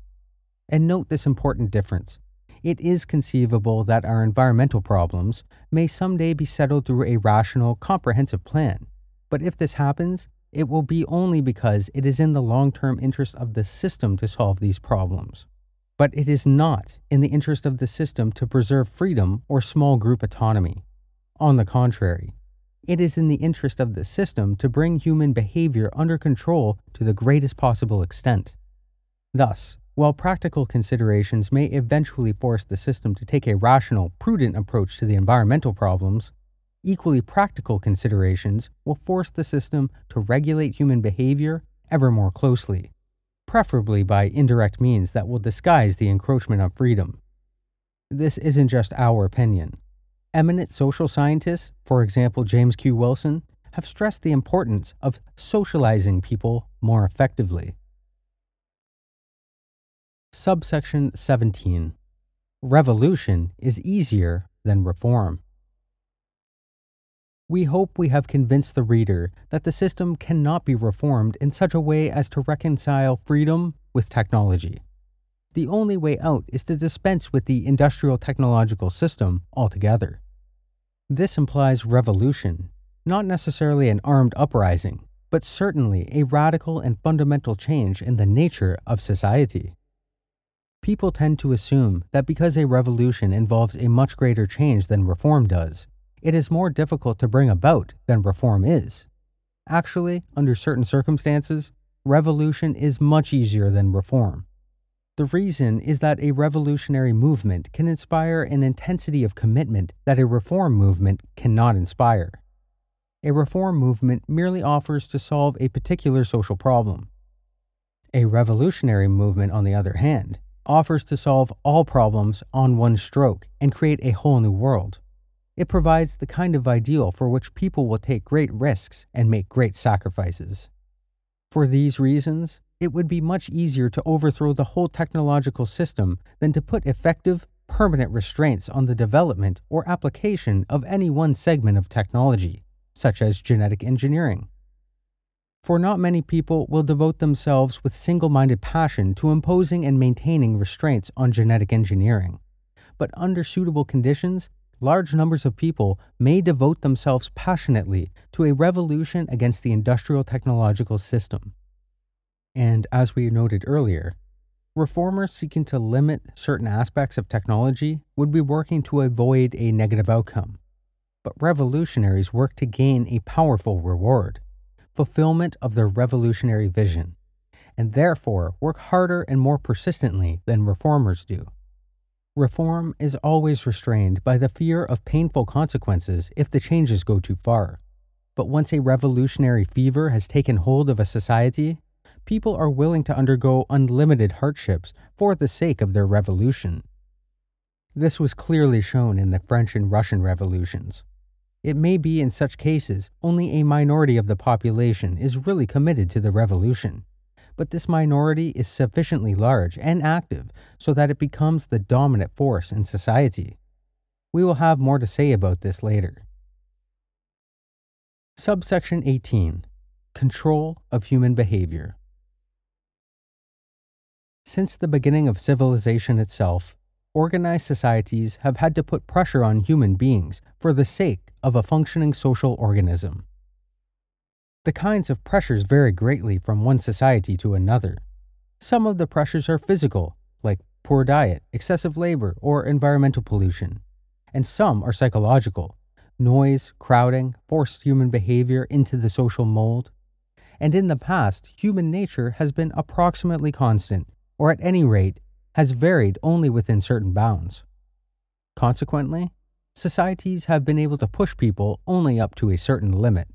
And note this important difference. It is conceivable that our environmental problems may someday be settled through a rational, comprehensive plan but if this happens, it will be only because it is in the long term interest of the system to solve these problems. But it is not in the interest of the system to preserve freedom or small group autonomy. On the contrary, it is in the interest of the system to bring human behavior under control to the greatest possible extent. Thus, while practical considerations may eventually force the system to take a rational, prudent approach to the environmental problems, equally practical considerations will force the system to regulate human behavior ever more closely, preferably by indirect means that will disguise the encroachment of freedom. This isn't just our opinion. Eminent social scientists, for example James Q. Wilson, have stressed the importance of socializing people more effectively. Subsection 17 Revolution is easier than reform. We hope we have convinced the reader that the system cannot be reformed in such a way as to reconcile freedom with technology. The only way out is to dispense with the industrial technological system altogether. This implies revolution, not necessarily an armed uprising, but certainly a radical and fundamental change in the nature of society. People tend to assume that because a revolution involves a much greater change than reform does, it is more difficult to bring about than reform is. Actually, under certain circumstances, revolution is much easier than reform. The reason is that a revolutionary movement can inspire an intensity of commitment that a reform movement cannot inspire. A reform movement merely offers to solve a particular social problem. A revolutionary movement, on the other hand, offers to solve all problems on one stroke and create a whole new world. It provides the kind of ideal for which people will take great risks and make great sacrifices. For these reasons, it would be much easier to overthrow the whole technological system than to put effective, permanent restraints on the development or application of any one segment of technology, such as genetic engineering. For not many people will devote themselves with single minded passion to imposing and maintaining restraints on genetic engineering. But under suitable conditions, large numbers of people may devote themselves passionately to a revolution against the industrial technological system. And as we noted earlier, reformers seeking to limit certain aspects of technology would be working to avoid a negative outcome. But revolutionaries work to gain a powerful reward, fulfillment of their revolutionary vision, and therefore work harder and more persistently than reformers do. Reform is always restrained by the fear of painful consequences if the changes go too far. But once a revolutionary fever has taken hold of a society, people are willing to undergo unlimited hardships for the sake of their revolution. This was clearly shown in the French and Russian revolutions. It may be in such cases only a minority of the population is really committed to the revolution, but this minority is sufficiently large and active so that it becomes the dominant force in society. We will have more to say about this later. Subsection 18 Control of Human Behavior. Since the beginning of civilization itself, organized societies have had to put pressure on human beings for the sake of a functioning social organism. The kinds of pressures vary greatly from one society to another. Some of the pressures are physical, like poor diet, excessive labor, or environmental pollution, and some are psychological noise, crowding, forced human behavior into the social mold. And in the past, human nature has been approximately constant, or at any rate, has varied only within certain bounds. Consequently, societies have been able to push people only up to a certain limit.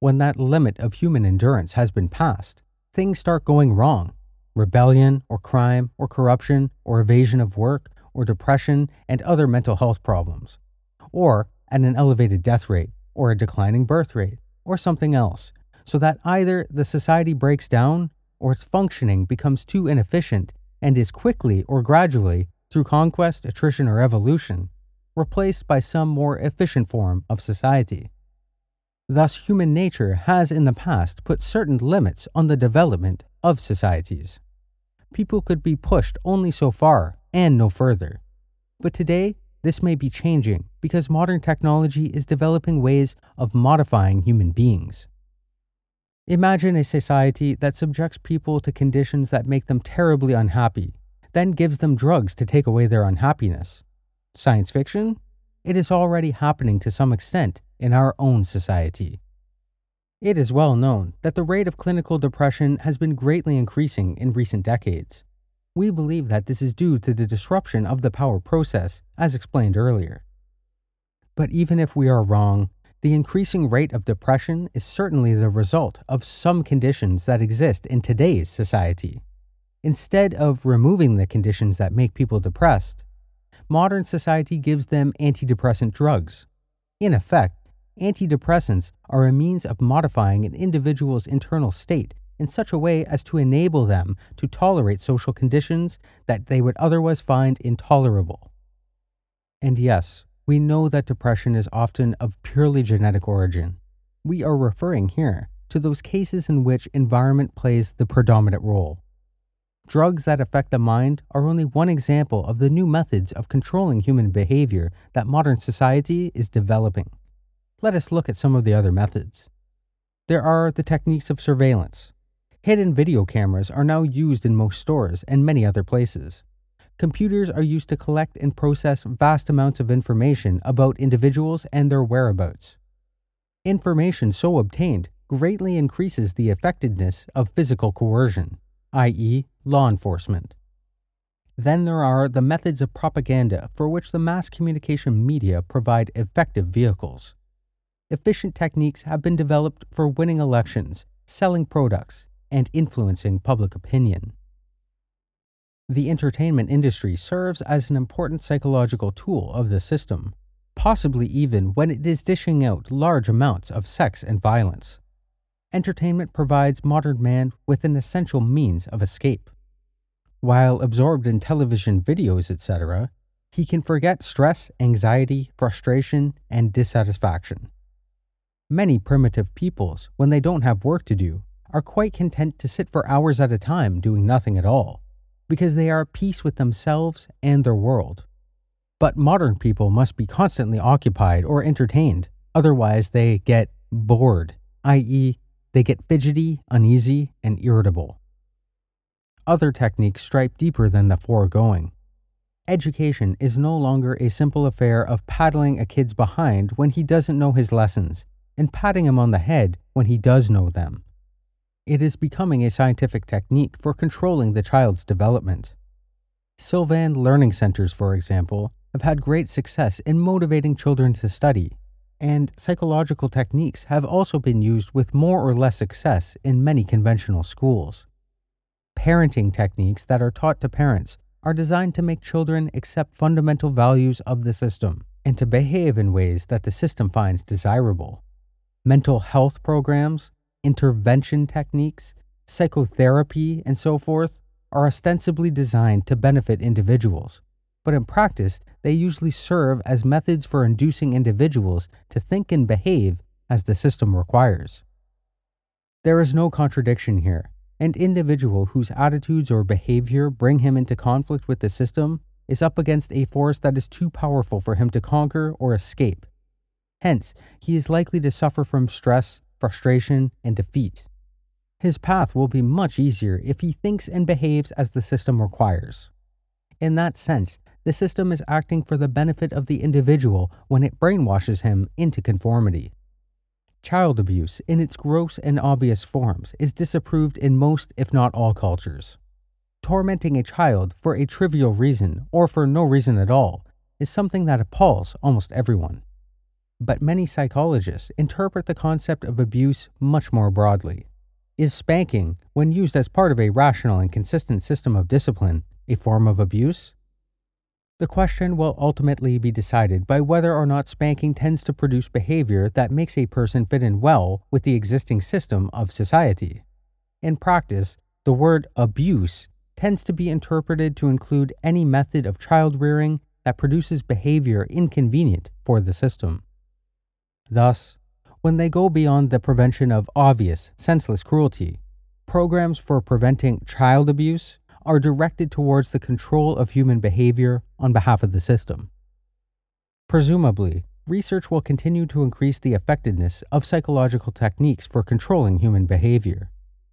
When that limit of human endurance has been passed, things start going wrong. Rebellion, or crime, or corruption, or evasion of work, or depression, and other mental health problems. Or at an elevated death rate, or a declining birth rate, or something else, so that either the society breaks down or its functioning becomes too inefficient and is quickly or gradually, through conquest, attrition, or evolution, replaced by some more efficient form of society. Thus, human nature has in the past put certain limits on the development of societies. People could be pushed only so far and no further. But today, this may be changing because modern technology is developing ways of modifying human beings. Imagine a society that subjects people to conditions that make them terribly unhappy, then gives them drugs to take away their unhappiness. Science fiction? It is already happening to some extent in our own society. It is well known that the rate of clinical depression has been greatly increasing in recent decades. We believe that this is due to the disruption of the power process, as explained earlier. But even if we are wrong, the increasing rate of depression is certainly the result of some conditions that exist in today's society. Instead of removing the conditions that make people depressed, modern society gives them antidepressant drugs. In effect, antidepressants are a means of modifying an individual's internal state in such a way as to enable them to tolerate social conditions that they would otherwise find intolerable. And yes, we know that depression is often of purely genetic origin. We are referring here to those cases in which environment plays the predominant role. Drugs that affect the mind are only one example of the new methods of controlling human behavior that modern society is developing. Let us look at some of the other methods. There are the techniques of surveillance. Hidden video cameras are now used in most stores and many other places computers are used to collect and process vast amounts of information about individuals and their whereabouts. Information so obtained greatly increases the effectiveness of physical coercion, i.e., law enforcement. Then there are the methods of propaganda for which the mass communication media provide effective vehicles. Efficient techniques have been developed for winning elections, selling products, and influencing public opinion. The entertainment industry serves as an important psychological tool of the system, possibly even when it is dishing out large amounts of sex and violence. Entertainment provides modern man with an essential means of escape. While absorbed in television videos, etc., he can forget stress, anxiety, frustration, and dissatisfaction. Many primitive peoples, when they don't have work to do, are quite content to sit for hours at a time doing nothing at all because they are at peace with themselves and their world. But modern people must be constantly occupied or entertained, otherwise, they get bored, i.e., they get fidgety, uneasy, and irritable. Other techniques stripe deeper than the foregoing. Education is no longer a simple affair of paddling a kid's behind when he doesn't know his lessons and patting him on the head when he does know them. It is becoming a scientific technique for controlling the child's development. Sylvan Learning Centers, for example, have had great success in motivating children to study, and psychological techniques have also been used with more or less success in many conventional schools. Parenting techniques that are taught to parents are designed to make children accept fundamental values of the system and to behave in ways that the system finds desirable. Mental health programs intervention techniques, psychotherapy, and so forth are ostensibly designed to benefit individuals, but in practice, they usually serve as methods for inducing individuals to think and behave as the system requires. There is no contradiction here. An individual whose attitudes or behavior bring him into conflict with the system is up against a force that is too powerful for him to conquer or escape. Hence, he is likely to suffer from stress, frustration, and defeat. His path will be much easier if he thinks and behaves as the system requires. In that sense, the system is acting for the benefit of the individual when it brainwashes him into conformity. Child abuse, in its gross and obvious forms, is disapproved in most, if not all, cultures. Tormenting a child for a trivial reason, or for no reason at all, is something that appalls almost everyone. But many psychologists interpret the concept of abuse much more broadly. Is spanking, when used as part of a rational and consistent system of discipline, a form of abuse? The question will ultimately be decided by whether or not spanking tends to produce behavior that makes a person fit in well with the existing system of society. In practice, the word abuse tends to be interpreted to include any method of child rearing that produces behavior inconvenient for the system. Thus, when they go beyond the prevention of obvious, senseless cruelty, programs for preventing child abuse are directed towards the control of human behavior on behalf of the system. Presumably, research will continue to increase the effectiveness of psychological techniques for controlling human behavior,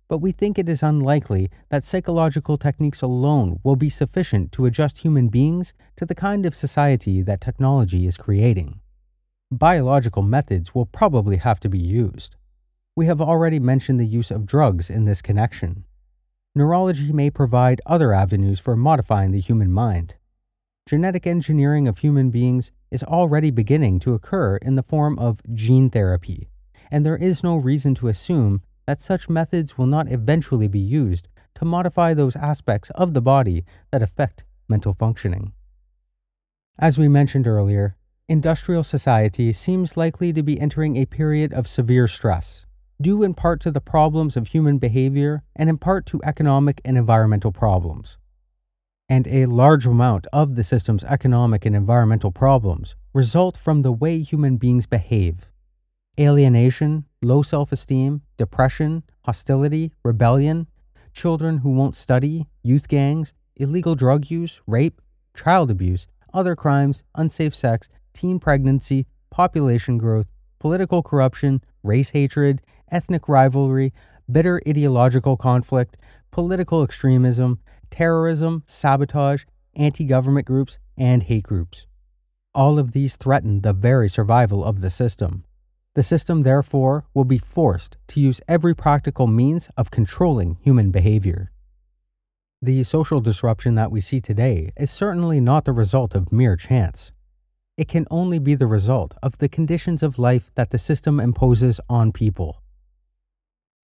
but we think it is unlikely that psychological techniques alone will be sufficient to adjust human beings to the kind of society that technology is creating biological methods will probably have to be used. We have already mentioned the use of drugs in this connection. Neurology may provide other avenues for modifying the human mind. Genetic engineering of human beings is already beginning to occur in the form of gene therapy, and there is no reason to assume that such methods will not eventually be used to modify those aspects of the body that affect mental functioning. As we mentioned earlier, industrial society seems likely to be entering a period of severe stress, due in part to the problems of human behavior and in part to economic and environmental problems. And a large amount of the system's economic and environmental problems result from the way human beings behave. Alienation, low self esteem, depression, hostility, rebellion, children who won't study, youth gangs, illegal drug use, rape, child abuse, other crimes, unsafe sex, teen pregnancy, population growth, political corruption, race hatred, ethnic rivalry, bitter ideological conflict, political extremism, terrorism, sabotage, anti government groups, and hate groups. All of these threaten the very survival of the system. The system, therefore, will be forced to use every practical means of controlling human behavior. The social disruption that we see today is certainly not the result of mere chance it can only be the result of the conditions of life that the system imposes on people.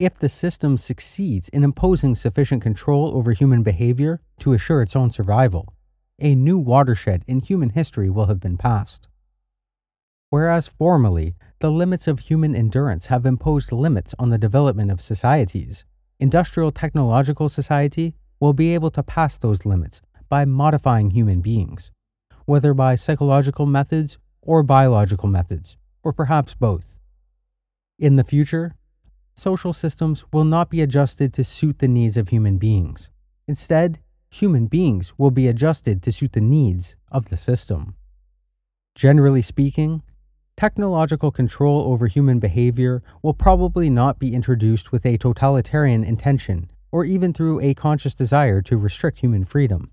If the system succeeds in imposing sufficient control over human behavior to assure its own survival, a new watershed in human history will have been passed. Whereas formerly, the limits of human endurance have imposed limits on the development of societies, industrial technological society will be able to pass those limits by modifying human beings whether by psychological methods or biological methods, or perhaps both. In the future, social systems will not be adjusted to suit the needs of human beings. Instead, human beings will be adjusted to suit the needs of the system. Generally speaking, technological control over human behavior will probably not be introduced with a totalitarian intention or even through a conscious desire to restrict human freedom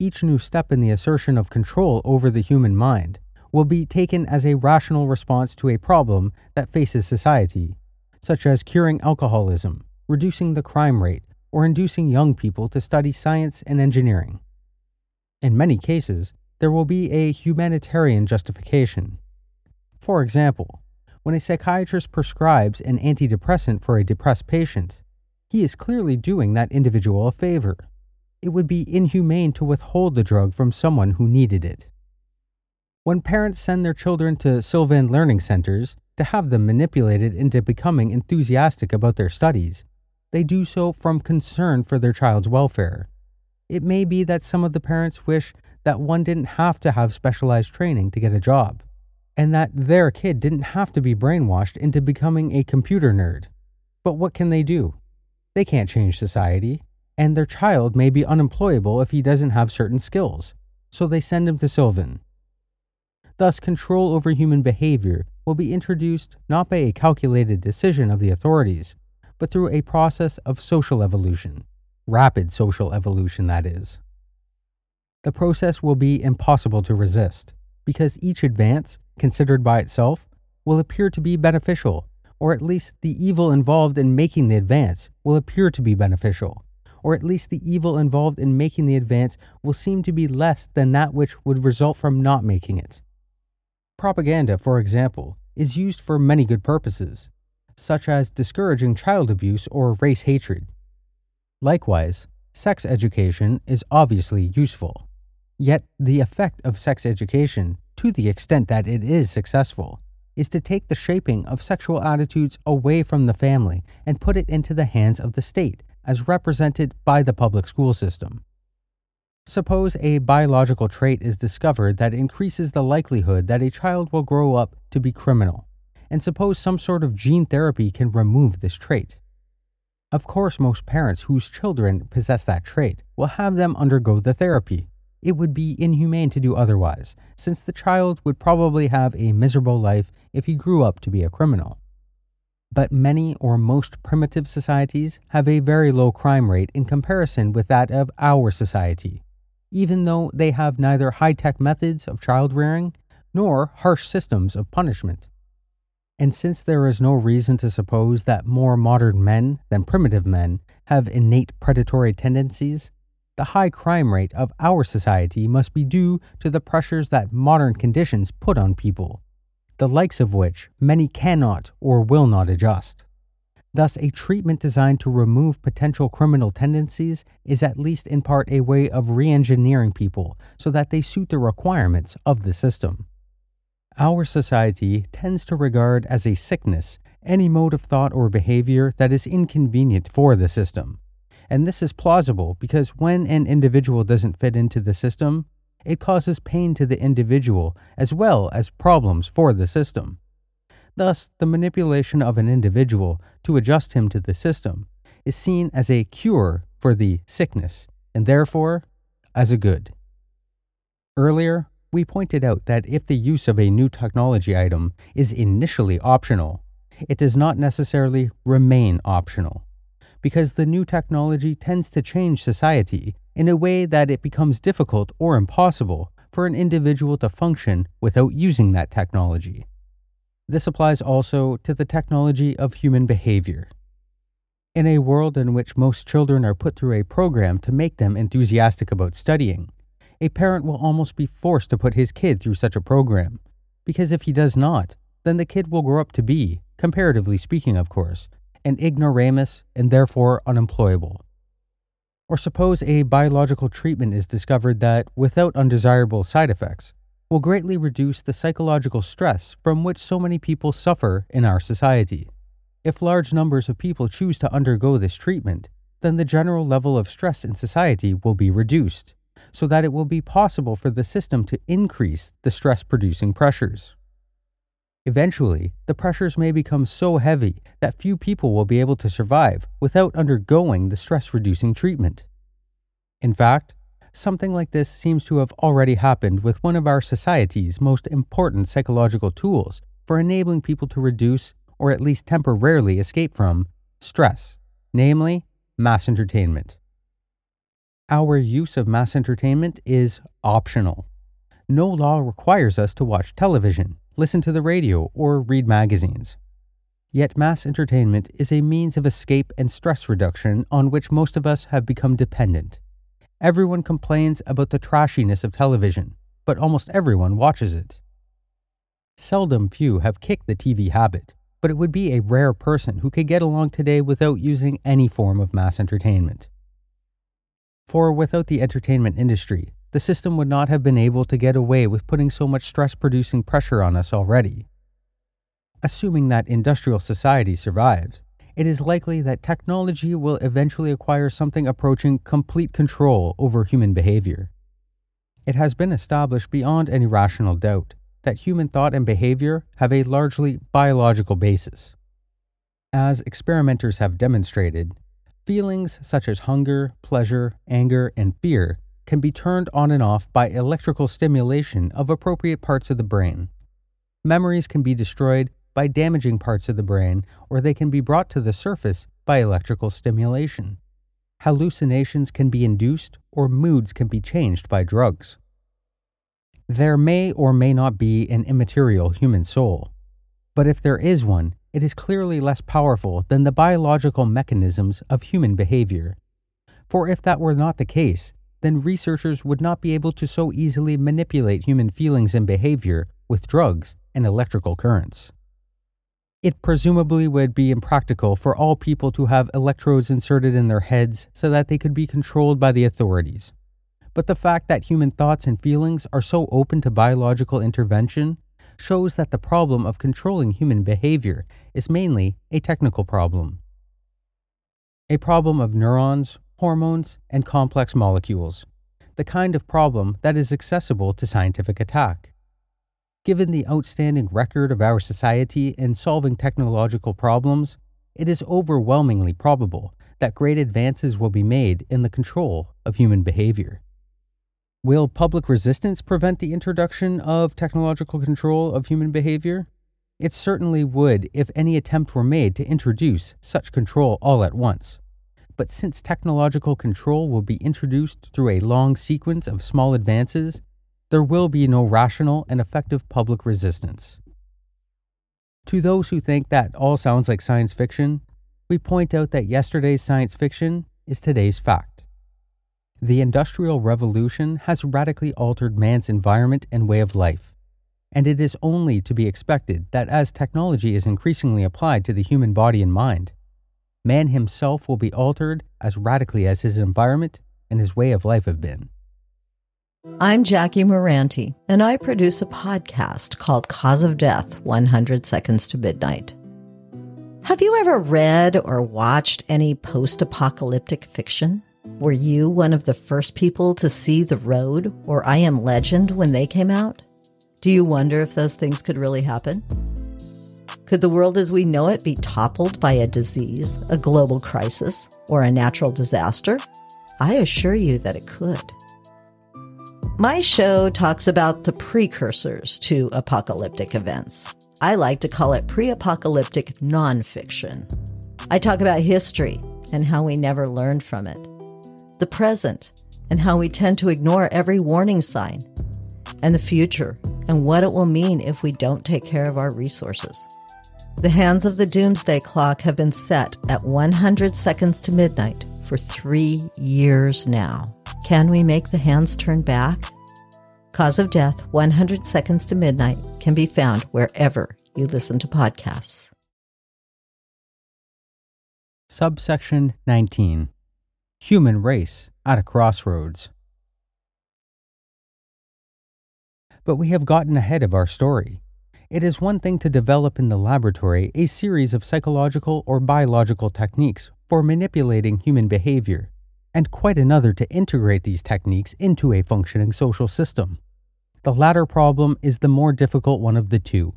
each new step in the assertion of control over the human mind will be taken as a rational response to a problem that faces society, such as curing alcoholism, reducing the crime rate, or inducing young people to study science and engineering. In many cases, there will be a humanitarian justification. For example, when a psychiatrist prescribes an antidepressant for a depressed patient, he is clearly doing that individual a favor it would be inhumane to withhold the drug from someone who needed it. When parents send their children to Sylvan learning centers to have them manipulated into becoming enthusiastic about their studies, they do so from concern for their child's welfare. It may be that some of the parents wish that one didn't have to have specialized training to get a job, and that their kid didn't have to be brainwashed into becoming a computer nerd. But what can they do? They can't change society, and their child may be unemployable if he doesn't have certain skills, so they send him to Sylvan. Thus, control over human behavior will be introduced not by a calculated decision of the authorities, but through a process of social evolution. Rapid social evolution, that is. The process will be impossible to resist, because each advance, considered by itself, will appear to be beneficial, or at least the evil involved in making the advance will appear to be beneficial, or at least the evil involved in making the advance will seem to be less than that which would result from not making it. Propaganda, for example, is used for many good purposes, such as discouraging child abuse or race hatred. Likewise, sex education is obviously useful. Yet, the effect of sex education, to the extent that it is successful, is to take the shaping of sexual attitudes away from the family and put it into the hands of the state, as represented by the public school system. Suppose a biological trait is discovered that increases the likelihood that a child will grow up to be criminal, and suppose some sort of gene therapy can remove this trait. Of course, most parents whose children possess that trait will have them undergo the therapy. It would be inhumane to do otherwise, since the child would probably have a miserable life if he grew up to be a criminal. But many or most primitive societies have a very low crime rate in comparison with that of our society even though they have neither high tech methods of child rearing nor harsh systems of punishment. And since there is no reason to suppose that more modern men than primitive men have innate predatory tendencies, the high crime rate of our society must be due to the pressures that modern conditions put on people, the likes of which many cannot or will not adjust. Thus, a treatment designed to remove potential criminal tendencies is at least in part a way of re engineering people so that they suit the requirements of the system. Our society tends to regard as a sickness any mode of thought or behavior that is inconvenient for the system. And this is plausible because when an individual doesn't fit into the system, it causes pain to the individual as well as problems for the system. Thus, the manipulation of an individual to adjust him to the system is seen as a cure for the sickness, and therefore as a good. Earlier, we pointed out that if the use of a new technology item is initially optional, it does not necessarily remain optional, because the new technology tends to change society in a way that it becomes difficult or impossible for an individual to function without using that technology. This applies also to the technology of human behavior. In a world in which most children are put through a program to make them enthusiastic about studying, a parent will almost be forced to put his kid through such a program, because if he does not, then the kid will grow up to be, comparatively speaking, of course, an ignoramus and therefore unemployable. Or suppose a biological treatment is discovered that, without undesirable side effects, will greatly reduce the psychological stress from which so many people suffer in our society. If large numbers of people choose to undergo this treatment, then the general level of stress in society will be reduced, so that it will be possible for the system to increase the stress producing pressures. Eventually, the pressures may become so heavy that few people will be able to survive without undergoing the stress reducing treatment. In fact, Something like this seems to have already happened with one of our society's most important psychological tools for enabling people to reduce, or at least temporarily escape from, stress, namely, mass entertainment. Our use of mass entertainment is optional. No law requires us to watch television, listen to the radio, or read magazines. Yet, mass entertainment is a means of escape and stress reduction on which most of us have become dependent. Everyone complains about the trashiness of television, but almost everyone watches it. Seldom few have kicked the TV habit, but it would be a rare person who could get along today without using any form of mass entertainment. For without the entertainment industry, the system would not have been able to get away with putting so much stress producing pressure on us already. Assuming that industrial society survives, it is likely that technology will eventually acquire something approaching complete control over human behavior. It has been established beyond any rational doubt that human thought and behavior have a largely biological basis. As experimenters have demonstrated, feelings such as hunger, pleasure, anger, and fear can be turned on and off by electrical stimulation of appropriate parts of the brain. Memories can be destroyed by damaging parts of the brain, or they can be brought to the surface by electrical stimulation. Hallucinations can be induced, or moods can be changed by drugs. There may or may not be an immaterial human soul, but if there is one, it is clearly less powerful than the biological mechanisms of human behavior. For if that were not the case, then researchers would not be able to so easily manipulate human feelings and behavior with drugs and electrical currents. It presumably would be impractical for all people to have electrodes inserted in their heads so that they could be controlled by the authorities. But the fact that human thoughts and feelings are so open to biological intervention shows that the problem of controlling human behavior is mainly a technical problem. A problem of neurons, hormones, and complex molecules, the kind of problem that is accessible to scientific attack. Given the outstanding record of our society in solving technological problems, it is overwhelmingly probable that great advances will be made in the control of human behavior. Will public resistance prevent the introduction of technological control of human behavior? It certainly would if any attempt were made to introduce such control all at once. But since technological control will be introduced through a long sequence of small advances, there will be no rational and effective public resistance. To those who think that all sounds like science fiction, we point out that yesterday's science fiction is today's fact. The Industrial Revolution has radically altered man's environment and way of life, and it is only to be expected that as technology is increasingly applied to the human body and mind, man himself will be altered as radically as his environment and his way of life have been. I'm Jackie Moranti, and I produce a podcast called Cause of Death 100 Seconds to Midnight. Have you ever read or watched any post apocalyptic fiction? Were you one of the first people to see The Road or I Am Legend when they came out? Do you wonder if those things could really happen? Could the world as we know it be toppled by a disease, a global crisis, or a natural disaster? I assure you that it could. My show talks about the precursors to apocalyptic events. I like to call it pre apocalyptic nonfiction. I talk about history and how we never learned from it, the present and how we tend to ignore every warning sign, and the future and what it will mean if we don't take care of our resources. The hands of the doomsday clock have been set at 100 seconds to midnight for three years now. Can we make the hands turn back? Cause of Death 100 Seconds to Midnight can be found wherever you listen to podcasts. Subsection 19 Human Race at a Crossroads. But we have gotten ahead of our story. It is one thing to develop in the laboratory a series of psychological or biological techniques for manipulating human behavior and quite another to integrate these techniques into a functioning social system. The latter problem is the more difficult one of the two.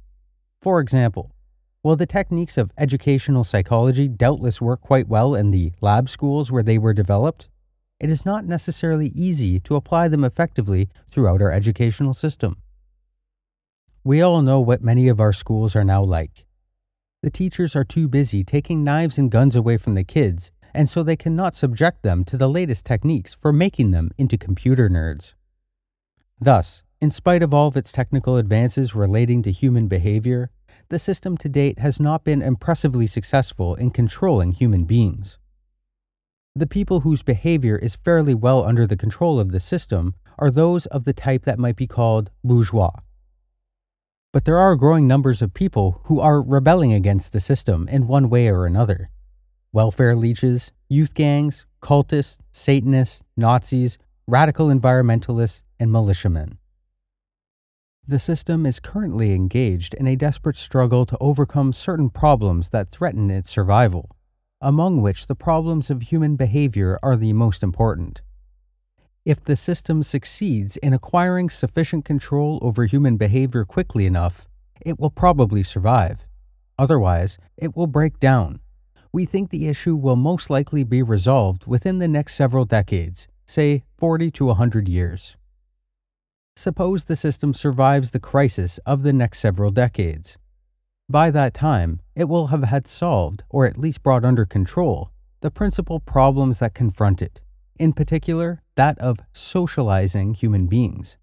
For example, while the techniques of educational psychology doubtless work quite well in the lab schools where they were developed, it is not necessarily easy to apply them effectively throughout our educational system. We all know what many of our schools are now like. The teachers are too busy taking knives and guns away from the kids and so they cannot subject them to the latest techniques for making them into computer nerds. Thus, in spite of all of its technical advances relating to human behavior, the system to date has not been impressively successful in controlling human beings. The people whose behavior is fairly well under the control of the system are those of the type that might be called bourgeois. But there are growing numbers of people who are rebelling against the system in one way or another welfare leeches, youth gangs, cultists, Satanists, Nazis, radical environmentalists, and militiamen. The system is currently engaged in a desperate struggle to overcome certain problems that threaten its survival, among which the problems of human behavior are the most important. If the system succeeds in acquiring sufficient control over human behavior quickly enough, it will probably survive. Otherwise, it will break down. We think the issue will most likely be resolved within the next several decades, say 40 to 100 years. Suppose the system survives the crisis of the next several decades. By that time, it will have had solved, or at least brought under control, the principal problems that confront it, in particular, that of socializing human beings.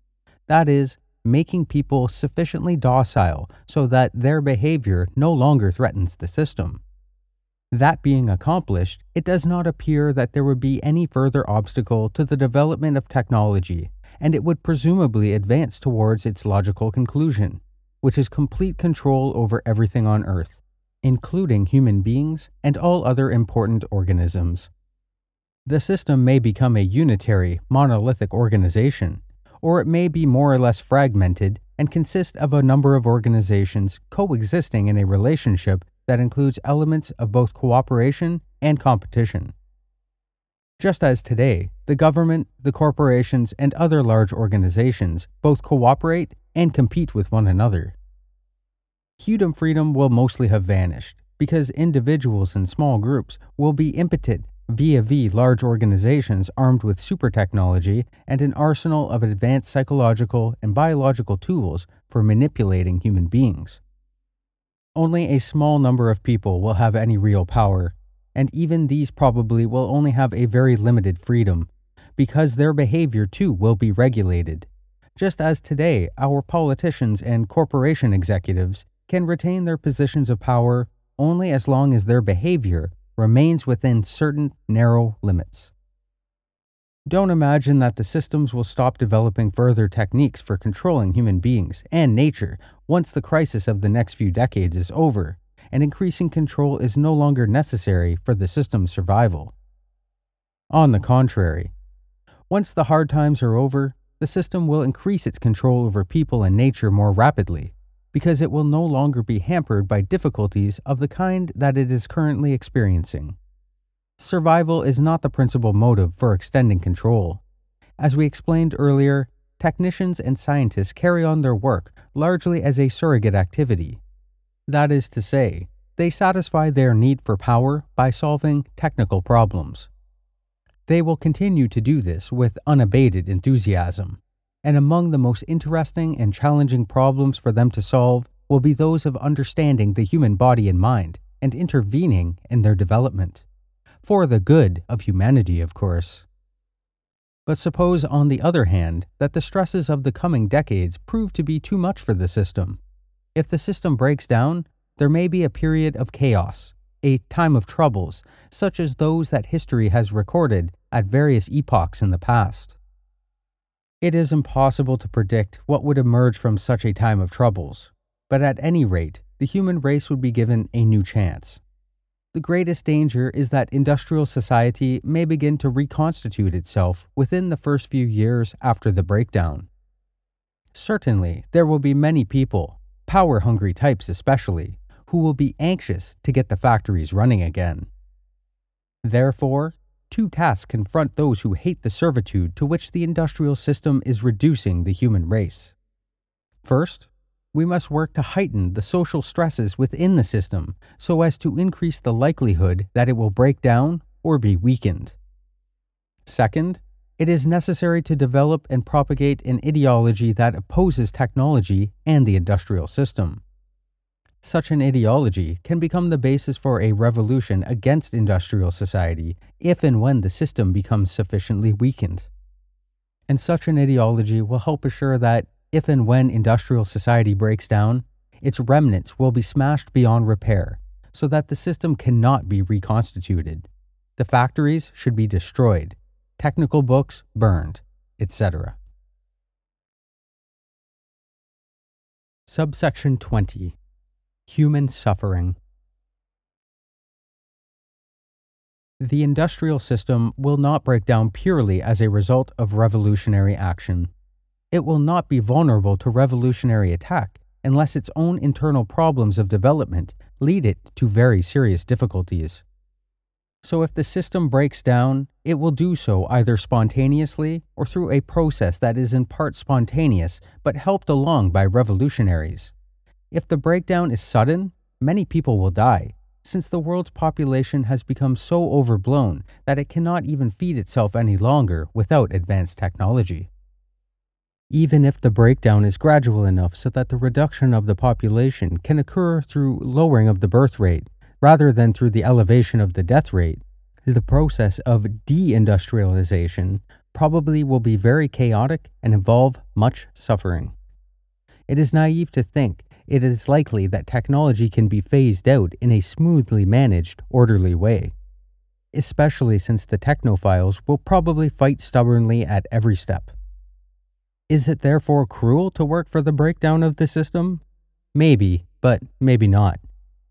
That is, making people sufficiently docile so that their behavior no longer threatens the system. That being accomplished, it does not appear that there would be any further obstacle to the development of technology, and it would presumably advance towards its logical conclusion, which is complete control over everything on Earth, including human beings and all other important organisms. The system may become a unitary, monolithic organization, or it may be more or less fragmented and consist of a number of organizations coexisting in a relationship that includes elements of both cooperation and competition. Just as today, the government, the corporations, and other large organizations both cooperate and compete with one another. Human freedom will mostly have vanished because individuals and small groups will be impotent vis a vis large organizations armed with super technology and an arsenal of advanced psychological and biological tools for manipulating human beings. Only a small number of people will have any real power, and even these probably will only have a very limited freedom, because their behavior too will be regulated. Just as today, our politicians and corporation executives can retain their positions of power only as long as their behavior remains within certain narrow limits. Don't imagine that the systems will stop developing further techniques for controlling human beings and nature once the crisis of the next few decades is over and increasing control is no longer necessary for the system's survival. On the contrary, once the hard times are over, the system will increase its control over people and nature more rapidly because it will no longer be hampered by difficulties of the kind that it is currently experiencing. Survival is not the principal motive for extending control. As we explained earlier, technicians and scientists carry on their work largely as a surrogate activity. That is to say, they satisfy their need for power by solving technical problems. They will continue to do this with unabated enthusiasm and among the most interesting and challenging problems for them to solve will be those of understanding the human body and mind and intervening in their development. For the good of humanity, of course. But suppose, on the other hand, that the stresses of the coming decades prove to be too much for the system. If the system breaks down, there may be a period of chaos, a time of troubles, such as those that history has recorded at various epochs in the past. It is impossible to predict what would emerge from such a time of troubles, but at any rate, the human race would be given a new chance. The greatest danger is that industrial society may begin to reconstitute itself within the first few years after the breakdown. Certainly, there will be many people, power hungry types especially, who will be anxious to get the factories running again. Therefore, two tasks confront those who hate the servitude to which the industrial system is reducing the human race. First, we must work to heighten the social stresses within the system so as to increase the likelihood that it will break down or be weakened. Second, it is necessary to develop and propagate an ideology that opposes technology and the industrial system. Such an ideology can become the basis for a revolution against industrial society if and when the system becomes sufficiently weakened. And such an ideology will help assure that, if and when industrial society breaks down, its remnants will be smashed beyond repair so that the system cannot be reconstituted. The factories should be destroyed, technical books burned, etc. Subsection 20 Human suffering. The industrial system will not break down purely as a result of revolutionary action. It will not be vulnerable to revolutionary attack unless its own internal problems of development lead it to very serious difficulties. So if the system breaks down, it will do so either spontaneously or through a process that is in part spontaneous but helped along by revolutionaries. If the breakdown is sudden, many people will die, since the world's population has become so overblown that it cannot even feed itself any longer without advanced technology. Even if the breakdown is gradual enough so that the reduction of the population can occur through lowering of the birth rate, rather than through the elevation of the death rate, the process of deindustrialization probably will be very chaotic and involve much suffering. It is naive to think it is likely that technology can be phased out in a smoothly managed, orderly way, especially since the technophiles will probably fight stubbornly at every step. Is it therefore cruel to work for the breakdown of the system? Maybe, but maybe not.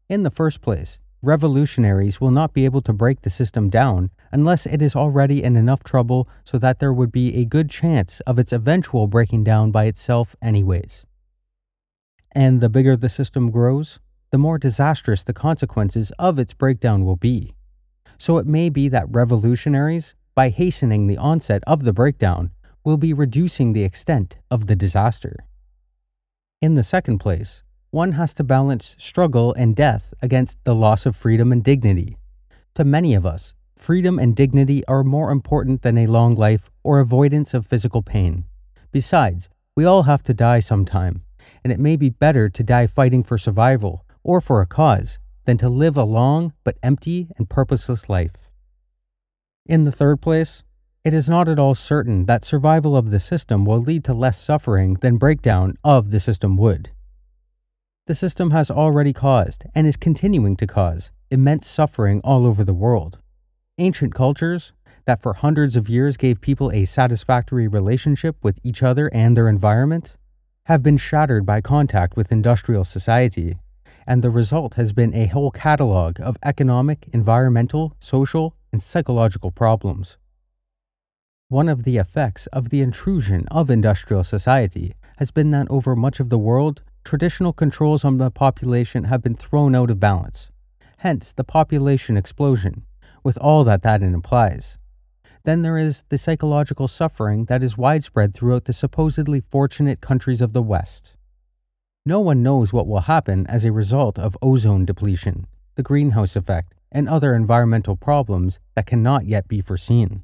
In the first place, revolutionaries will not be able to break the system down unless it is already in enough trouble so that there would be a good chance of its eventual breaking down by itself, anyways. And the bigger the system grows, the more disastrous the consequences of its breakdown will be. So it may be that revolutionaries, by hastening the onset of the breakdown, will be reducing the extent of the disaster. In the second place, one has to balance struggle and death against the loss of freedom and dignity. To many of us, freedom and dignity are more important than a long life or avoidance of physical pain. Besides, we all have to die sometime, and it may be better to die fighting for survival or for a cause than to live a long but empty and purposeless life. In the third place, it is not at all certain that survival of the system will lead to less suffering than breakdown of the system would the system has already caused, and is continuing to cause, immense suffering all over the world. Ancient cultures, that for hundreds of years gave people a satisfactory relationship with each other and their environment, have been shattered by contact with industrial society, and the result has been a whole catalog of economic, environmental, social, and psychological problems. One of the effects of the intrusion of industrial society has been that over much of the world, traditional controls on the population have been thrown out of balance. Hence, the population explosion, with all that that implies. Then there is the psychological suffering that is widespread throughout the supposedly fortunate countries of the West. No one knows what will happen as a result of ozone depletion, the greenhouse effect, and other environmental problems that cannot yet be foreseen.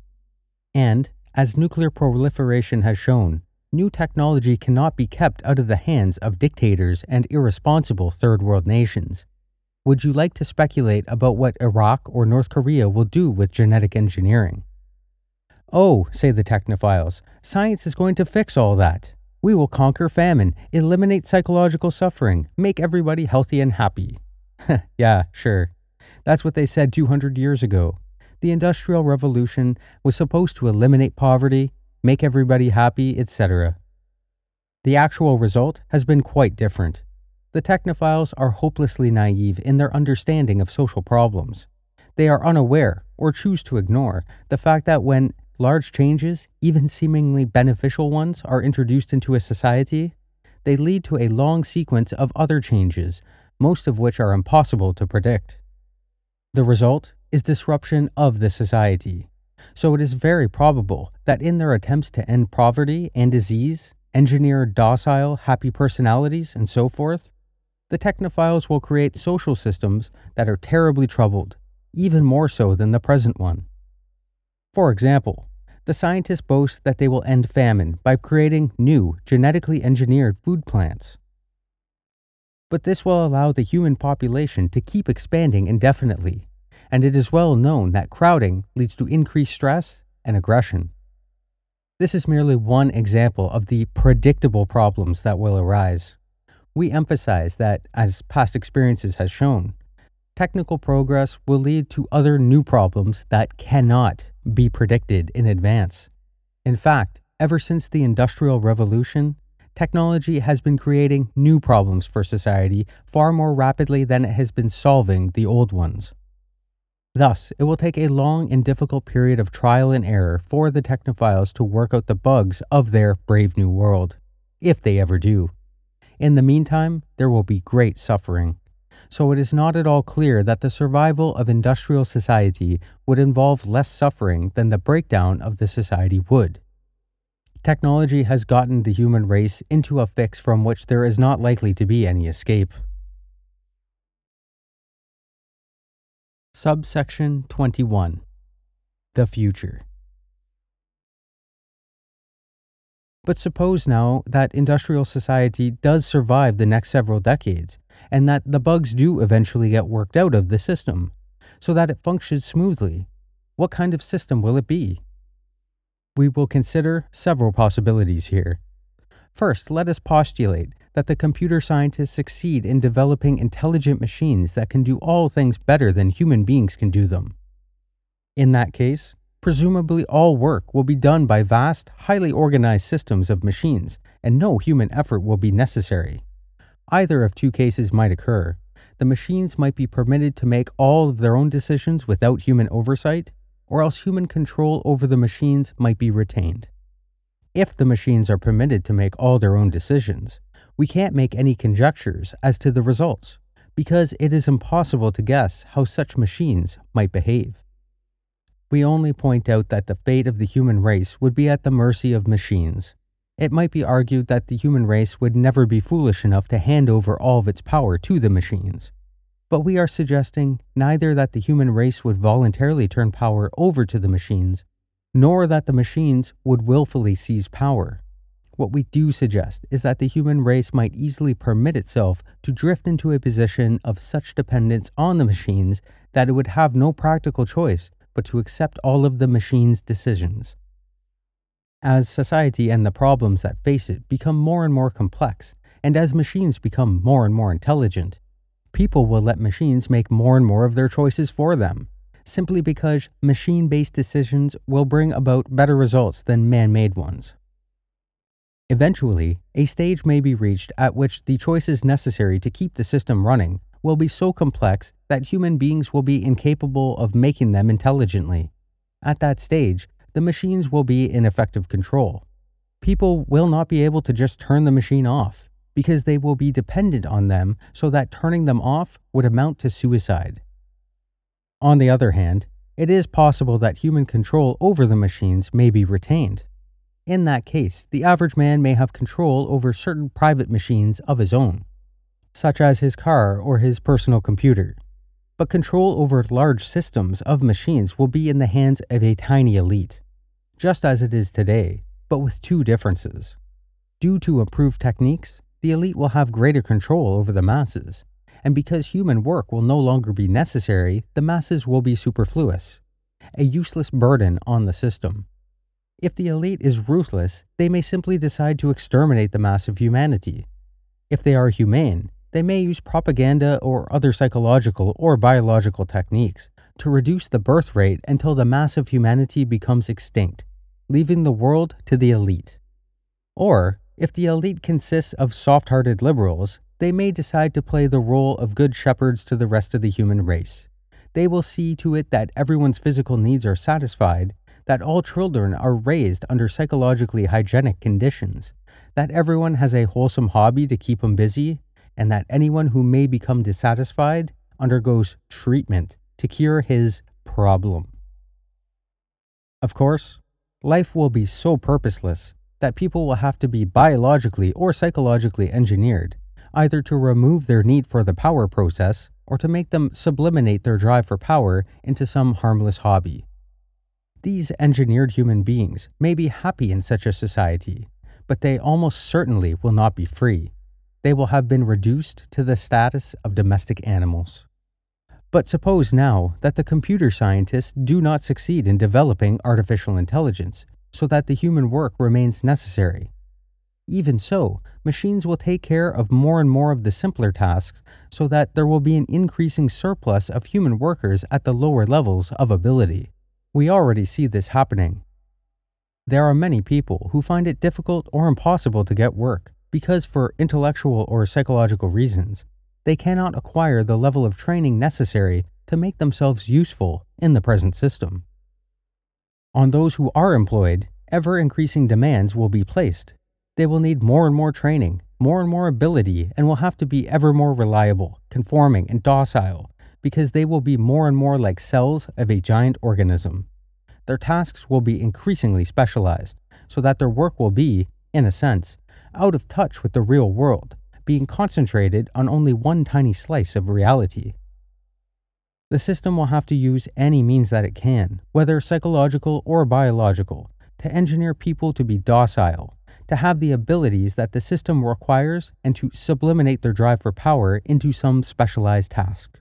And, as nuclear proliferation has shown, new technology cannot be kept out of the hands of dictators and irresponsible third world nations. Would you like to speculate about what Iraq or North Korea will do with genetic engineering? Oh, say the technophiles, science is going to fix all that. We will conquer famine, eliminate psychological suffering, make everybody healthy and happy. yeah, sure. That's what they said 200 years ago. The Industrial Revolution was supposed to eliminate poverty, make everybody happy, etc. The actual result has been quite different. The technophiles are hopelessly naive in their understanding of social problems. They are unaware, or choose to ignore, the fact that when large changes, even seemingly beneficial ones, are introduced into a society, they lead to a long sequence of other changes, most of which are impossible to predict. The result is disruption of the society, so it is very probable that in their attempts to end poverty and disease, engineer docile, happy personalities, and so forth, the technophiles will create social systems that are terribly troubled, even more so than the present one. For example, the scientists boast that they will end famine by creating new, genetically engineered food plants. But this will allow the human population to keep expanding indefinitely and it is well known that crowding leads to increased stress and aggression. This is merely one example of the predictable problems that will arise. We emphasize that, as past experiences has shown, technical progress will lead to other new problems that cannot be predicted in advance. In fact, ever since the Industrial Revolution, technology has been creating new problems for society far more rapidly than it has been solving the old ones. Thus, it will take a long and difficult period of trial and error for the technophiles to work out the bugs of their brave new world, if they ever do. In the meantime, there will be great suffering. So it is not at all clear that the survival of industrial society would involve less suffering than the breakdown of the society would. Technology has gotten the human race into a fix from which there is not likely to be any escape. Subsection 21 The Future. But suppose now that industrial society does survive the next several decades, and that the bugs do eventually get worked out of the system, so that it functions smoothly. What kind of system will it be? We will consider several possibilities here. First, let us postulate that the computer scientists succeed in developing intelligent machines that can do all things better than human beings can do them. In that case, presumably all work will be done by vast, highly organized systems of machines, and no human effort will be necessary. Either of two cases might occur. The machines might be permitted to make all of their own decisions without human oversight, or else human control over the machines might be retained. If the machines are permitted to make all their own decisions, we can't make any conjectures as to the results, because it is impossible to guess how such machines might behave. We only point out that the fate of the human race would be at the mercy of machines. It might be argued that the human race would never be foolish enough to hand over all of its power to the machines. But we are suggesting neither that the human race would voluntarily turn power over to the machines, nor that the machines would willfully seize power. What we do suggest is that the human race might easily permit itself to drift into a position of such dependence on the machines that it would have no practical choice but to accept all of the machine's decisions. As society and the problems that face it become more and more complex, and as machines become more and more intelligent, people will let machines make more and more of their choices for them, simply because machine based decisions will bring about better results than man made ones. Eventually, a stage may be reached at which the choices necessary to keep the system running will be so complex that human beings will be incapable of making them intelligently. At that stage, the machines will be in effective control. People will not be able to just turn the machine off because they will be dependent on them so that turning them off would amount to suicide. On the other hand, it is possible that human control over the machines may be retained. In that case, the average man may have control over certain private machines of his own, such as his car or his personal computer. But control over large systems of machines will be in the hands of a tiny elite, just as it is today, but with two differences. Due to improved techniques, the elite will have greater control over the masses, and because human work will no longer be necessary, the masses will be superfluous, a useless burden on the system. If the elite is ruthless, they may simply decide to exterminate the mass of humanity. If they are humane, they may use propaganda or other psychological or biological techniques to reduce the birth rate until the mass of humanity becomes extinct, leaving the world to the elite. Or, if the elite consists of soft hearted liberals, they may decide to play the role of good shepherds to the rest of the human race. They will see to it that everyone's physical needs are satisfied, that all children are raised under psychologically hygienic conditions, that everyone has a wholesome hobby to keep them busy, and that anyone who may become dissatisfied undergoes treatment to cure his problem. Of course, life will be so purposeless that people will have to be biologically or psychologically engineered, either to remove their need for the power process or to make them subliminate their drive for power into some harmless hobby. These engineered human beings may be happy in such a society, but they almost certainly will not be free. They will have been reduced to the status of domestic animals. But suppose now that the computer scientists do not succeed in developing artificial intelligence, so that the human work remains necessary. Even so, machines will take care of more and more of the simpler tasks so that there will be an increasing surplus of human workers at the lower levels of ability. We already see this happening. There are many people who find it difficult or impossible to get work because, for intellectual or psychological reasons, they cannot acquire the level of training necessary to make themselves useful in the present system. On those who are employed, ever increasing demands will be placed. They will need more and more training, more and more ability and will have to be ever more reliable, conforming, and docile because they will be more and more like cells of a giant organism. Their tasks will be increasingly specialized, so that their work will be, in a sense, out of touch with the real world, being concentrated on only one tiny slice of reality. The system will have to use any means that it can, whether psychological or biological, to engineer people to be docile, to have the abilities that the system requires, and to subliminate their drive for power into some specialized task.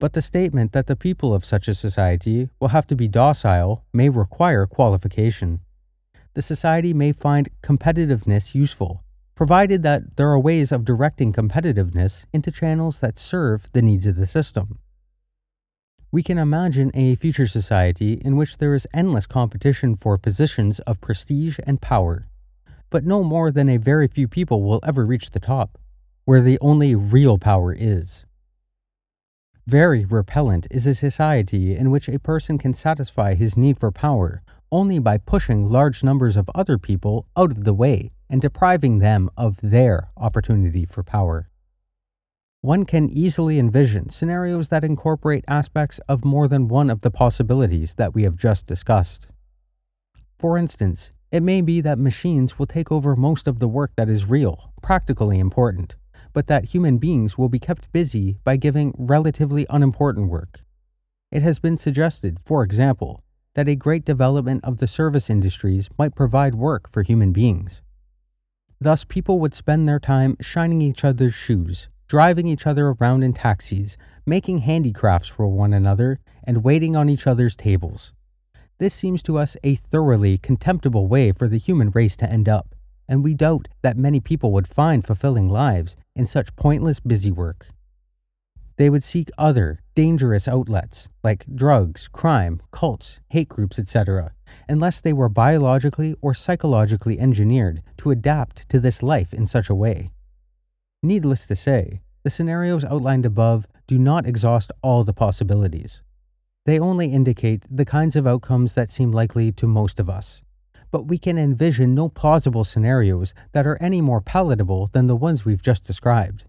But the statement that the people of such a society will have to be docile may require qualification. The society may find competitiveness useful, provided that there are ways of directing competitiveness into channels that serve the needs of the system. We can imagine a future society in which there is endless competition for positions of prestige and power, but no more than a very few people will ever reach the top, where the only real power is. Very repellent is a society in which a person can satisfy his need for power only by pushing large numbers of other people out of the way and depriving them of their opportunity for power. One can easily envision scenarios that incorporate aspects of more than one of the possibilities that we have just discussed. For instance, it may be that machines will take over most of the work that is real, practically important, but that human beings will be kept busy by giving relatively unimportant work. It has been suggested, for example, that a great development of the service industries might provide work for human beings. Thus, people would spend their time shining each other's shoes, driving each other around in taxis, making handicrafts for one another, and waiting on each other's tables. This seems to us a thoroughly contemptible way for the human race to end up, and we doubt that many people would find fulfilling lives in such pointless busy work. They would seek other, dangerous outlets, like drugs, crime, cults, hate groups, etc., unless they were biologically or psychologically engineered to adapt to this life in such a way. Needless to say, the scenarios outlined above do not exhaust all the possibilities. They only indicate the kinds of outcomes that seem likely to most of us. But we can envision no plausible scenarios that are any more palatable than the ones we've just described.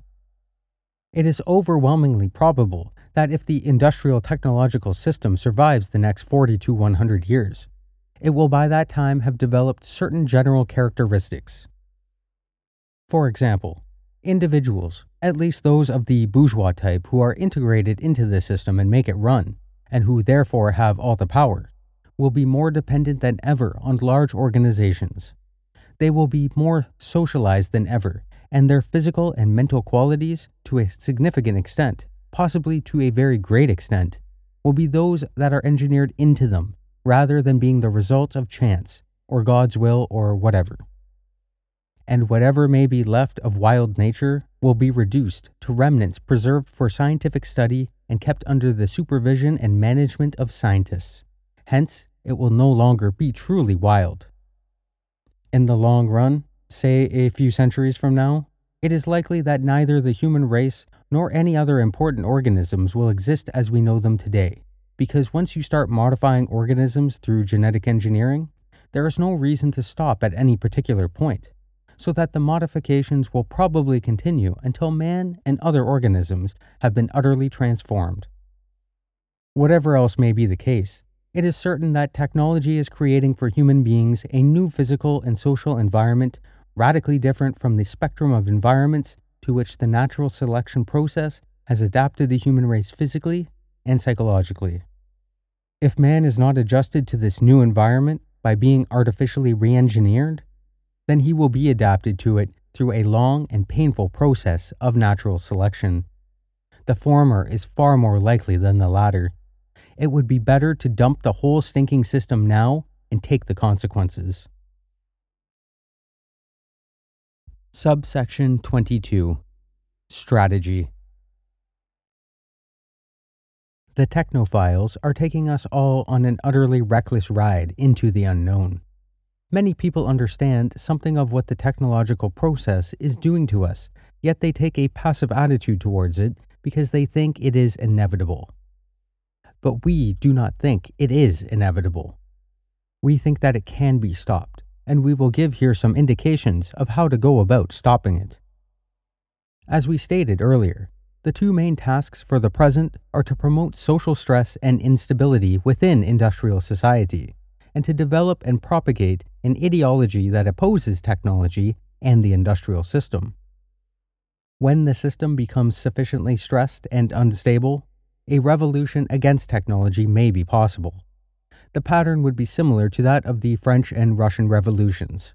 It is overwhelmingly probable that if the industrial technological system survives the next 40 to 100 years, it will by that time have developed certain general characteristics. For example, Individuals, at least those of the bourgeois type who are integrated into the system and make it run, and who therefore have all the power, will be more dependent than ever on large organizations. They will be more socialized than ever, and their physical and mental qualities, to a significant extent, possibly to a very great extent, will be those that are engineered into them, rather than being the result of chance, or God's will, or whatever and whatever may be left of wild nature will be reduced to remnants preserved for scientific study and kept under the supervision and management of scientists. Hence, it will no longer be truly wild. In the long run, say a few centuries from now, it is likely that neither the human race nor any other important organisms will exist as we know them today, because once you start modifying organisms through genetic engineering, there is no reason to stop at any particular point so that the modifications will probably continue until man and other organisms have been utterly transformed. Whatever else may be the case, it is certain that technology is creating for human beings a new physical and social environment radically different from the spectrum of environments to which the natural selection process has adapted the human race physically and psychologically. If man is not adjusted to this new environment by being artificially re engineered, then he will be adapted to it through a long and painful process of natural selection. The former is far more likely than the latter. It would be better to dump the whole stinking system now and take the consequences. Subsection 22 Strategy The technophiles are taking us all on an utterly reckless ride into the unknown. Many people understand something of what the technological process is doing to us, yet they take a passive attitude towards it because they think it is inevitable. But we do not think it is inevitable. We think that it can be stopped, and we will give here some indications of how to go about stopping it. As we stated earlier, the two main tasks for the present are to promote social stress and instability within industrial society, and to develop and propagate an ideology that opposes technology and the industrial system. When the system becomes sufficiently stressed and unstable, a revolution against technology may be possible. The pattern would be similar to that of the French and Russian revolutions.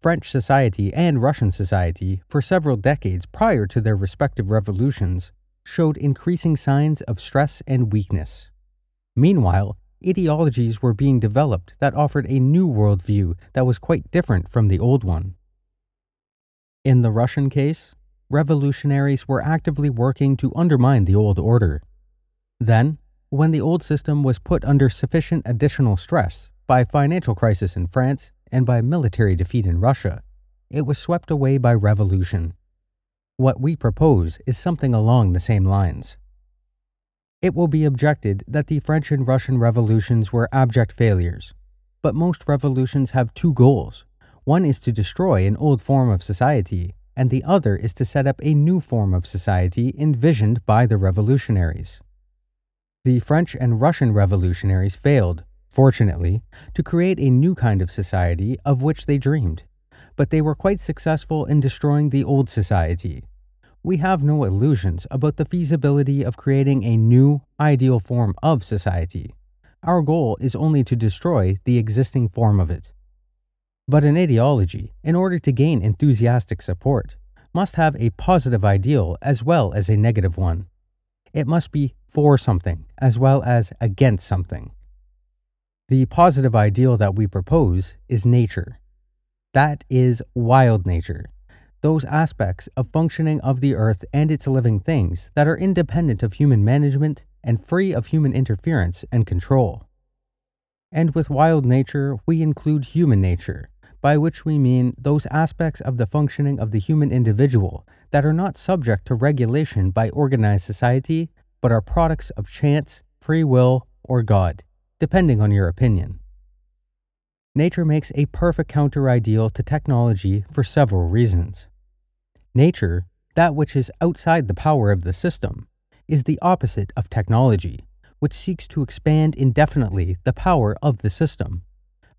French society and Russian society, for several decades prior to their respective revolutions, showed increasing signs of stress and weakness. Meanwhile, ideologies were being developed that offered a new worldview that was quite different from the old one. In the Russian case, revolutionaries were actively working to undermine the old order. Then, when the old system was put under sufficient additional stress by financial crisis in France and by military defeat in Russia, it was swept away by revolution. What we propose is something along the same lines. It will be objected that the French and Russian revolutions were abject failures, but most revolutions have two goals. One is to destroy an old form of society, and the other is to set up a new form of society envisioned by the revolutionaries. The French and Russian revolutionaries failed, fortunately, to create a new kind of society of which they dreamed, but they were quite successful in destroying the old society. We have no illusions about the feasibility of creating a new, ideal form of society. Our goal is only to destroy the existing form of it. But an ideology, in order to gain enthusiastic support, must have a positive ideal as well as a negative one. It must be for something as well as against something. The positive ideal that we propose is nature. That is wild nature, those aspects of functioning of the earth and its living things that are independent of human management and free of human interference and control. And with wild nature, we include human nature, by which we mean those aspects of the functioning of the human individual that are not subject to regulation by organized society, but are products of chance, free will, or God, depending on your opinion. Nature makes a perfect counter ideal to technology for several reasons. Nature, that which is outside the power of the system, is the opposite of technology, which seeks to expand indefinitely the power of the system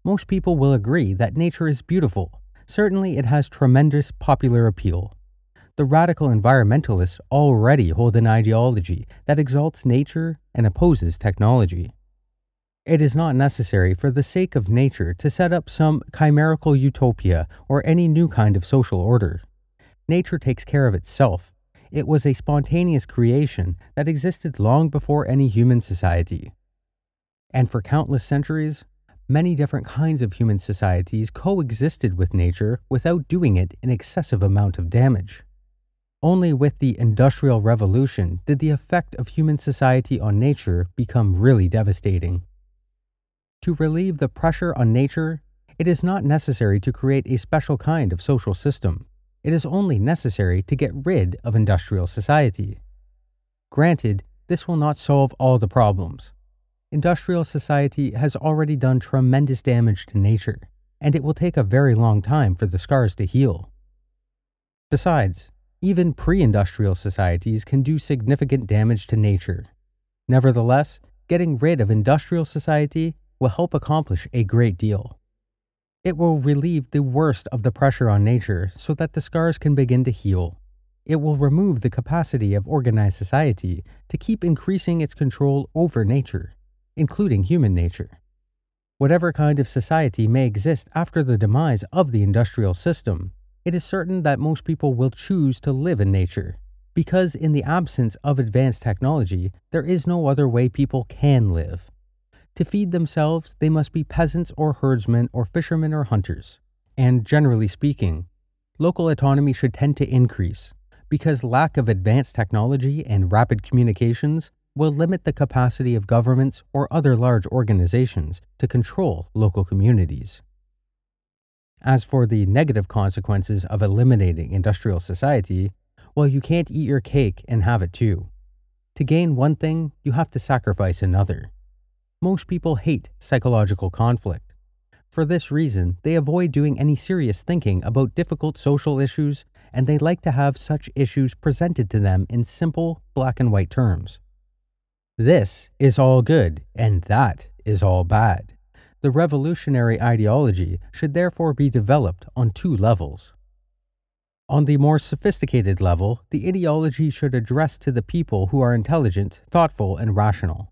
most people will agree that nature is beautiful. Certainly, it has tremendous popular appeal. The radical environmentalists already hold an ideology that exalts nature and opposes technology. It is not necessary for the sake of nature to set up some chimerical utopia or any new kind of social order. Nature takes care of itself. It was a spontaneous creation that existed long before any human society. And for countless centuries, many different kinds of human societies coexisted with nature without doing it an excessive amount of damage. Only with the Industrial Revolution did the effect of human society on nature become really devastating. To relieve the pressure on nature, it is not necessary to create a special kind of social system. It is only necessary to get rid of industrial society. Granted, this will not solve all the problems, industrial society has already done tremendous damage to nature, and it will take a very long time for the scars to heal. Besides, even pre industrial societies can do significant damage to nature. Nevertheless, getting rid of industrial society will help accomplish a great deal. It will relieve the worst of the pressure on nature so that the scars can begin to heal. It will remove the capacity of organized society to keep increasing its control over nature including human nature. Whatever kind of society may exist after the demise of the industrial system, it is certain that most people will choose to live in nature, because in the absence of advanced technology, there is no other way people can live. To feed themselves, they must be peasants or herdsmen or fishermen or hunters. And generally speaking, local autonomy should tend to increase, because lack of advanced technology and rapid communications will limit the capacity of governments or other large organizations to control local communities. As for the negative consequences of eliminating industrial society, well, you can't eat your cake and have it too. To gain one thing, you have to sacrifice another. Most people hate psychological conflict. For this reason, they avoid doing any serious thinking about difficult social issues, and they like to have such issues presented to them in simple, black and white terms. This is all good, and that is all bad. The revolutionary ideology should therefore be developed on two levels. On the more sophisticated level, the ideology should address to the people who are intelligent, thoughtful, and rational.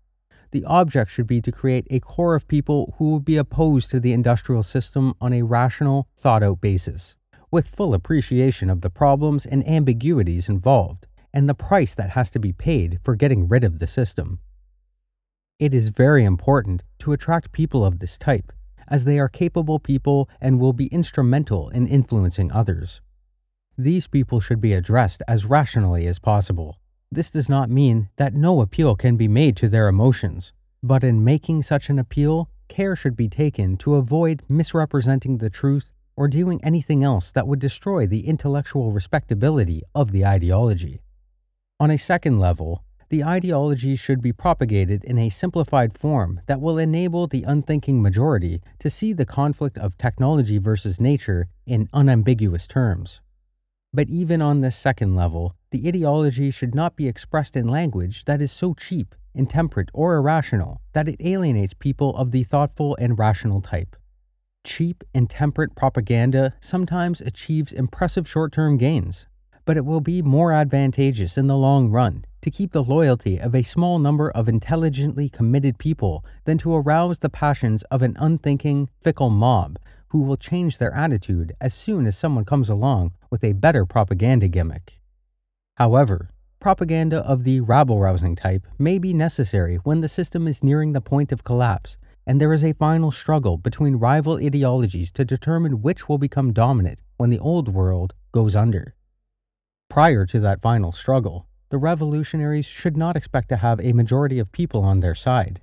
The object should be to create a core of people who will be opposed to the industrial system on a rational, thought out basis, with full appreciation of the problems and ambiguities involved, and the price that has to be paid for getting rid of the system. It is very important to attract people of this type, as they are capable people and will be instrumental in influencing others. These people should be addressed as rationally as possible. This does not mean that no appeal can be made to their emotions, but in making such an appeal, care should be taken to avoid misrepresenting the truth or doing anything else that would destroy the intellectual respectability of the ideology. On a second level, the ideology should be propagated in a simplified form that will enable the unthinking majority to see the conflict of technology versus nature in unambiguous terms. But even on this second level, the ideology should not be expressed in language that is so cheap, intemperate, or irrational that it alienates people of the thoughtful and rational type. Cheap, intemperate propaganda sometimes achieves impressive short term gains, but it will be more advantageous in the long run to keep the loyalty of a small number of intelligently committed people than to arouse the passions of an unthinking, fickle mob who will change their attitude as soon as someone comes along with a better propaganda gimmick. However, propaganda of the rabble rousing type may be necessary when the system is nearing the point of collapse and there is a final struggle between rival ideologies to determine which will become dominant when the old world goes under. Prior to that final struggle, the revolutionaries should not expect to have a majority of people on their side.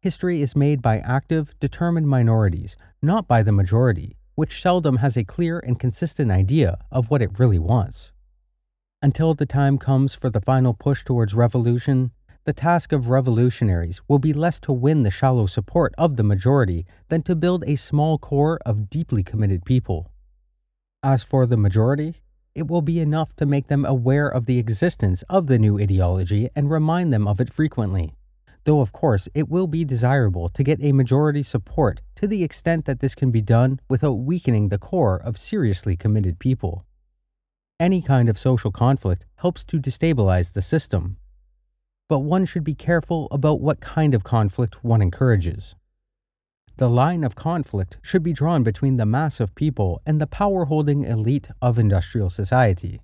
History is made by active, determined minorities, not by the majority, which seldom has a clear and consistent idea of what it really wants. Until the time comes for the final push towards revolution, the task of revolutionaries will be less to win the shallow support of the majority than to build a small core of deeply committed people. As for the majority, it will be enough to make them aware of the existence of the new ideology and remind them of it frequently though of course it will be desirable to get a majority support to the extent that this can be done without weakening the core of seriously committed people. Any kind of social conflict helps to destabilize the system. But one should be careful about what kind of conflict one encourages. The line of conflict should be drawn between the mass of people and the power holding elite of industrial society.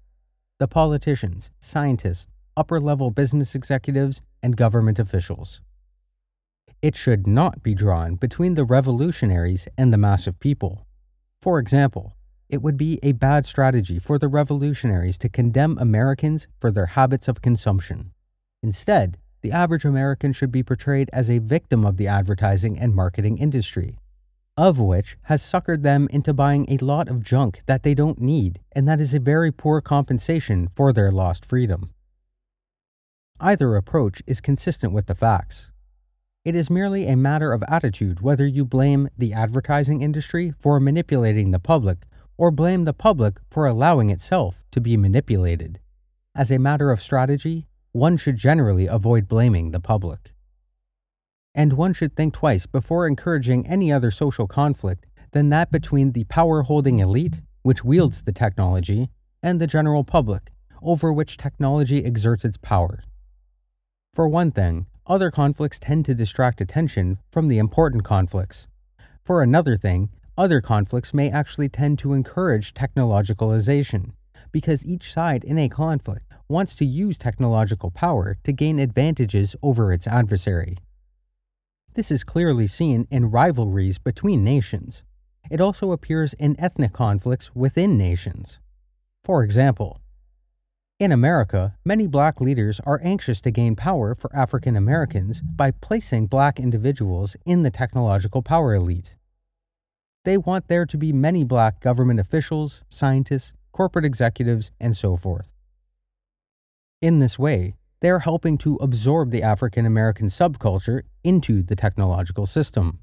The politicians, scientists, upper level business executives, and government officials. It should not be drawn between the revolutionaries and the mass of people. For example, it would be a bad strategy for the revolutionaries to condemn Americans for their habits of consumption. Instead, the average American should be portrayed as a victim of the advertising and marketing industry, of which has suckered them into buying a lot of junk that they don't need, and that is a very poor compensation for their lost freedom. Either approach is consistent with the facts. It is merely a matter of attitude whether you blame the advertising industry for manipulating the public or blame the public for allowing itself to be manipulated. As a matter of strategy, one should generally avoid blaming the public. And one should think twice before encouraging any other social conflict than that between the power holding elite, which wields the technology, and the general public, over which technology exerts its power. For one thing, other conflicts tend to distract attention from the important conflicts. For another thing, other conflicts may actually tend to encourage technologicalization, because each side in a conflict wants to use technological power to gain advantages over its adversary. This is clearly seen in rivalries between nations. It also appears in ethnic conflicts within nations. For example, in America, many black leaders are anxious to gain power for African Americans by placing black individuals in the technological power elite. They want there to be many black government officials, scientists, corporate executives, and so forth. In this way, they are helping to absorb the African American subculture into the technological system.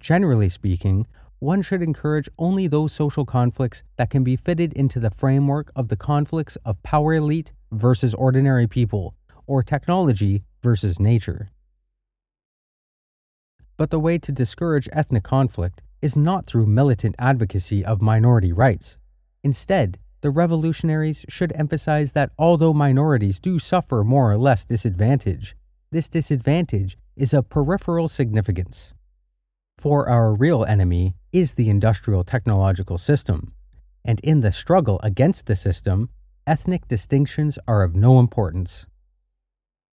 Generally speaking, one should encourage only those social conflicts that can be fitted into the framework of the conflicts of power elite versus ordinary people, or technology versus nature. But the way to discourage ethnic conflict is not through militant advocacy of minority rights. Instead, the revolutionaries should emphasize that although minorities do suffer more or less disadvantage, this disadvantage is of peripheral significance. For our real enemy is the industrial technological system, and in the struggle against the system, ethnic distinctions are of no importance.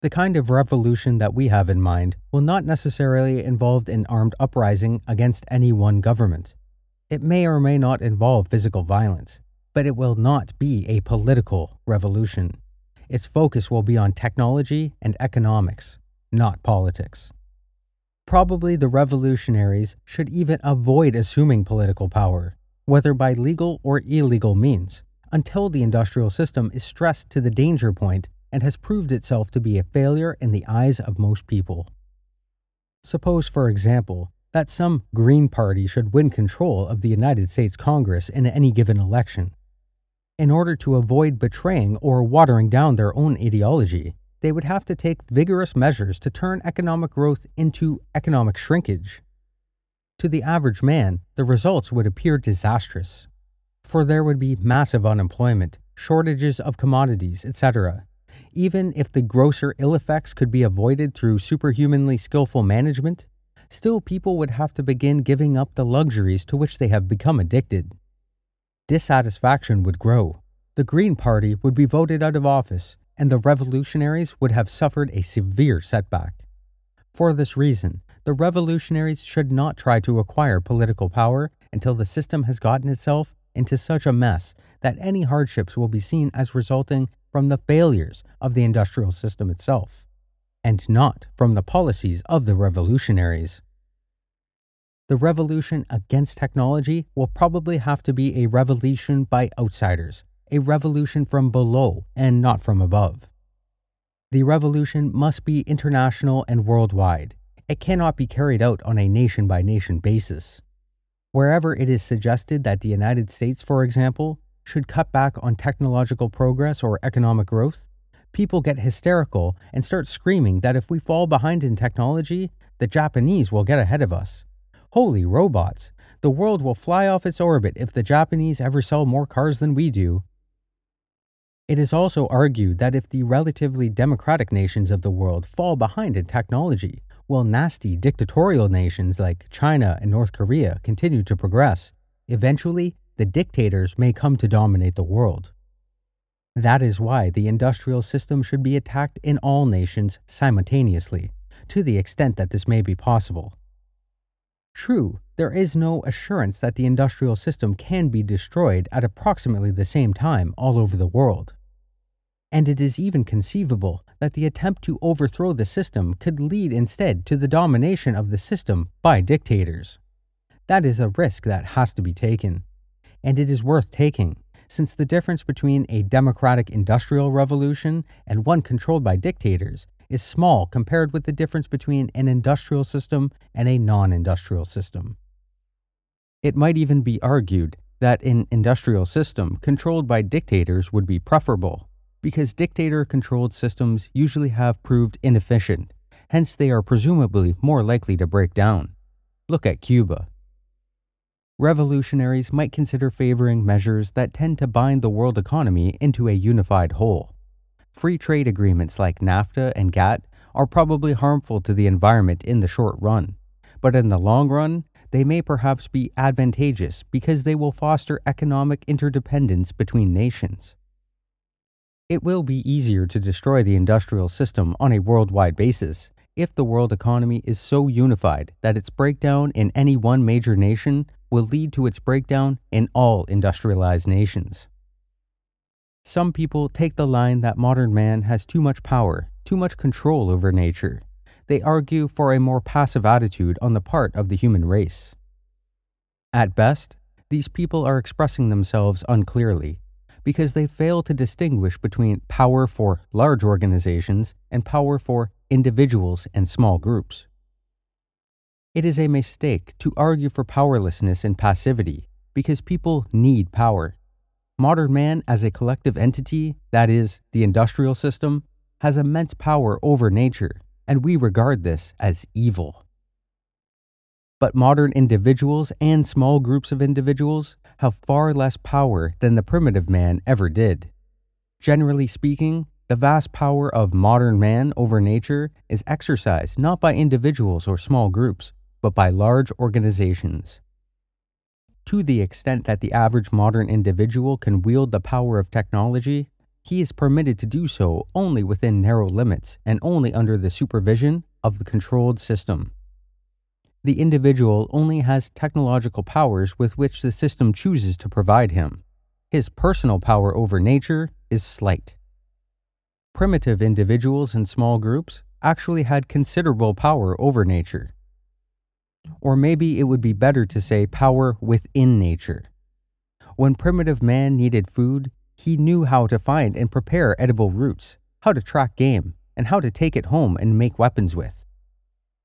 The kind of revolution that we have in mind will not necessarily involve an armed uprising against any one government. It may or may not involve physical violence, but it will not be a political revolution. Its focus will be on technology and economics, not politics. Probably the revolutionaries should even avoid assuming political power, whether by legal or illegal means, until the industrial system is stressed to the danger point and has proved itself to be a failure in the eyes of most people. Suppose, for example, that some Green Party should win control of the United States Congress in any given election. In order to avoid betraying or watering down their own ideology, they would have to take vigorous measures to turn economic growth into economic shrinkage. To the average man, the results would appear disastrous, for there would be massive unemployment, shortages of commodities, etc. Even if the grosser ill effects could be avoided through superhumanly skillful management, still people would have to begin giving up the luxuries to which they have become addicted. Dissatisfaction would grow. The Green Party would be voted out of office, and the revolutionaries would have suffered a severe setback. For this reason, the revolutionaries should not try to acquire political power until the system has gotten itself into such a mess that any hardships will be seen as resulting from the failures of the industrial system itself, and not from the policies of the revolutionaries. The revolution against technology will probably have to be a revolution by outsiders, a revolution from below and not from above. The revolution must be international and worldwide. It cannot be carried out on a nation by nation basis. Wherever it is suggested that the United States, for example, should cut back on technological progress or economic growth, people get hysterical and start screaming that if we fall behind in technology, the Japanese will get ahead of us. Holy robots! The world will fly off its orbit if the Japanese ever sell more cars than we do. It is also argued that if the relatively democratic nations of the world fall behind in technology, while nasty dictatorial nations like China and North Korea continue to progress, eventually the dictators may come to dominate the world. That is why the industrial system should be attacked in all nations simultaneously, to the extent that this may be possible. True, there is no assurance that the industrial system can be destroyed at approximately the same time all over the world. And it is even conceivable that the attempt to overthrow the system could lead instead to the domination of the system by dictators. That is a risk that has to be taken and it is worth taking, since the difference between a democratic industrial revolution and one controlled by dictators is small compared with the difference between an industrial system and a non industrial system. It might even be argued that an industrial system controlled by dictators would be preferable, because dictator controlled systems usually have proved inefficient, hence, they are presumably more likely to break down. Look at Cuba revolutionaries might consider favoring measures that tend to bind the world economy into a unified whole. Free trade agreements like NAFTA and GATT are probably harmful to the environment in the short run, but in the long run, they may perhaps be advantageous because they will foster economic interdependence between nations. It will be easier to destroy the industrial system on a worldwide basis if the world economy is so unified that its breakdown in any one major nation will lead to its breakdown in all industrialized nations. Some people take the line that modern man has too much power, too much control over nature. They argue for a more passive attitude on the part of the human race. At best, these people are expressing themselves unclearly because they fail to distinguish between power for large organizations and power for individuals and small groups. It is a mistake to argue for powerlessness and passivity because people need power. Modern man, as a collective entity, that is, the industrial system, has immense power over nature, and we regard this as evil. But modern individuals and small groups of individuals have far less power than the primitive man ever did. Generally speaking, the vast power of modern man over nature is exercised not by individuals or small groups, but by large organizations. To the extent that the average modern individual can wield the power of technology, he is permitted to do so only within narrow limits and only under the supervision of the controlled system. The individual only has technological powers with which the system chooses to provide him. His personal power over nature is slight. Primitive individuals and small groups actually had considerable power over nature. Or maybe it would be better to say power within nature. When primitive man needed food, he knew how to find and prepare edible roots, how to track game, and how to take it home and make weapons with.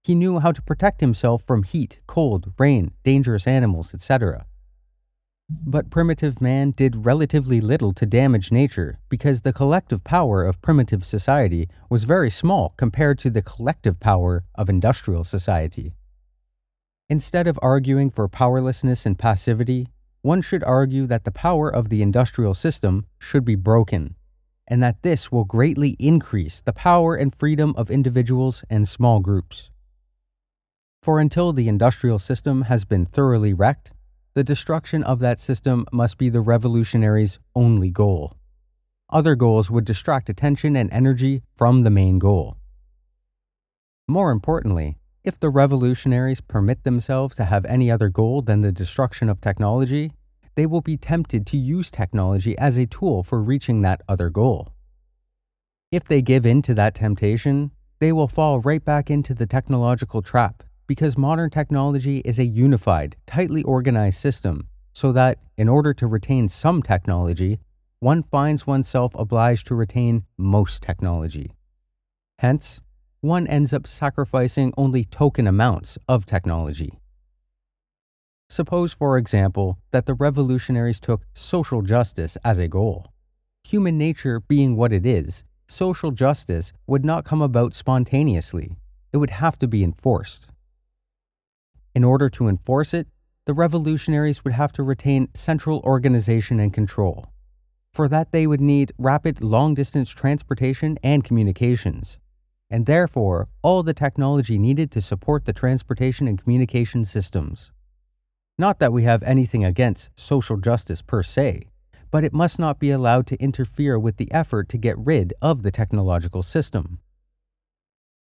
He knew how to protect himself from heat, cold, rain, dangerous animals, etc. But primitive man did relatively little to damage nature because the collective power of primitive society was very small compared to the collective power of industrial society. Instead of arguing for powerlessness and passivity, one should argue that the power of the industrial system should be broken, and that this will greatly increase the power and freedom of individuals and small groups. For until the industrial system has been thoroughly wrecked, the destruction of that system must be the revolutionaries' only goal. Other goals would distract attention and energy from the main goal. More importantly, if the revolutionaries permit themselves to have any other goal than the destruction of technology, they will be tempted to use technology as a tool for reaching that other goal. If they give in to that temptation, they will fall right back into the technological trap because modern technology is a unified, tightly organized system, so that, in order to retain some technology, one finds oneself obliged to retain most technology. Hence, one ends up sacrificing only token amounts of technology. Suppose, for example, that the revolutionaries took social justice as a goal. Human nature being what it is, social justice would not come about spontaneously, it would have to be enforced. In order to enforce it, the revolutionaries would have to retain central organization and control. For that, they would need rapid long distance transportation and communications and therefore all the technology needed to support the transportation and communication systems. Not that we have anything against social justice per se, but it must not be allowed to interfere with the effort to get rid of the technological system.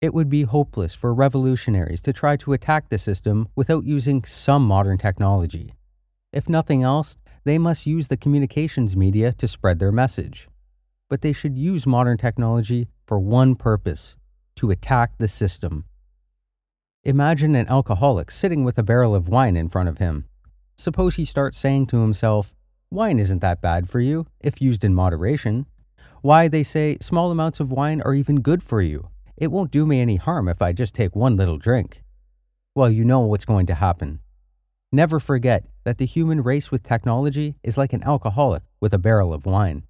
It would be hopeless for revolutionaries to try to attack the system without using some modern technology. If nothing else, they must use the communications media to spread their message. But they should use modern technology for one purpose to attack the system. Imagine an alcoholic sitting with a barrel of wine in front of him. Suppose he starts saying to himself, Wine isn't that bad for you, if used in moderation. Why, they say, small amounts of wine are even good for you. It won't do me any harm if I just take one little drink. Well, you know what's going to happen. Never forget that the human race with technology is like an alcoholic with a barrel of wine.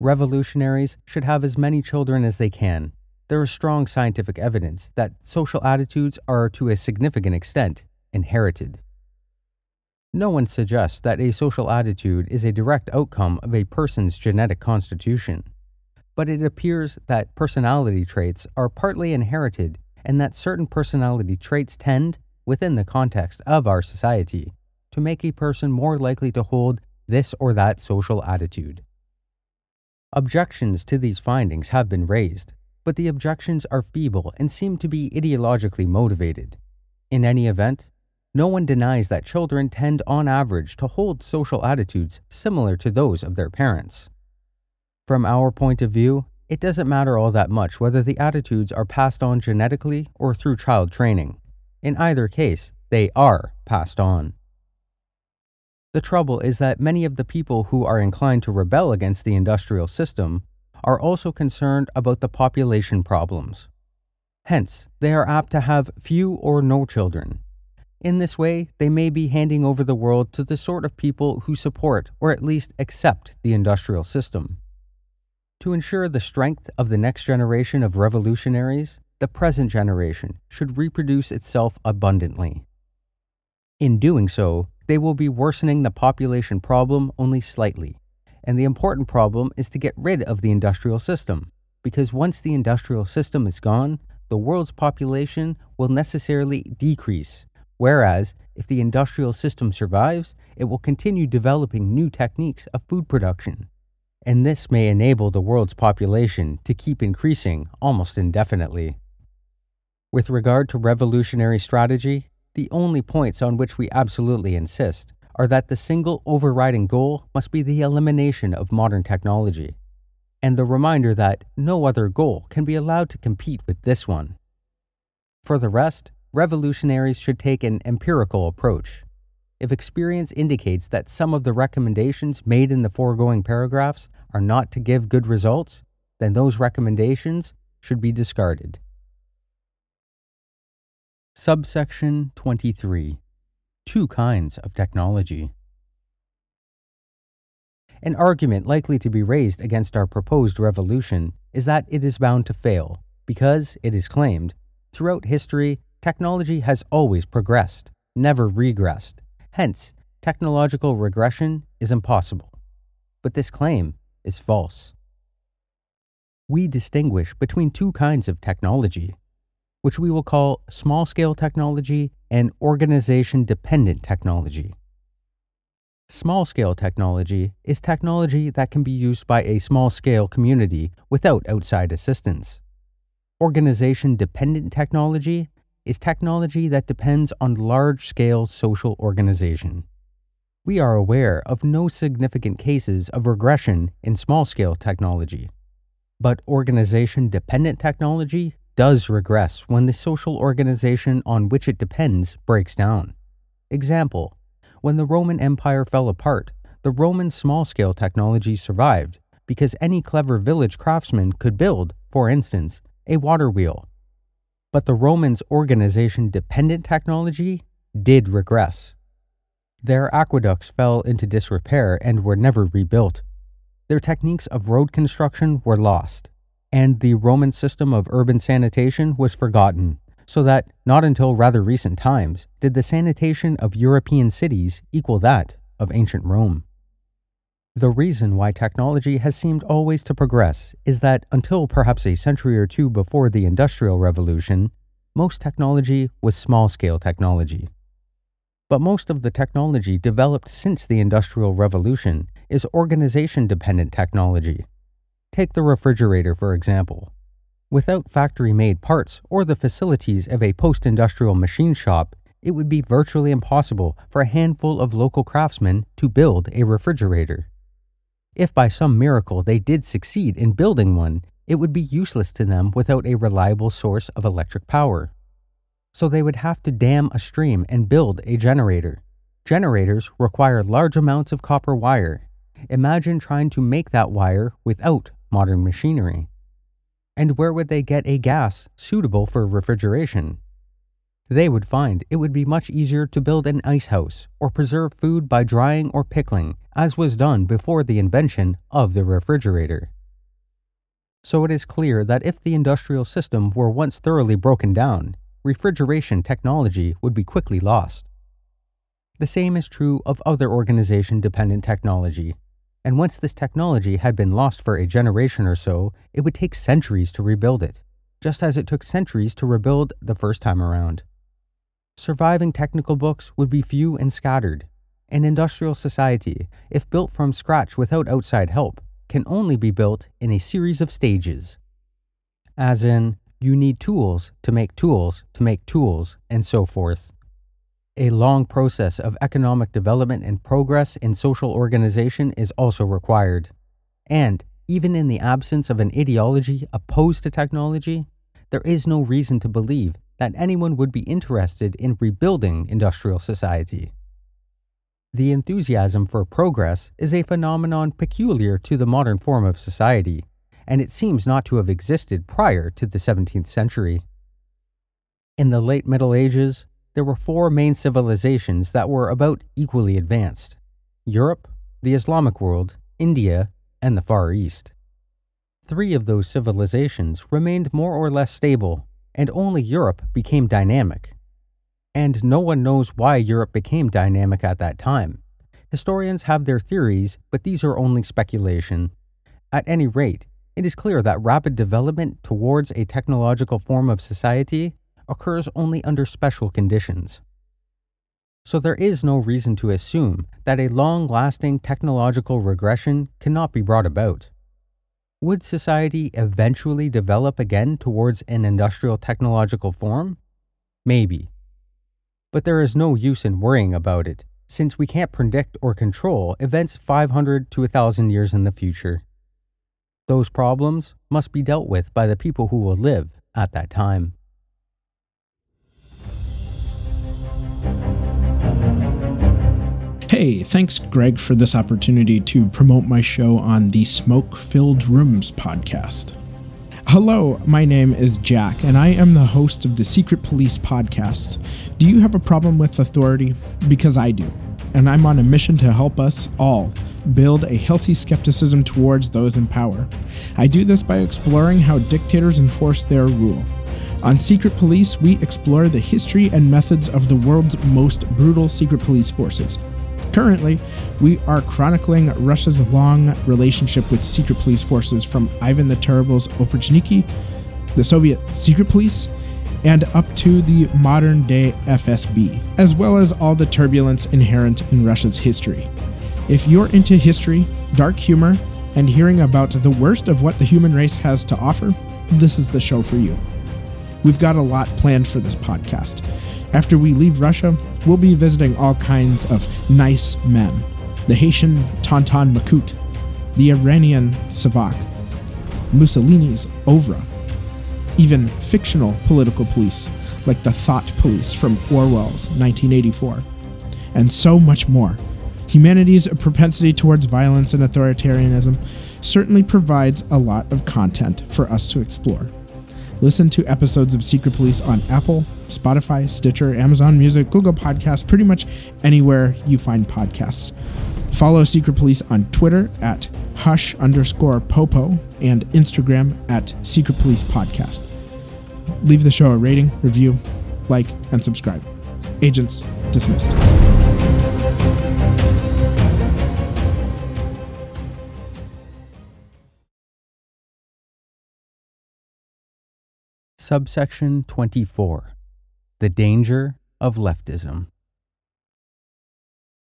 Revolutionaries should have as many children as they can, there is strong scientific evidence that social attitudes are to a significant extent inherited. No one suggests that a social attitude is a direct outcome of a person's genetic constitution, but it appears that personality traits are partly inherited and that certain personality traits tend, within the context of our society, to make a person more likely to hold this or that social attitude. Objections to these findings have been raised, but the objections are feeble and seem to be ideologically motivated. In any event, no one denies that children tend on average to hold social attitudes similar to those of their parents. From our point of view, it doesn't matter all that much whether the attitudes are passed on genetically or through child training. In either case, they are passed on. The trouble is that many of the people who are inclined to rebel against the industrial system are also concerned about the population problems. Hence, they are apt to have few or no children. In this way, they may be handing over the world to the sort of people who support or at least accept the industrial system. To ensure the strength of the next generation of revolutionaries, the present generation should reproduce itself abundantly. In doing so, they will be worsening the population problem only slightly. And the important problem is to get rid of the industrial system, because once the industrial system is gone, the world's population will necessarily decrease. Whereas, if the industrial system survives, it will continue developing new techniques of food production. And this may enable the world's population to keep increasing almost indefinitely. With regard to revolutionary strategy, the only points on which we absolutely insist are that the single overriding goal must be the elimination of modern technology, and the reminder that no other goal can be allowed to compete with this one. For the rest, revolutionaries should take an empirical approach. If experience indicates that some of the recommendations made in the foregoing paragraphs are not to give good results, then those recommendations should be discarded. Subsection 23 Two kinds of technology. An argument likely to be raised against our proposed revolution is that it is bound to fail, because, it is claimed, throughout history, technology has always progressed, never regressed. Hence, technological regression is impossible. But this claim is false. We distinguish between two kinds of technology which we will call small scale technology and organization dependent technology. Small scale technology is technology that can be used by a small scale community without outside assistance. Organization dependent technology is technology that depends on large scale social organization. We are aware of no significant cases of regression in small scale technology, but organization dependent technology does regress when the social organization on which it depends breaks down. Example When the Roman Empire fell apart, the Roman small scale technology survived because any clever village craftsman could build, for instance, a water wheel. But the Romans' organization dependent technology did regress. Their aqueducts fell into disrepair and were never rebuilt. Their techniques of road construction were lost and the Roman system of urban sanitation was forgotten, so that not until rather recent times did the sanitation of European cities equal that of ancient Rome. The reason why technology has seemed always to progress is that until perhaps a century or two before the Industrial Revolution, most technology was small scale technology. But most of the technology developed since the Industrial Revolution is organization dependent technology Take the refrigerator, for example. Without factory made parts or the facilities of a post industrial machine shop, it would be virtually impossible for a handful of local craftsmen to build a refrigerator. If by some miracle they did succeed in building one, it would be useless to them without a reliable source of electric power. So they would have to dam a stream and build a generator. Generators require large amounts of copper wire. Imagine trying to make that wire without modern machinery? And where would they get a gas suitable for refrigeration? They would find it would be much easier to build an ice house or preserve food by drying or pickling, as was done before the invention of the refrigerator. So it is clear that if the industrial system were once thoroughly broken down, refrigeration technology would be quickly lost. The same is true of other organization dependent technology, and once this technology had been lost for a generation or so, it would take centuries to rebuild it, just as it took centuries to rebuild the first time around. Surviving technical books would be few and scattered. An industrial society, if built from scratch without outside help, can only be built in a series of stages. As in, you need tools to make tools to make tools, and so forth. A long process of economic development and progress in social organization is also required. And, even in the absence of an ideology opposed to technology, there is no reason to believe that anyone would be interested in rebuilding industrial society. The enthusiasm for progress is a phenomenon peculiar to the modern form of society, and it seems not to have existed prior to the 17th century. In the late Middle Ages, there were four main civilizations that were about equally advanced Europe, the Islamic world, India, and the Far East. Three of those civilizations remained more or less stable, and only Europe became dynamic. And no one knows why Europe became dynamic at that time. Historians have their theories, but these are only speculation. At any rate, it is clear that rapid development towards a technological form of society occurs only under special conditions. So there is no reason to assume that a long lasting technological regression cannot be brought about. Would society eventually develop again towards an industrial technological form? Maybe. But there is no use in worrying about it, since we can't predict or control events 500 to 1,000 years in the future. Those problems must be dealt with by the people who will live at that time. Hey, thanks, Greg, for this opportunity to promote my show on the Smoke Filled Rooms podcast. Hello, my name is Jack, and I am the host of the Secret Police podcast. Do you have a problem with authority? Because I do, and I'm on a mission to help us all build a healthy skepticism towards those in power. I do this by exploring how dictators enforce their rule. On Secret Police, we explore the history and methods of the world's most brutal secret police forces. Currently, we are chronicling Russia's long relationship with secret police forces from Ivan the Terrible's Oprichniki, the Soviet secret police, and up to the modern day FSB, as well as all the turbulence inherent in Russia's history. If you're into history, dark humor, and hearing about the worst of what the human race has to offer, this is the show for you. We've got a lot planned for this podcast. After we leave Russia, we'll be visiting all kinds of nice men the Haitian Tonton Macoute, the Iranian Savak, Mussolini's Ovra, even fictional political police like the Thought Police from Orwell's 1984, and so much more. Humanity's propensity towards violence and authoritarianism certainly provides a lot of content for us to explore. Listen to episodes of Secret Police on Apple, Spotify, Stitcher, Amazon Music, Google Podcasts, pretty much anywhere you find podcasts. Follow Secret Police on Twitter at hush underscore popo and Instagram at Secret Police Podcast. Leave the show a rating, review, like, and subscribe. Agents dismissed. Subsection 24 The Danger of Leftism.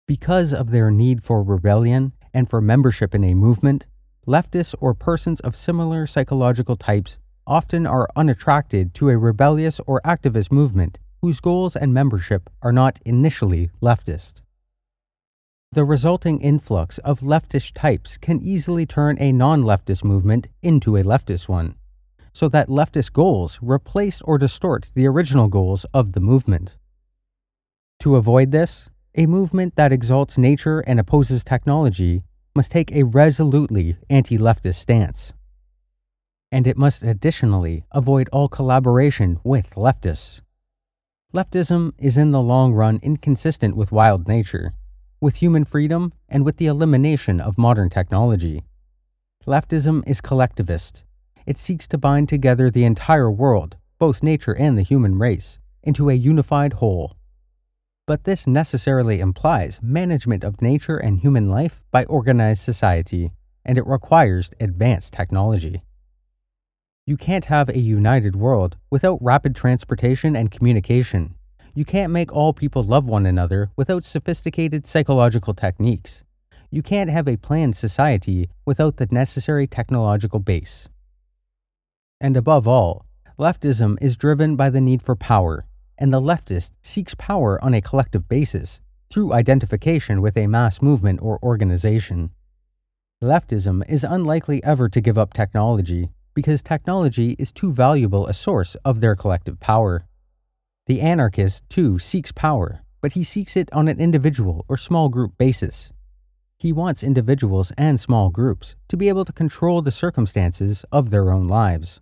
Because of their need for rebellion and for membership in a movement, leftists or persons of similar psychological types often are unattracted to a rebellious or activist movement whose goals and membership are not initially leftist. The resulting influx of leftish types can easily turn a non leftist movement into a leftist one so that leftist goals replace or distort the original goals of the movement. To avoid this, a movement that exalts nature and opposes technology must take a resolutely anti leftist stance. And it must additionally avoid all collaboration with leftists. Leftism is in the long run inconsistent with wild nature, with human freedom, and with the elimination of modern technology. Leftism is collectivist it seeks to bind together the entire world, both nature and the human race, into a unified whole. But this necessarily implies management of nature and human life by organized society, and it requires advanced technology. You can't have a united world without rapid transportation and communication. You can't make all people love one another without sophisticated psychological techniques. You can't have a planned society without the necessary technological base. And above all, leftism is driven by the need for power, and the leftist seeks power on a collective basis through identification with a mass movement or organization. Leftism is unlikely ever to give up technology because technology is too valuable a source of their collective power. The anarchist, too, seeks power, but he seeks it on an individual or small group basis. He wants individuals and small groups to be able to control the circumstances of their own lives.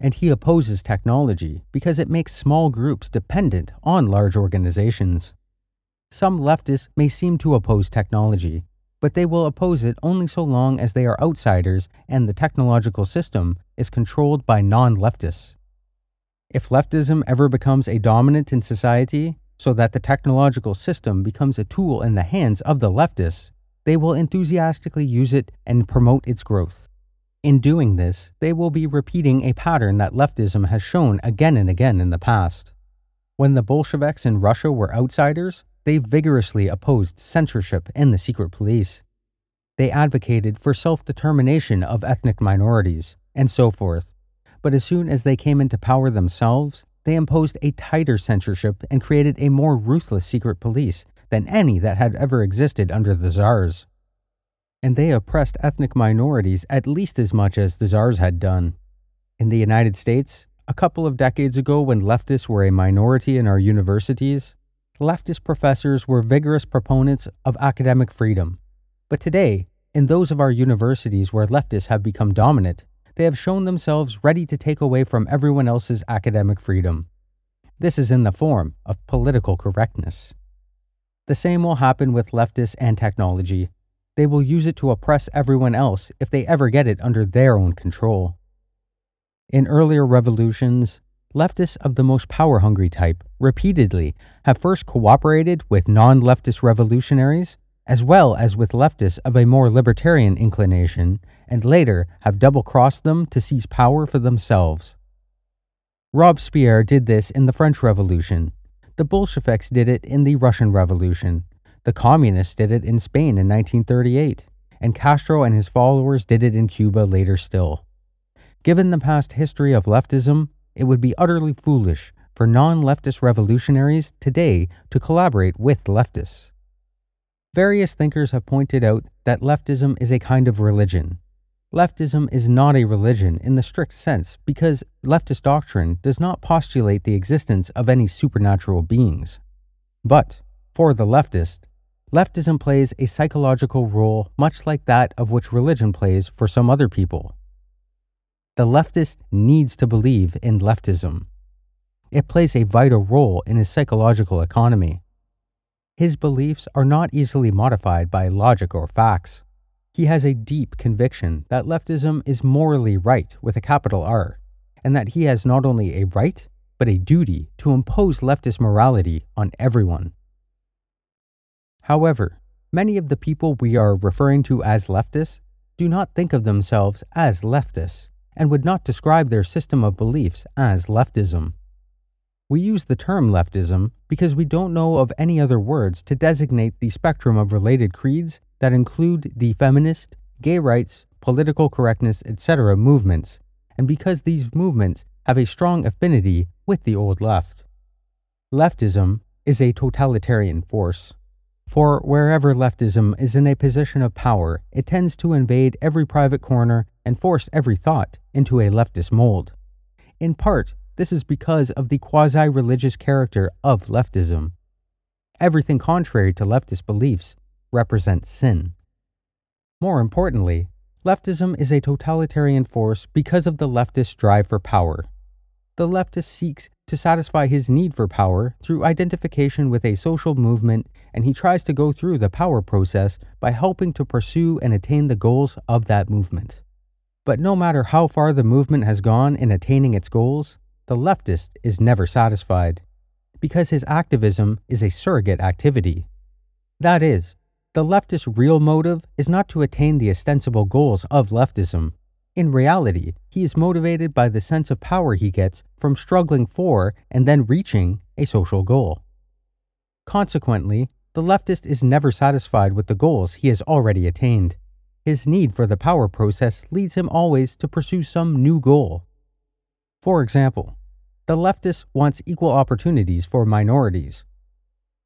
And he opposes technology because it makes small groups dependent on large organizations. Some leftists may seem to oppose technology, but they will oppose it only so long as they are outsiders and the technological system is controlled by non leftists. If leftism ever becomes a dominant in society, so that the technological system becomes a tool in the hands of the leftists, they will enthusiastically use it and promote its growth. In doing this, they will be repeating a pattern that leftism has shown again and again in the past. When the Bolsheviks in Russia were outsiders, they vigorously opposed censorship and the secret police. They advocated for self determination of ethnic minorities, and so forth. But as soon as they came into power themselves, they imposed a tighter censorship and created a more ruthless secret police than any that had ever existed under the czars. And they oppressed ethnic minorities at least as much as the czars had done. In the United States, a couple of decades ago, when leftists were a minority in our universities, leftist professors were vigorous proponents of academic freedom. But today, in those of our universities where leftists have become dominant, they have shown themselves ready to take away from everyone else's academic freedom. This is in the form of political correctness. The same will happen with leftists and technology. They will use it to oppress everyone else if they ever get it under their own control. In earlier revolutions, leftists of the most power hungry type repeatedly have first cooperated with non leftist revolutionaries as well as with leftists of a more libertarian inclination, and later have double crossed them to seize power for themselves. Robespierre did this in the French Revolution. The Bolsheviks did it in the Russian Revolution. The Communists did it in Spain in 1938. And Castro and his followers did it in Cuba later still. Given the past history of leftism, it would be utterly foolish for non leftist revolutionaries today to collaborate with leftists. Various thinkers have pointed out that leftism is a kind of religion. Leftism is not a religion in the strict sense because leftist doctrine does not postulate the existence of any supernatural beings. But, for the leftist, leftism plays a psychological role much like that of which religion plays for some other people. The leftist needs to believe in leftism. It plays a vital role in his psychological economy. His beliefs are not easily modified by logic or facts. He has a deep conviction that leftism is morally right with a capital R, and that he has not only a right, but a duty to impose leftist morality on everyone. However, many of the people we are referring to as leftists do not think of themselves as leftists and would not describe their system of beliefs as leftism. We use the term leftism because we don't know of any other words to designate the spectrum of related creeds that include the feminist, gay rights, political correctness, etc. movements, and because these movements have a strong affinity with the old left. Leftism is a totalitarian force. For wherever leftism is in a position of power, it tends to invade every private corner and force every thought into a leftist mold. In part, this is because of the quasi religious character of leftism. Everything contrary to leftist beliefs represents sin. More importantly, leftism is a totalitarian force because of the leftist drive for power. The leftist seeks to satisfy his need for power through identification with a social movement, and he tries to go through the power process by helping to pursue and attain the goals of that movement. But no matter how far the movement has gone in attaining its goals, the leftist is never satisfied, because his activism is a surrogate activity. That is, the leftist's real motive is not to attain the ostensible goals of leftism. In reality, he is motivated by the sense of power he gets from struggling for and then reaching a social goal. Consequently, the leftist is never satisfied with the goals he has already attained. His need for the power process leads him always to pursue some new goal. For example, the leftist wants equal opportunities for minorities.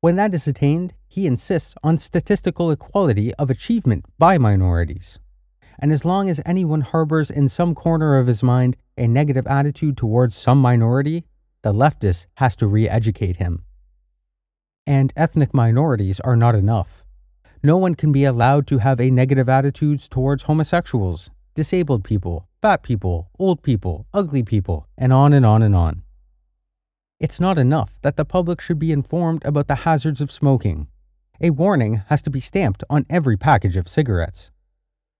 When that is attained, he insists on statistical equality of achievement by minorities. And as long as anyone harbors in some corner of his mind a negative attitude towards some minority, the leftist has to re educate him. And ethnic minorities are not enough. No one can be allowed to have a negative attitudes towards homosexuals, disabled people, fat people, old people, ugly people, and on and on and on. It's not enough that the public should be informed about the hazards of smoking. A warning has to be stamped on every package of cigarettes.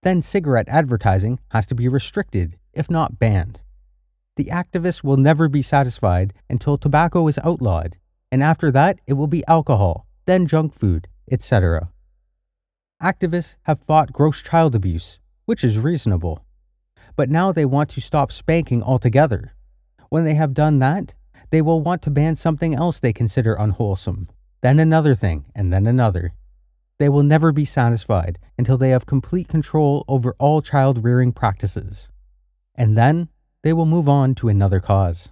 Then cigarette advertising has to be restricted, if not banned. The activists will never be satisfied until tobacco is outlawed, and after that, it will be alcohol, then junk food, etc. Activists have fought gross child abuse, which is reasonable. But now they want to stop spanking altogether. When they have done that, they will want to ban something else they consider unwholesome, then another thing, and then another. They will never be satisfied until they have complete control over all child rearing practices. And then they will move on to another cause.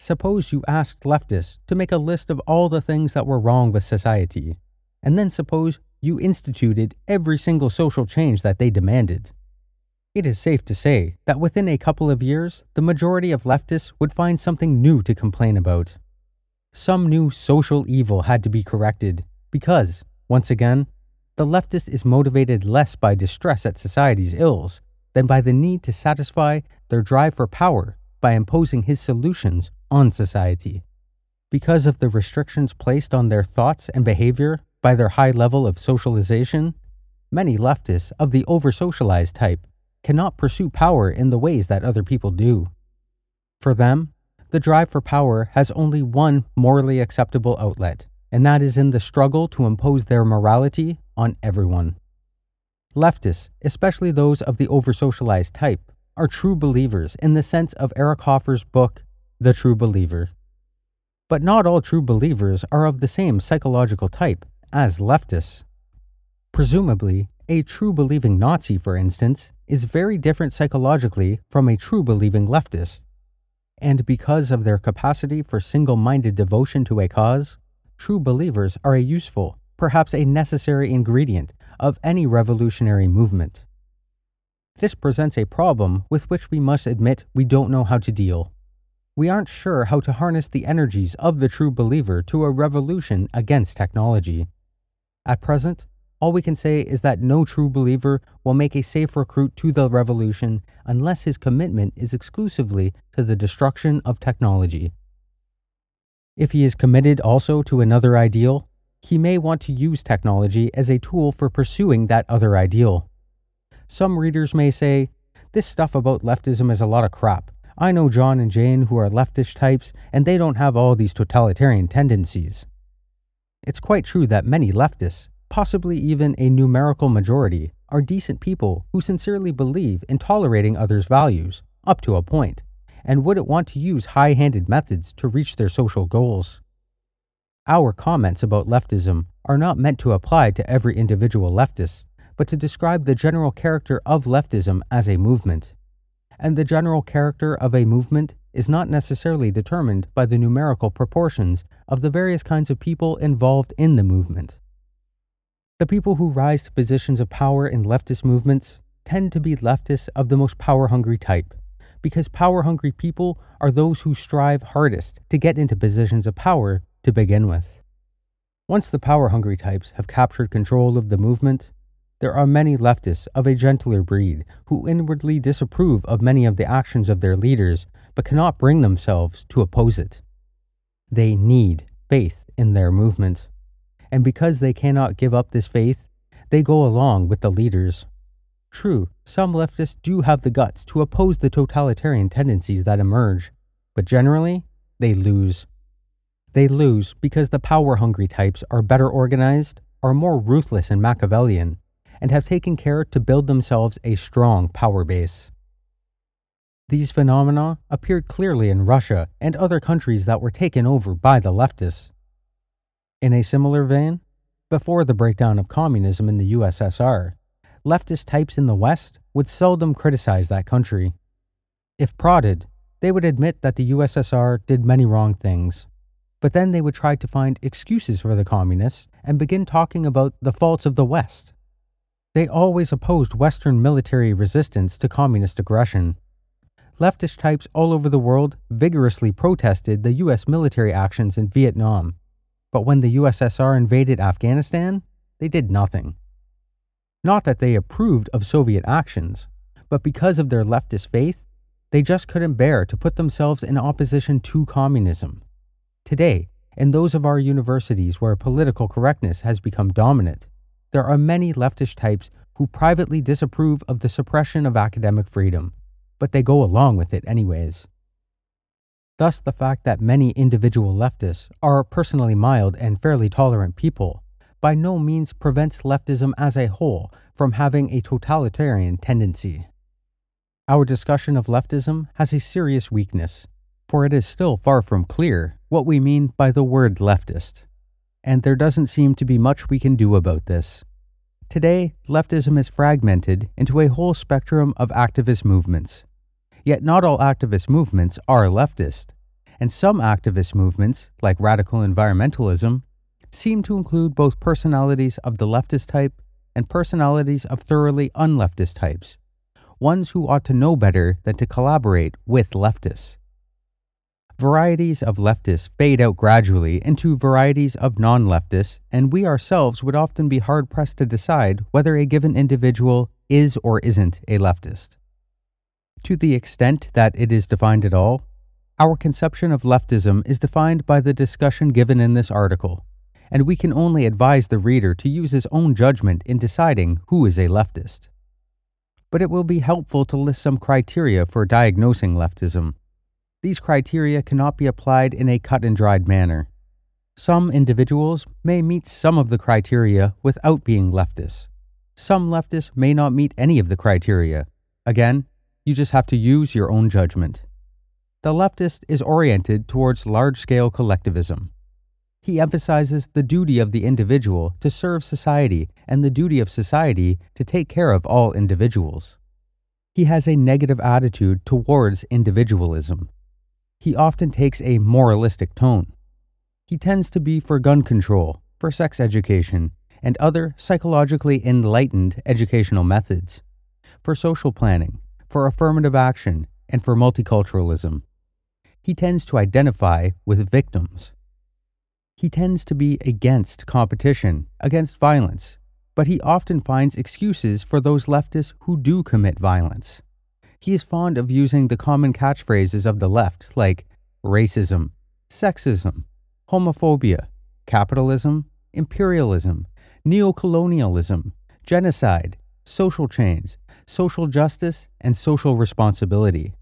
Suppose you asked leftists to make a list of all the things that were wrong with society, and then suppose you instituted every single social change that they demanded. It is safe to say that within a couple of years, the majority of leftists would find something new to complain about. Some new social evil had to be corrected because, once again, the leftist is motivated less by distress at society's ills than by the need to satisfy their drive for power by imposing his solutions on society. Because of the restrictions placed on their thoughts and behavior by their high level of socialization, many leftists of the over socialized type cannot pursue power in the ways that other people do. For them, the drive for power has only one morally acceptable outlet, and that is in the struggle to impose their morality on everyone. Leftists, especially those of the over socialized type, are true believers in the sense of Eric Hoffer's book, The True Believer. But not all true believers are of the same psychological type as leftists. Presumably, a true believing Nazi, for instance, is very different psychologically from a true believing leftist. And because of their capacity for single minded devotion to a cause, true believers are a useful, perhaps a necessary ingredient of any revolutionary movement. This presents a problem with which we must admit we don't know how to deal. We aren't sure how to harness the energies of the true believer to a revolution against technology. At present, all we can say is that no true believer will make a safe recruit to the revolution unless his commitment is exclusively to the destruction of technology. If he is committed also to another ideal, he may want to use technology as a tool for pursuing that other ideal. Some readers may say, This stuff about leftism is a lot of crap. I know John and Jane who are leftish types, and they don't have all these totalitarian tendencies. It's quite true that many leftists, possibly even a numerical majority, are decent people who sincerely believe in tolerating others' values, up to a point, and wouldn't want to use high handed methods to reach their social goals. Our comments about leftism are not meant to apply to every individual leftist, but to describe the general character of leftism as a movement. And the general character of a movement is not necessarily determined by the numerical proportions of the various kinds of people involved in the movement. The people who rise to positions of power in leftist movements tend to be leftists of the most power hungry type, because power hungry people are those who strive hardest to get into positions of power to begin with. Once the power hungry types have captured control of the movement, there are many leftists of a gentler breed who inwardly disapprove of many of the actions of their leaders but cannot bring themselves to oppose it. They need faith in their movement and because they cannot give up this faith, they go along with the leaders. True, some leftists do have the guts to oppose the totalitarian tendencies that emerge, but generally, they lose. They lose because the power hungry types are better organized, are more ruthless and Machiavellian, and have taken care to build themselves a strong power base. These phenomena appeared clearly in Russia and other countries that were taken over by the leftists. In a similar vein, before the breakdown of communism in the USSR, leftist types in the West would seldom criticize that country. If prodded, they would admit that the USSR did many wrong things, but then they would try to find excuses for the communists and begin talking about the faults of the West. They always opposed Western military resistance to communist aggression. Leftist types all over the world vigorously protested the US military actions in Vietnam but when the USSR invaded Afghanistan, they did nothing. Not that they approved of Soviet actions, but because of their leftist faith, they just couldn't bear to put themselves in opposition to communism. Today, in those of our universities where political correctness has become dominant, there are many leftist types who privately disapprove of the suppression of academic freedom, but they go along with it anyways. Thus, the fact that many individual leftists are personally mild and fairly tolerant people by no means prevents leftism as a whole from having a totalitarian tendency. Our discussion of leftism has a serious weakness, for it is still far from clear what we mean by the word leftist, and there doesn't seem to be much we can do about this. Today, leftism is fragmented into a whole spectrum of activist movements. Yet not all activist movements are leftist, and some activist movements, like radical environmentalism, seem to include both personalities of the leftist type and personalities of thoroughly unleftist types, ones who ought to know better than to collaborate with leftists. Varieties of leftists fade out gradually into varieties of non leftists, and we ourselves would often be hard pressed to decide whether a given individual is or isn't a leftist. To the extent that it is defined at all, our conception of leftism is defined by the discussion given in this article, and we can only advise the reader to use his own judgment in deciding who is a leftist. But it will be helpful to list some criteria for diagnosing leftism. These criteria cannot be applied in a cut and dried manner. Some individuals may meet some of the criteria without being leftists. Some leftists may not meet any of the criteria. Again, you just have to use your own judgment. The leftist is oriented towards large scale collectivism. He emphasizes the duty of the individual to serve society and the duty of society to take care of all individuals. He has a negative attitude towards individualism. He often takes a moralistic tone. He tends to be for gun control, for sex education, and other psychologically enlightened educational methods, for social planning, for affirmative action, and for multiculturalism. He tends to identify with victims he tends to be against competition, against violence, but he often finds excuses for those leftists who do commit violence. He is fond of using the common catchphrases of the left, like racism, sexism, homophobia, capitalism, imperialism, neocolonialism, genocide, social change, social justice, and social responsibility.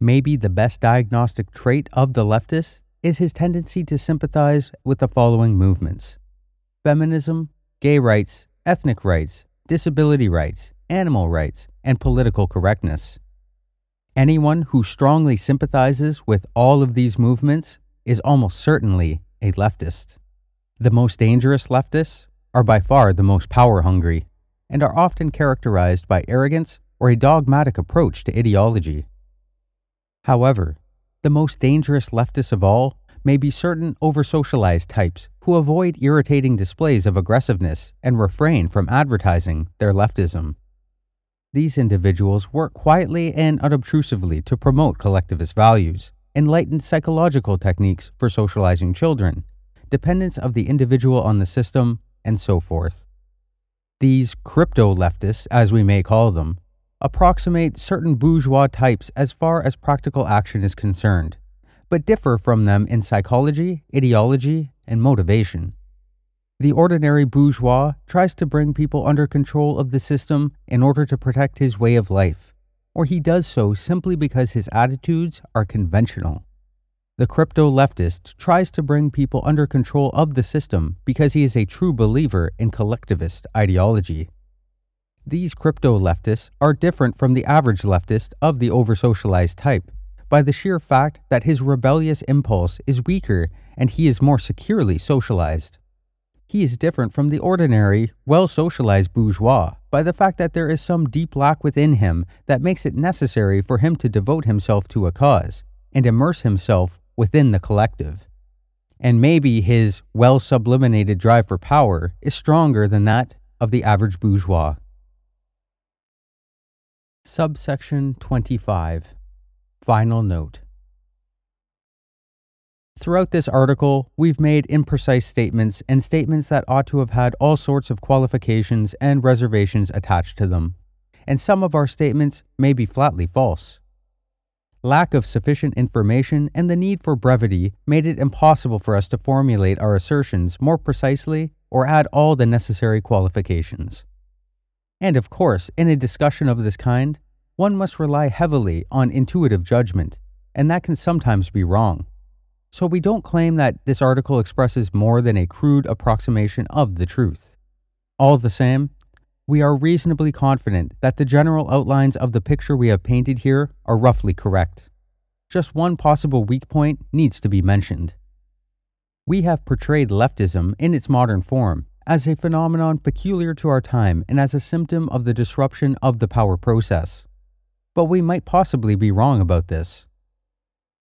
Maybe the best diagnostic trait of the leftists is his tendency to sympathize with the following movements feminism, gay rights, ethnic rights, disability rights, animal rights, and political correctness. Anyone who strongly sympathizes with all of these movements is almost certainly a leftist. The most dangerous leftists are by far the most power hungry and are often characterized by arrogance or a dogmatic approach to ideology. However, the most dangerous leftists of all may be certain oversocialized types who avoid irritating displays of aggressiveness and refrain from advertising their leftism. These individuals work quietly and unobtrusively to promote collectivist values, enlightened psychological techniques for socializing children, dependence of the individual on the system, and so forth. These crypto leftists, as we may call them, approximate certain bourgeois types as far as practical action is concerned, but differ from them in psychology, ideology, and motivation. The ordinary bourgeois tries to bring people under control of the system in order to protect his way of life, or he does so simply because his attitudes are conventional. The crypto leftist tries to bring people under control of the system because he is a true believer in collectivist ideology. These crypto leftists are different from the average leftist of the oversocialized type by the sheer fact that his rebellious impulse is weaker and he is more securely socialized. He is different from the ordinary, well socialized bourgeois by the fact that there is some deep lack within him that makes it necessary for him to devote himself to a cause and immerse himself within the collective. And maybe his well sublimated drive for power is stronger than that of the average bourgeois. Subsection 25 Final Note Throughout this article, we've made imprecise statements and statements that ought to have had all sorts of qualifications and reservations attached to them. and some of our statements may be flatly false. Lack of sufficient information and the need for brevity made it impossible for us to formulate our assertions more precisely or add all the necessary qualifications. And of course, in a discussion of this kind, one must rely heavily on intuitive judgment, and that can sometimes be wrong. So we don't claim that this article expresses more than a crude approximation of the truth. All the same, we are reasonably confident that the general outlines of the picture we have painted here are roughly correct. Just one possible weak point needs to be mentioned. We have portrayed leftism in its modern form as a phenomenon peculiar to our time and as a symptom of the disruption of the power process. But we might possibly be wrong about this.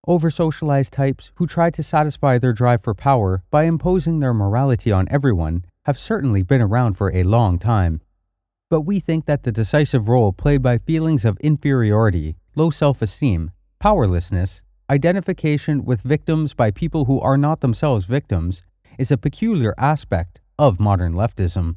Over socialized types who try to satisfy their drive for power by imposing their morality on everyone have certainly been around for a long time but we think that the decisive role played by feelings of inferiority, low self esteem, powerlessness, identification with victims by people who are not themselves victims, is a peculiar aspect of modern leftism.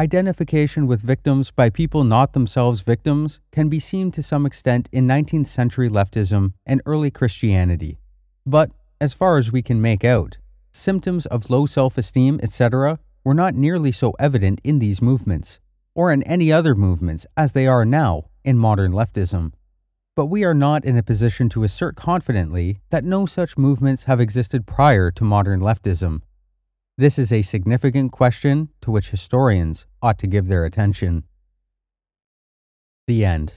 Identification with victims by people not themselves victims can be seen to some extent in 19th century leftism and early Christianity. But, as far as we can make out, symptoms of low self esteem, etc., were not nearly so evident in these movements, or in any other movements as they are now in modern leftism. But we are not in a position to assert confidently that no such movements have existed prior to modern leftism. This is a significant question to which historians ought to give their attention. The end.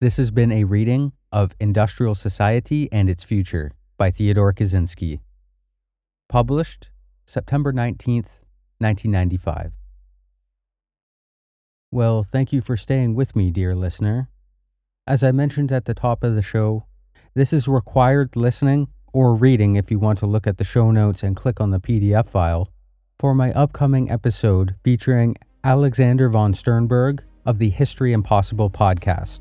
This has been a reading of Industrial Society and Its Future by Theodore Kaczynski. Published September 19th, 1995. Well, thank you for staying with me, dear listener. As I mentioned at the top of the show, this is required listening or reading if you want to look at the show notes and click on the PDF file for my upcoming episode featuring Alexander von Sternberg of the History Impossible podcast.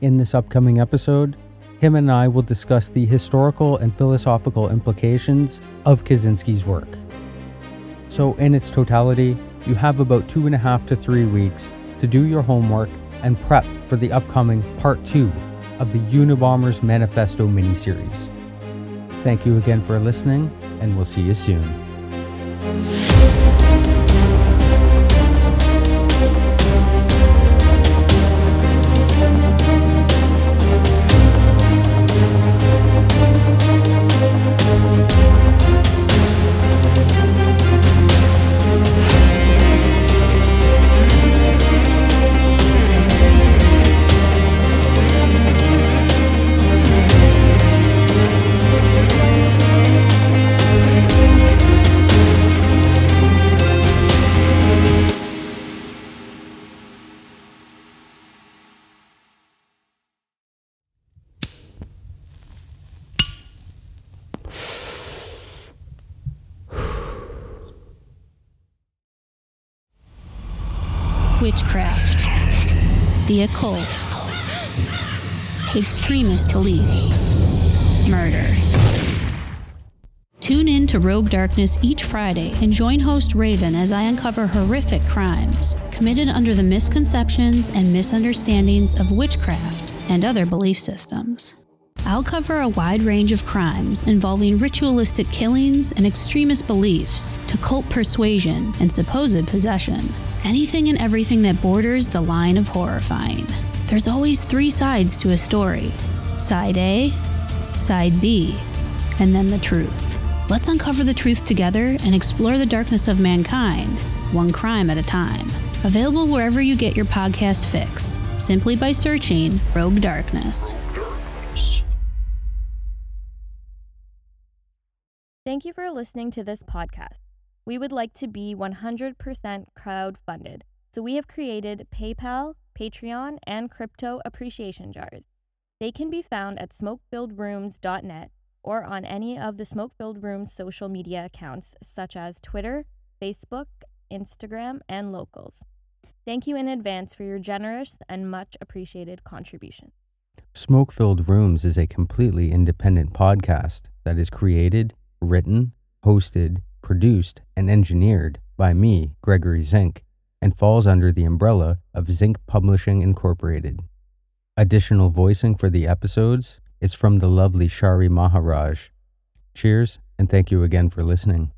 In this upcoming episode, him and I will discuss the historical and philosophical implications of Kaczynski's work. So, in its totality, you have about two and a half to three weeks to do your homework and prep for the upcoming part two of the Unabomber's Manifesto miniseries. Thank you again for listening, and we'll see you soon. Occult, extremist beliefs, murder. Tune in to Rogue Darkness each Friday and join host Raven as I uncover horrific crimes committed under the misconceptions and misunderstandings of witchcraft and other belief systems. I'll cover a wide range of crimes involving ritualistic killings and extremist beliefs to cult persuasion and supposed possession. Anything and everything that borders the line of horrifying. There's always three sides to a story side A, side B, and then the truth. Let's uncover the truth together and explore the darkness of mankind, one crime at a time. Available wherever you get your podcast fix, simply by searching Rogue Darkness. Thank you for listening to this podcast. We would like to be 100% crowd funded, so we have created PayPal, Patreon, and crypto appreciation jars. They can be found at smokefilledrooms.net or on any of the Smoke Filled Rooms social media accounts such as Twitter, Facebook, Instagram, and locals. Thank you in advance for your generous and much appreciated contribution. Smoke Filled Rooms is a completely independent podcast that is created, written, hosted, produced, and engineered by me, Gregory Zink, and falls under the umbrella of Zinc Publishing Incorporated. Additional voicing for the episodes is from the lovely Shari Maharaj. Cheers, and thank you again for listening.